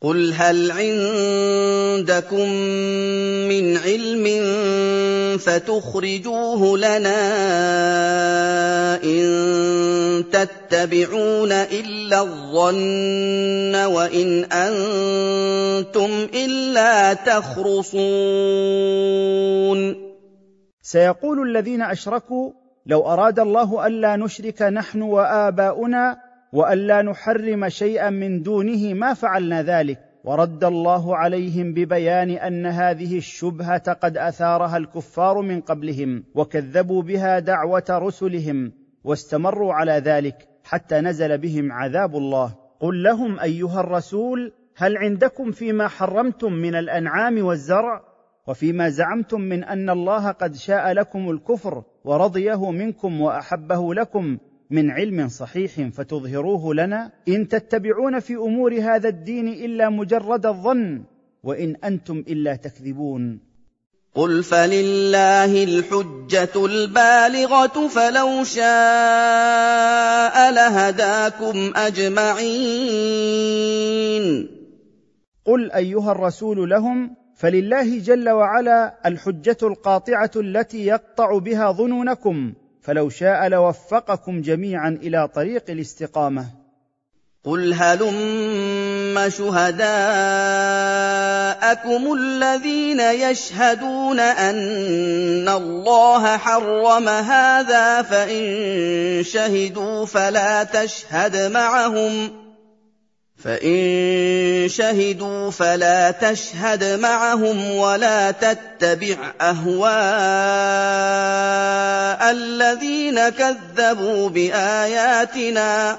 قل هل عندكم من علم فتخرجوه لنا ان تتبعون الا الظن وان أنتم الا تخرصون سيقول الذين أشركوا لو أراد الله ألا نشرك نحن وآباؤنا وألا نحرم شيئا من دونه ما فعلنا ذلك. ورد الله عليهم ببيان أن هذه الشبهة قد أثارها الكفار من قبلهم وكذبوا بها دعوة رسلهم واستمروا على ذلك حتى نزل بهم عذاب الله. قل لهم أيها الرسول هل عندكم فيما حرمتم من الأنعام والزرع؟ وفيما زعمتم من أن الله قد شاء لكم الكفر ورضيه منكم وأحبه لكم من علم صحيح فتظهروه لنا. إن تتبعون في أمور هذا الدين إلا مجرد الظن وإن أنتم إلا تكذبون. قل فلله الحجة البالغة فلو شاء لهداكم أجمعين. قل أيها الرسول لهم فلله جل وعلا الحجة القاطعة التي يقطع بها ظنونكم. فلو شاء لوفقكم جميعا إلى طريق الاستقامة. قل هلم شهداءكم الذين يشهدون ان الله حرم هذا فان شهدوا فلا تشهد معهم فان شهدوا فلا تشهد معهم ولا تتبع اهواء الذين كذبوا باياتنا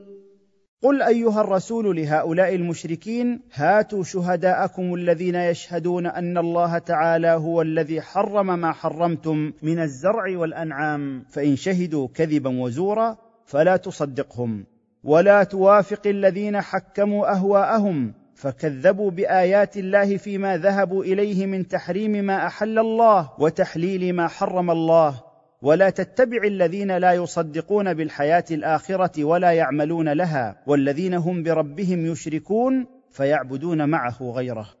قل أيها الرسول لهؤلاء المشركين هاتوا شهداءكم الذين يشهدون أن الله تعالى هو الذي حرم ما حرمتم من الزرع والأنعام فإن شهدوا كذبا وزورا فلا تصدقهم. ولا توافق الذين حكموا أهواءهم فكذبوا بآيات الله فيما ذهبوا إليه من تحريم ما أحل الله وتحليل ما حرم الله. ولا تتبع الذين لا يصدقون بالحياة الآخرة ولا يعملون لها والذين هم بربهم يشركون فيعبدون معه غيره.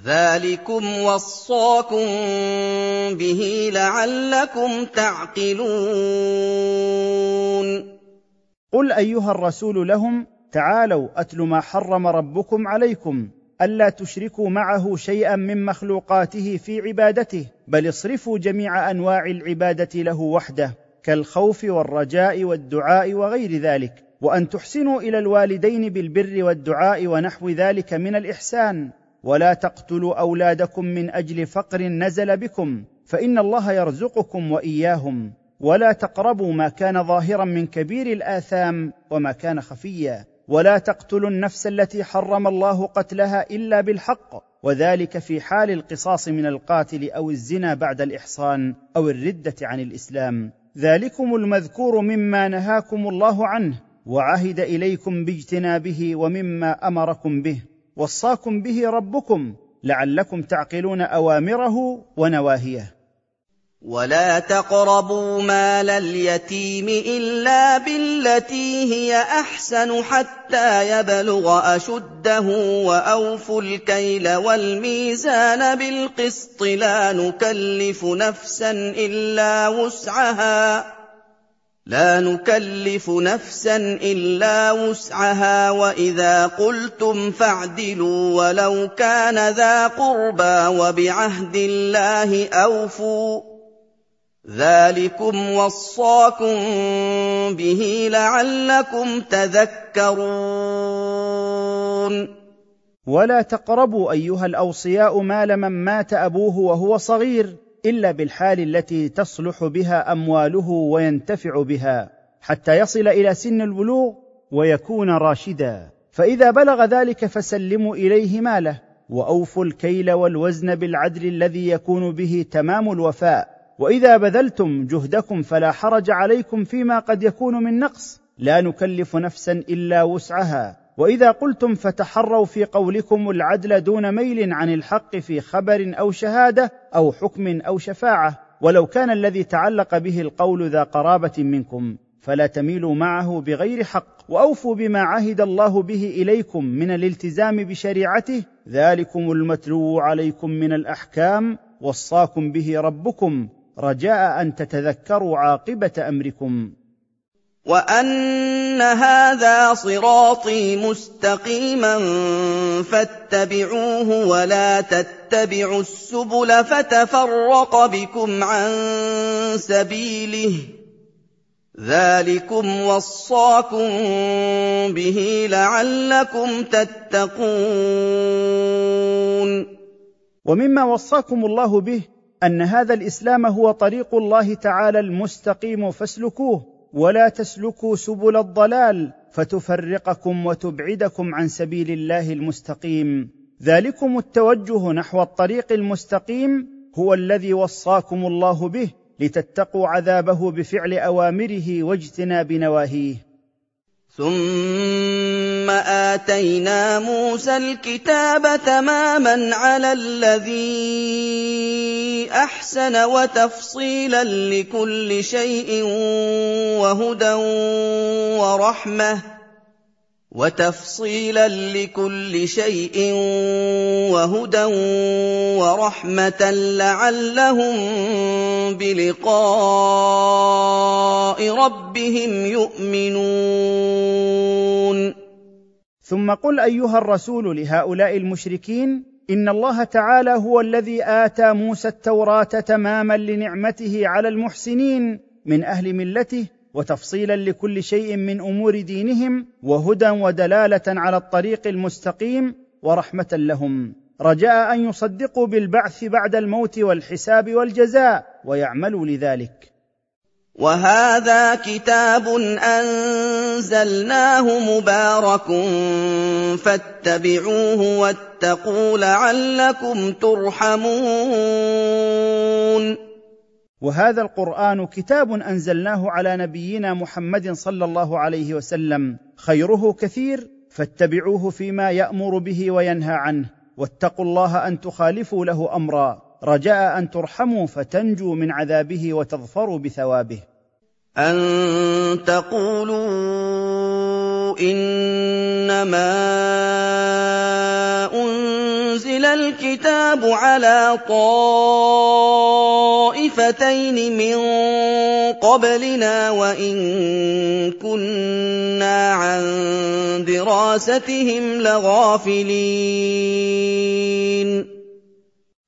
ذلكم وصاكم به لعلكم تعقلون قل ايها الرسول لهم تعالوا اتل ما حرم ربكم عليكم الا تشركوا معه شيئا من مخلوقاته في عبادته بل اصرفوا جميع انواع العباده له وحده كالخوف والرجاء والدعاء وغير ذلك وان تحسنوا إلى الوالدين بالبر والدعاء ونحو ذلك من الاحسان ولا تقتلوا أولادكم من أجل فقر نزل بكم فإن الله يرزقكم وإياهم. ولا تقربوا ما كان ظاهرا من كبير الآثام وما كان خفيا. ولا تقتلوا النفس التي حرم الله قتلها إلا بالحق. وذلك في حال القصاص من القاتل أو الزنا بعد الإحصان أو الردة عن الإسلام. ذلكم المذكور مما نهاكم الله عنه وعهد إليكم باجتنابه ومما أمركم به. وصاكم به ربكم لعلكم تعقلون أوامره ونواهيه. ولا تقربوا مال اليتيم إلا بالتي هي أحسن حتى يبلغ أشده وأوفوا الكيل والميزان بالقسط لا نكلف نفسا إلا وسعها. لا نكلف نفسا إلا وسعها وإذا قلتم فاعدلوا ولو كان ذا قربى وبعهد الله أوفوا ذلكم وصاكم به لعلكم تذكرون. ولا تقربوا أيها الأوصياء مال من مات أبوه وهو صغير. إلا بالحال التي تصلح بها أمواله وينتفع بها حتى يصل إلى سن البلوغ ويكون راشدا. فإذا بلغ ذلك فسلموا إليه ماله وأوفوا الكيل والوزن بالعدل الذي يكون به تمام الوفاء. وإذا بذلتم جهدكم فلا حرج عليكم فيما قد يكون من نقص لا نكلف نفسا إلا وسعها. وإذا قلتم فتحروا في قولكم العدل دون ميل عن الحق في خبر أو شهادة أو حكم أو شفاعة ولو كان الذي تعلق به القول ذا قرابة منكم فلا تميلوا معه بغير حق وأوفوا بما عهد الله به إليكم من الالتزام بشريعته. ذلكم المتلو عليكم من الأحكام وصاكم به ربكم. رجاء أن تتذكروا عاقبة أمركم. وان هذا صراطي مستقيما فاتبعوه ولا تتبعوا السبل فتفرق بكم عن سبيله ذلكم وصاكم به لعلكم تتقون ومما وصاكم الله به ان هذا الاسلام هو طريق الله تعالى المستقيم فاسلكوه ولا تسلكوا سبل الضلال فتفرقكم وتبعدكم عن سبيل الله المستقيم. ذلكم التوجه نحو الطريق المستقيم هو الذي وصاكم الله به لتتقوا عذابه بفعل أوامره واجتناب نواهيه. ثم اتينا موسى الكتاب تماما على الذي احسن وتفصيلا لكل شيء وهدى ورحمه وتفصيلا لكل شيء وهدى ورحمة لعلهم بلقاء ربهم يؤمنون. ثم قل أيها الرسول لهؤلاء المشركين إن الله تعالى هو الذي آتى موسى التوراة تماما لنعمته على المحسنين من أهل ملته وتفصيلا لكل شيء من أمور دينهم وهدى ودلالة على الطريق المستقيم ورحمة لهم. رجاء أن يصدقوا بالبعث بعد الموت والحساب والجزاء ويعملوا لذلك. وهذا كتاب أنزلناه مبارك فاتبعوه واتقوا لعلكم ترحمون. وهذا القرآن كتاب أنزلناه على نبينا محمد صلى الله عليه وسلم. خيره كثير فاتبعوه فيما يأمر به وينهى عنه. واتقوا الله أن تخالفوا له أمرا. رجاء أن ترحموا فتنجوا من عذابه وتظفروا بثوابه. أن تقولوا إنما أُنزِلَ الْكِتَابُ عَلَىٰ طَائِفَتَيْنِ مِن قَبْلِنَا وَإِن كُنَّا عَن دِرَاسَتِهِمْ لَغَافِلِينَ.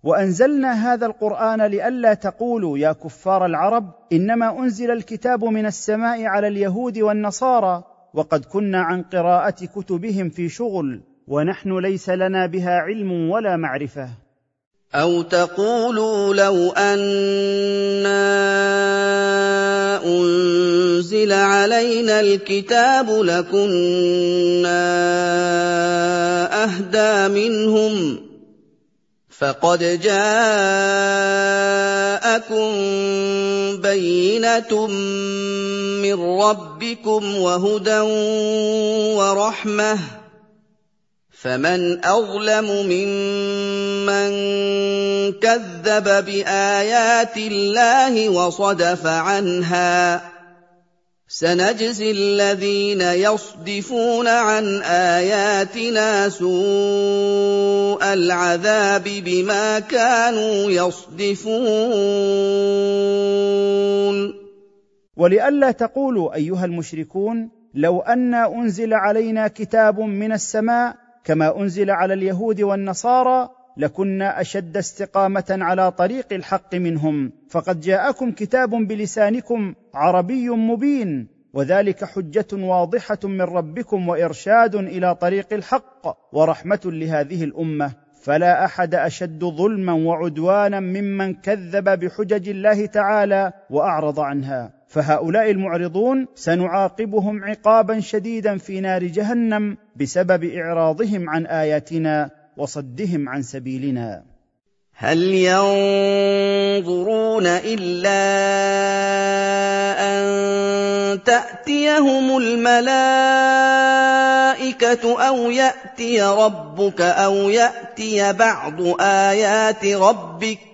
وأنزلنا هذا القرآن لئلا تقولوا يا كفار العرب إنما أنزل الكتاب من السماء على اليهود والنصارى وقد كنا عن قراءة كتبهم في شغل. ونحن ليس لنا بها علم ولا معرفة. أو تقولوا لو أنا أنزل علينا الكتاب لكنا أهدى منهم فقد جاءكم بينة من ربكم وهدى ورحمة فمن أظلم ممن كذب بآيات الله وصدف عنها سنجزي الذين يصدفون عن آياتنا سوء العذاب بما كانوا يصدفون. ولئلا تقولوا أيها المشركون لو أن أنزل علينا كتاب من السماء كما أنزل على اليهود والنصارى لكنا أشد استقامة على طريق الحق منهم. فقد جاءكم كتاب بلسانكم عربي مبين وذلك حجة واضحة من ربكم وإرشاد إلى طريق الحق ورحمة لهذه الأمة. فلا أحد أشد ظلما وعدوانا ممن كذب بحجج الله تعالى وأعرض عنها. فهؤلاء المعرضون سنعاقبهم عقابا شديدا في نار جهنم بسبب إعراضهم عن آياتنا وصدهم عن سبيلنا. هل ينظرون إلا أن تأتيهم الملائكة أو يأتي ربك أو يأتي بعض آيات ربك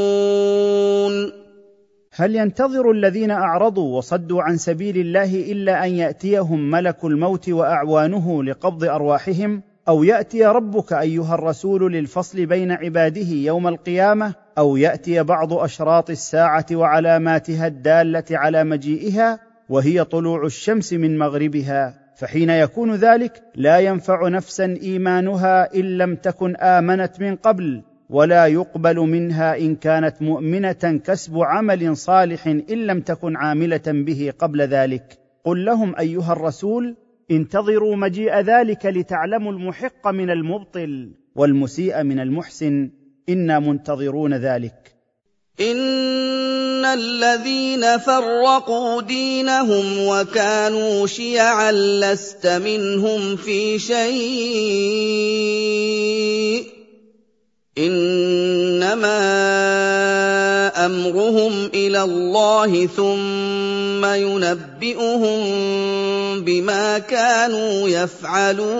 هل ينتظر الذين أعرضوا وصدوا عن سبيل الله إلا أن يأتيهم ملك الموت وأعوانه لقبض أرواحهم؟ أو يأتي ربك أيها الرسول للفصل بين عباده يوم القيامة؟ أو يأتي بعض أشراط الساعة وعلاماتها الدالة على مجيئها وهي طلوع الشمس من مغربها؟ فحين يكون ذلك لا ينفع نفسا إيمانها إن لم تكن آمنت من قبل. ولا يقبل منها إن كانت مؤمنة كسب عمل صالح إن لم تكن عاملة به قبل ذلك. قل لهم أيها الرسول انتظروا مجيء ذلك لتعلموا المحق من المبطل والمسيء من المحسن. إنا منتظرون ذلك. إن الذين فرقوا دينهم وكانوا شيعا لست منهم في شيء. إنما أمرهم إلى الله ثم ينبئهم بما كانوا يفعلون.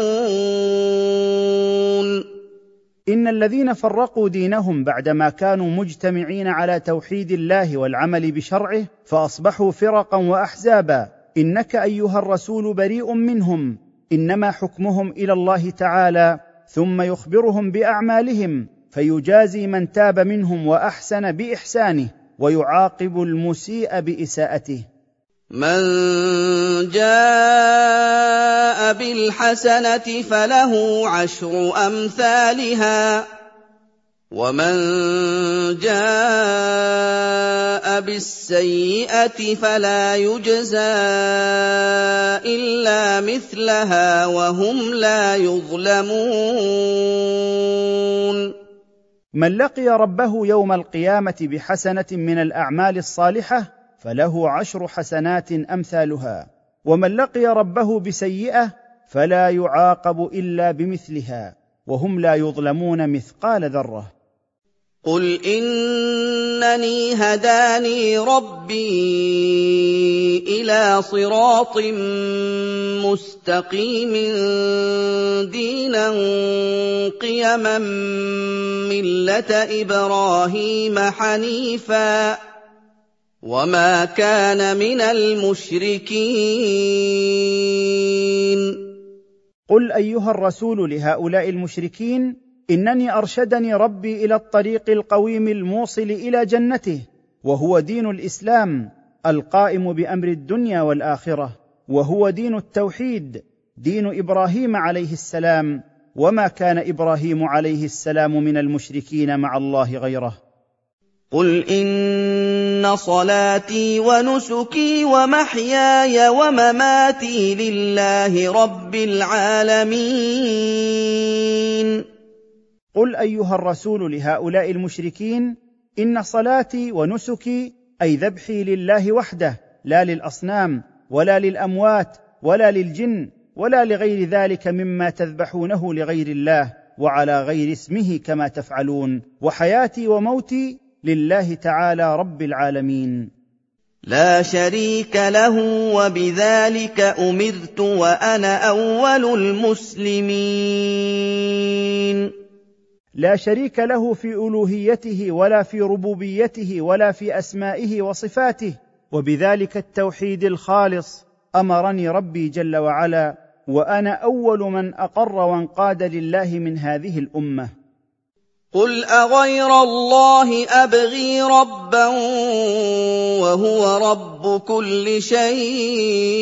إن الذين فرقوا دينهم بعدما كانوا مجتمعين على توحيد الله والعمل بشرعه فأصبحوا فرقا وأحزابا. إنك أيها الرسول بريء منهم. إنما حكمهم إلى الله تعالى ثم يخبرهم بأعمالهم. فيجازي من تاب منهم وأحسن بإحسانه ويعاقب المسيء بإساءته. من جاء بالحسنة فله عشر أمثالها. ومن جاء بالسيئة فلا يجزى إلا مثلها وهم لا يظلمون. من لقي ربه يوم القيامة بحسنة من الأعمال الصالحة فله عشر حسنات أمثالها. ومن لقي ربه بسيئة فلا يعاقب إلا بمثلها وهم لا يظلمون مثقال ذرة. قل انني هداني ربي إلى صراط مستقيم دينا قيما مله إبراهيم حنيفا وما كان من المشركين قل ايها الرسول لهؤلاء المشركين إنني أرشدني ربي إلى الطريق القويم الموصل إلى جنته وهو دين الإسلام القائم بأمر الدنيا والآخرة وهو دين التوحيد دين إبراهيم عليه السلام وما كان إبراهيم عليه السلام من المشركين مع الله غيره. قل إن صلاتي ونسكي ومحياي ومماتي لله رب العالمين. قل ايها الرسول لهؤلاء المشركين ان صلاتي ونسكي اي ذبحي لله وحده لا للاصنام ولا للاموات ولا للجن ولا لغير ذلك مما تذبحونه لغير الله وعلى غير اسمه كما تفعلون وحياتي وموتي لله تعالى رب العالمين لا شريك له وبذلك امرت وأنا اول المسلمين لا شريك له في ألوهيته ولا في ربوبيته ولا في أسمائه وصفاته وبذلك التوحيد الخالص أمرني ربي جل وعلا وأنا أول من أقر وانقاد لله من هذه الأمة. قل أغير الله أبغي ربا وهو رب كل شيء.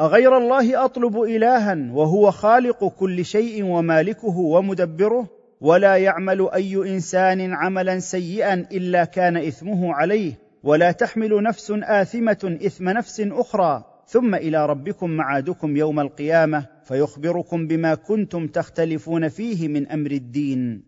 أغير الله أطلب إلها وهو خالق كل شيء ومالكه ومدبره ولا يعمل أي إنسان عملا سيئا إلا كان إثمه عليه ولا تحمل نفس آثمة إثم نفس أخرى ثم إلى ربكم معادكم يوم القيامة فيخبركم بما كنتم تختلفون فيه من أمر الدين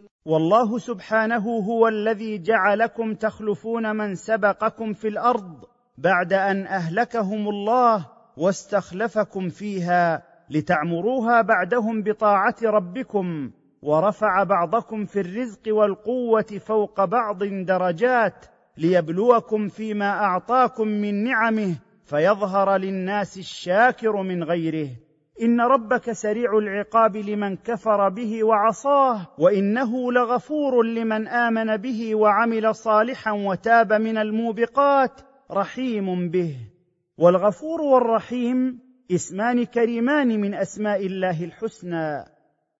والله سبحانه هو الذي جعلكم تخلفون من سبقكم في الأرض بعد أن أهلكهم الله واستخلفكم فيها لتعمروها بعدهم بطاعة ربكم ورفع بعضكم في الرزق والقوة فوق بعض درجات ليبلوكم فيما أعطاكم من نعمه فيظهر للناس الشاكر من غيره. إن ربك سريع العقاب لمن كفر به وعصاه وإنه لغفور لمن آمن به وعمل صالحا وتاب من الموبقات رحيم به. والغفور والرحيم اسمان كريمان من أسماء الله الحسنى.